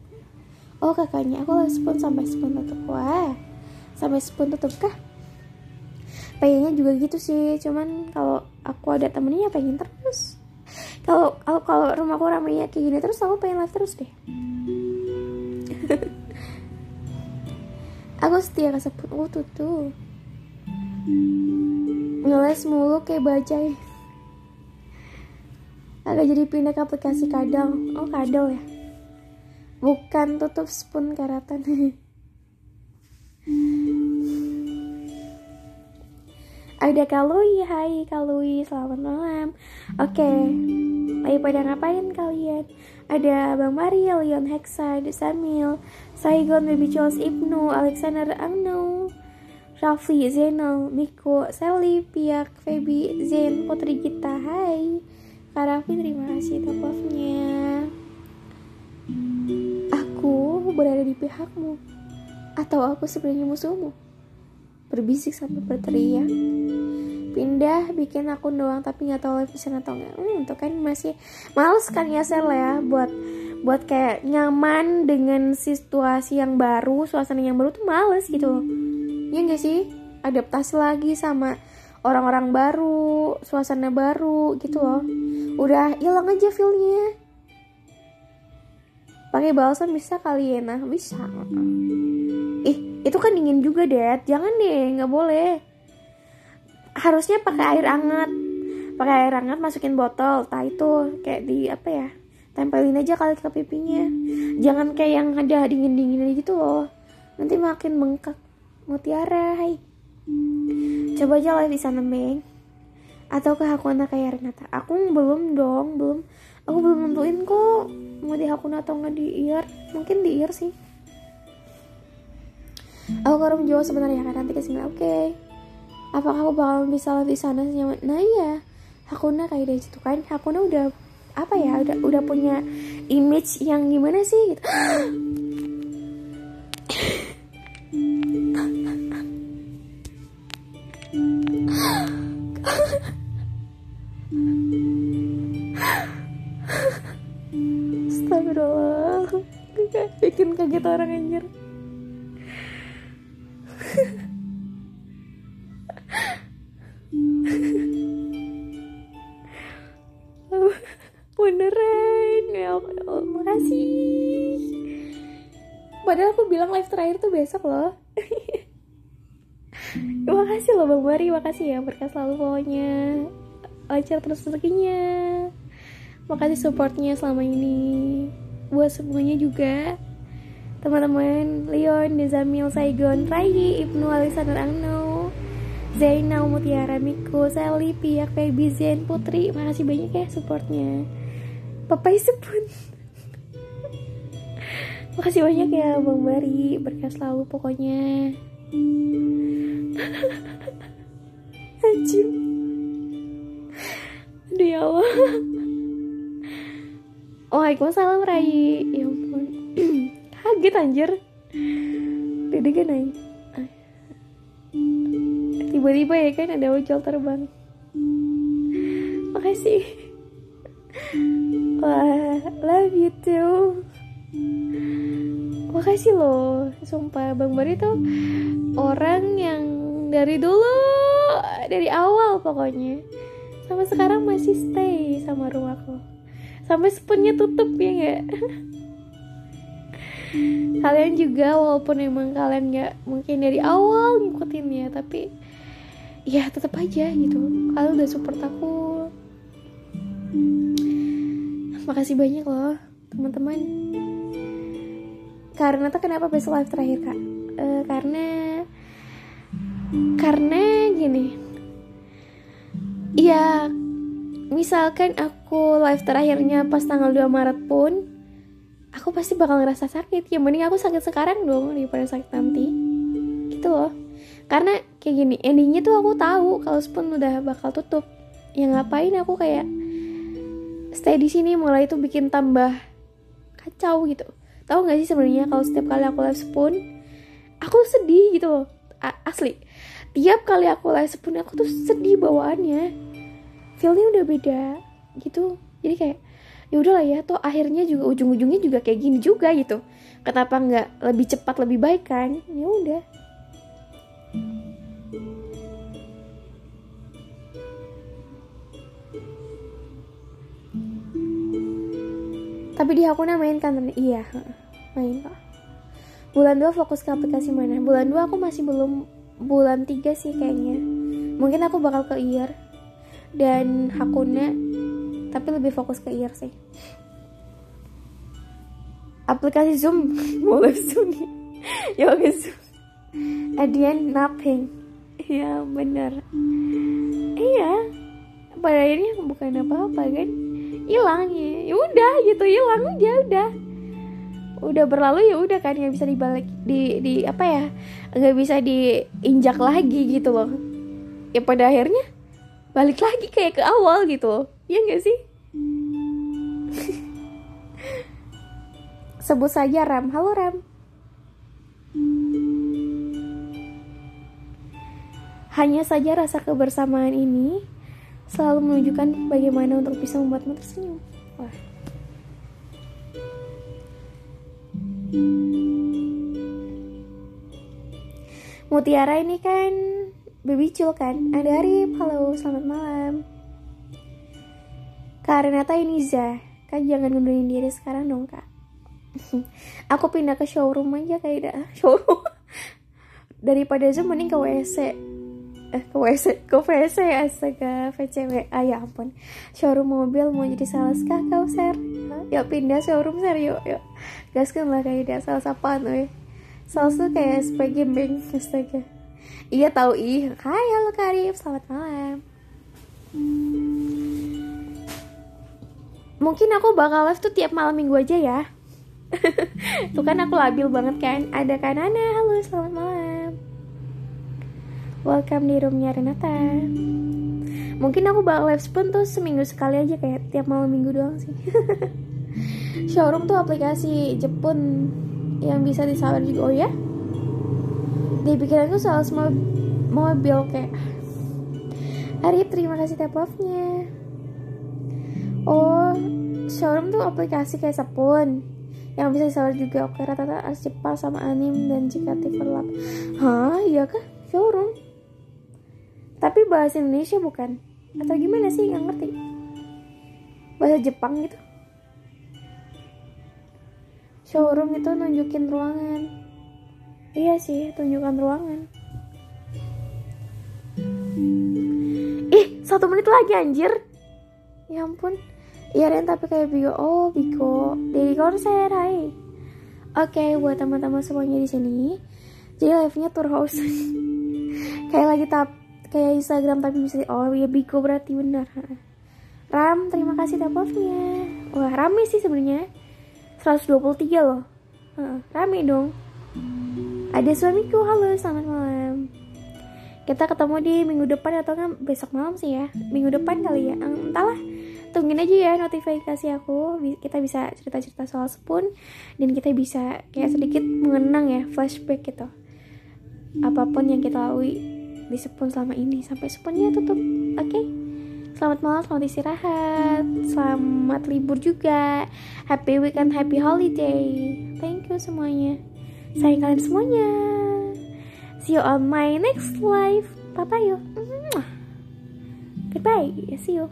Oh kakaknya aku les spoon sampai spoon tutup. Wah sampai spoon tutup kah? Pengennya juga gitu sih cuman kalau aku ada temennya pengen terus. Kalau kalau rumahku ramainya kayak gini terus aku pengen live terus deh aku setia ke oh tuh tuh. Ngeles mulu kayak bajai. Agak jadi pindah ke aplikasi kadal. Oh kadal ya? Bukan tutup spoon karatan. Ada Kalui, hai Kalui, selamat malam. Oke, okay. lagi pada ngapain kalian? Ada Bang Mario, Leon Hexa, Samil, Saigon, Baby Charles Ibnu, Alexander Angno, Rafli, Zainal, Miko, Sally, Piak, Feby, Zen, Putri Gita, hai Kak Raffi, terima kasih top love-nya Aku berada di pihakmu. Atau aku sebenarnya musuhmu? Berbisik sampai berteriak. Pindah bikin akun doang tapi nggak tahu live atau nggak. Hmm itu kan masih males kan ya Sel ya Buat buat kayak nyaman dengan situasi yang baru Suasana yang baru tuh males gitu Ya gak sih? Adaptasi lagi sama orang-orang baru Suasana baru gitu loh. Udah hilang aja feelnya. Pakai balsam bisa kali ya nah bisa. Ih itu kan dingin juga deh jangan deh nggak boleh. Harusnya pakai air hangat. Pakai air hangat masukin botol. Tak itu kayak di apa ya tempelin aja kali ke pipinya. Jangan kayak yang ada dingin dingin gitu loh. Nanti makin bengkak. Mutiara hai. Coba aja live di sana Meng. Atau ke aku anak kayak Renata? Aku belum dong belum. Aku belum nentuin kok. Mau di akun atau nggak di ear mungkin di ear sih. Aku kalau menjawab sebenarnya kan nanti ke sini oke. Okay. apakah aku bakal bisa live di sana nyaman nah iya. Hakuna kayak dari situ kan. Hakuna udah apa ya udah udah punya image yang gimana sih? Gitu Astagfirullah Bikin kaget orang anjir Beneran. Ya Allah, Makasih. Padahal aku bilang live terakhir tuh besok loh. Makasih loh Bang Mari. Makasih ya berkas selalu pokoknya Lancar terus rezekinya. Makasih supportnya selama ini. Buat semuanya juga. Teman-teman Leon, Dezamil, Saigon, Rai, Ibnu, Alexander Angno Zainal, Mutiara, Miko, Sally, Piak, Baby, Zen, Putri. Makasih banyak ya supportnya Papai Sepun makasih banyak ya Bang Bari. Berkas selalu pokoknya. Anjir Aduh ya Allah. Waalaikumsalam Rai. Ya ampun. Kaget anjir. Dede kan Tiba-tiba ya kan ada ojol terbang. Makasih Wah Love you too. Makasih loh Sumpah. Bang Bari tuh Orang yang Dari dulu Dari awal pokoknya. Sampai sekarang masih stay sama rumahku sampai spoonnya tutup ya nggak? Kalian juga walaupun emang kalian nggak mungkin dari awal ngikutin ya tapi ya tetap aja gitu. Kalian udah support aku makasih banyak loh teman-teman. Karena tuh kenapa besok live terakhir kak? E, karena karena gini. Ya misalkan aku live terakhirnya pas tanggal 2 Maret pun aku pasti bakal ngerasa sakit. Ya mending aku sakit sekarang dong daripada sakit nanti. Gitu loh. Karena kayak gini endingnya tuh aku tahu kalau spoon udah bakal tutup. Ya ngapain aku kayak stay di sini mulai itu bikin tambah kacau gitu. Tahu nggak sih sebenarnya kalau setiap kali aku live spoon aku sedih gitu asli. Tiap kali aku live spoon aku tuh sedih bawaannya. Feelnya udah beda gitu. Jadi kayak ya udahlah ya toh akhirnya juga ujung-ujungnya juga kayak gini juga gitu. Kenapa nggak lebih cepat lebih baik kan? Ya udah tapi di akunnya main kan iya. Main pak. Bulan 2 fokus ke aplikasi mana? Bulan 2 aku masih belum bulan 3 sih kayaknya. Mungkin aku bakal ke IR dan Hakuna tapi lebih fokus ke IR sih. Aplikasi Zoom. Boleh Zoom. Ya oke Zoom Adian napping ya bener. Iya. Pada akhirnya bukan apa-apa kan hilang ya. Udah gitu. Hilang aja udah. Udah berlalu ya udah kan. Nggak bisa dibalik di di apa ya nggak bisa diinjak lagi gitu loh. Ya pada akhirnya balik lagi kayak ke awal gitu ya nggak sih? Sebut saja Ram halo Ram hanya saja rasa kebersamaan ini selalu menunjukkan bagaimana untuk bisa membuatmu tersenyum. Wah. Mutiara ini kan baby cul kan? Ada Arif, halo, selamat malam. Karenata Iniza, kan jangan ngundurin diri sekarang dong kak. Aku pindah ke showroom aja kayak dah showroom. Daripada Zoom mending ke WC eh ke WC ke WC astaga VCW ah ya ampun. Showroom mobil mau jadi sales kah kau ser? Yuk pindah showroom ser yuk yuk. Gaskan lah kayak dia sales apaan weh sales tuh kayak SPG bank astaga. Iya tahu ih. Hai halo Karif selamat malam. Mungkin aku bakal live tuh tiap malam minggu aja ya. Tuh kan aku labil banget kan. Ada kanana halo selamat malam welcome di roomnya Renata. Mungkin aku bakal live spoon tuh seminggu sekali aja kayak tiap malam minggu doang sih. Showroom tuh aplikasi Jepun yang bisa disawer juga. Oh ya? Di pikiranku soal semua mobil kayak Arif terima kasih tap oh showroom tuh aplikasi kayak Sepun yang bisa disawer juga. Oke rata-rata harus sama anim dan jika tipe hah? Iya kah? Showroom tapi bahasa Indonesia bukan. Atau gimana sih? Nggak ngerti. Bahasa Jepang gitu. Showroom itu nunjukin ruangan. Iya sih tunjukkan ruangan. Ih satu menit lagi anjir. Ya ampun. Iya Ren tapi kayak Bigo oh Bigo dari konser hai. Oke okay, buat teman-teman semuanya di sini. Jadi live nya tour house. Kayak lagi tap kayak Instagram tapi bisa oh ya Biko berarti benar. Ram terima kasih dapatnya. Wah rame sih sebenarnya. 123 loh. Rame dong. Ada suamiku halo selamat malam. Kita ketemu di minggu depan atau kan besok malam sih ya. Minggu depan kali ya. Entahlah. Tungguin aja ya notifikasi aku. Kita bisa cerita-cerita soal spoon. Dan kita bisa kayak sedikit mengenang ya flashback gitu. Apa pun yang kita lalui di Sepun selama ini. Sampai Sepunnya tutup. Oke? Okay? selamat malam selamat istirahat selamat libur juga. Happy weekend happy holiday. Thank you semuanya. Sayang kalian semuanya. See you on my next live bye bye yo goodbye. See you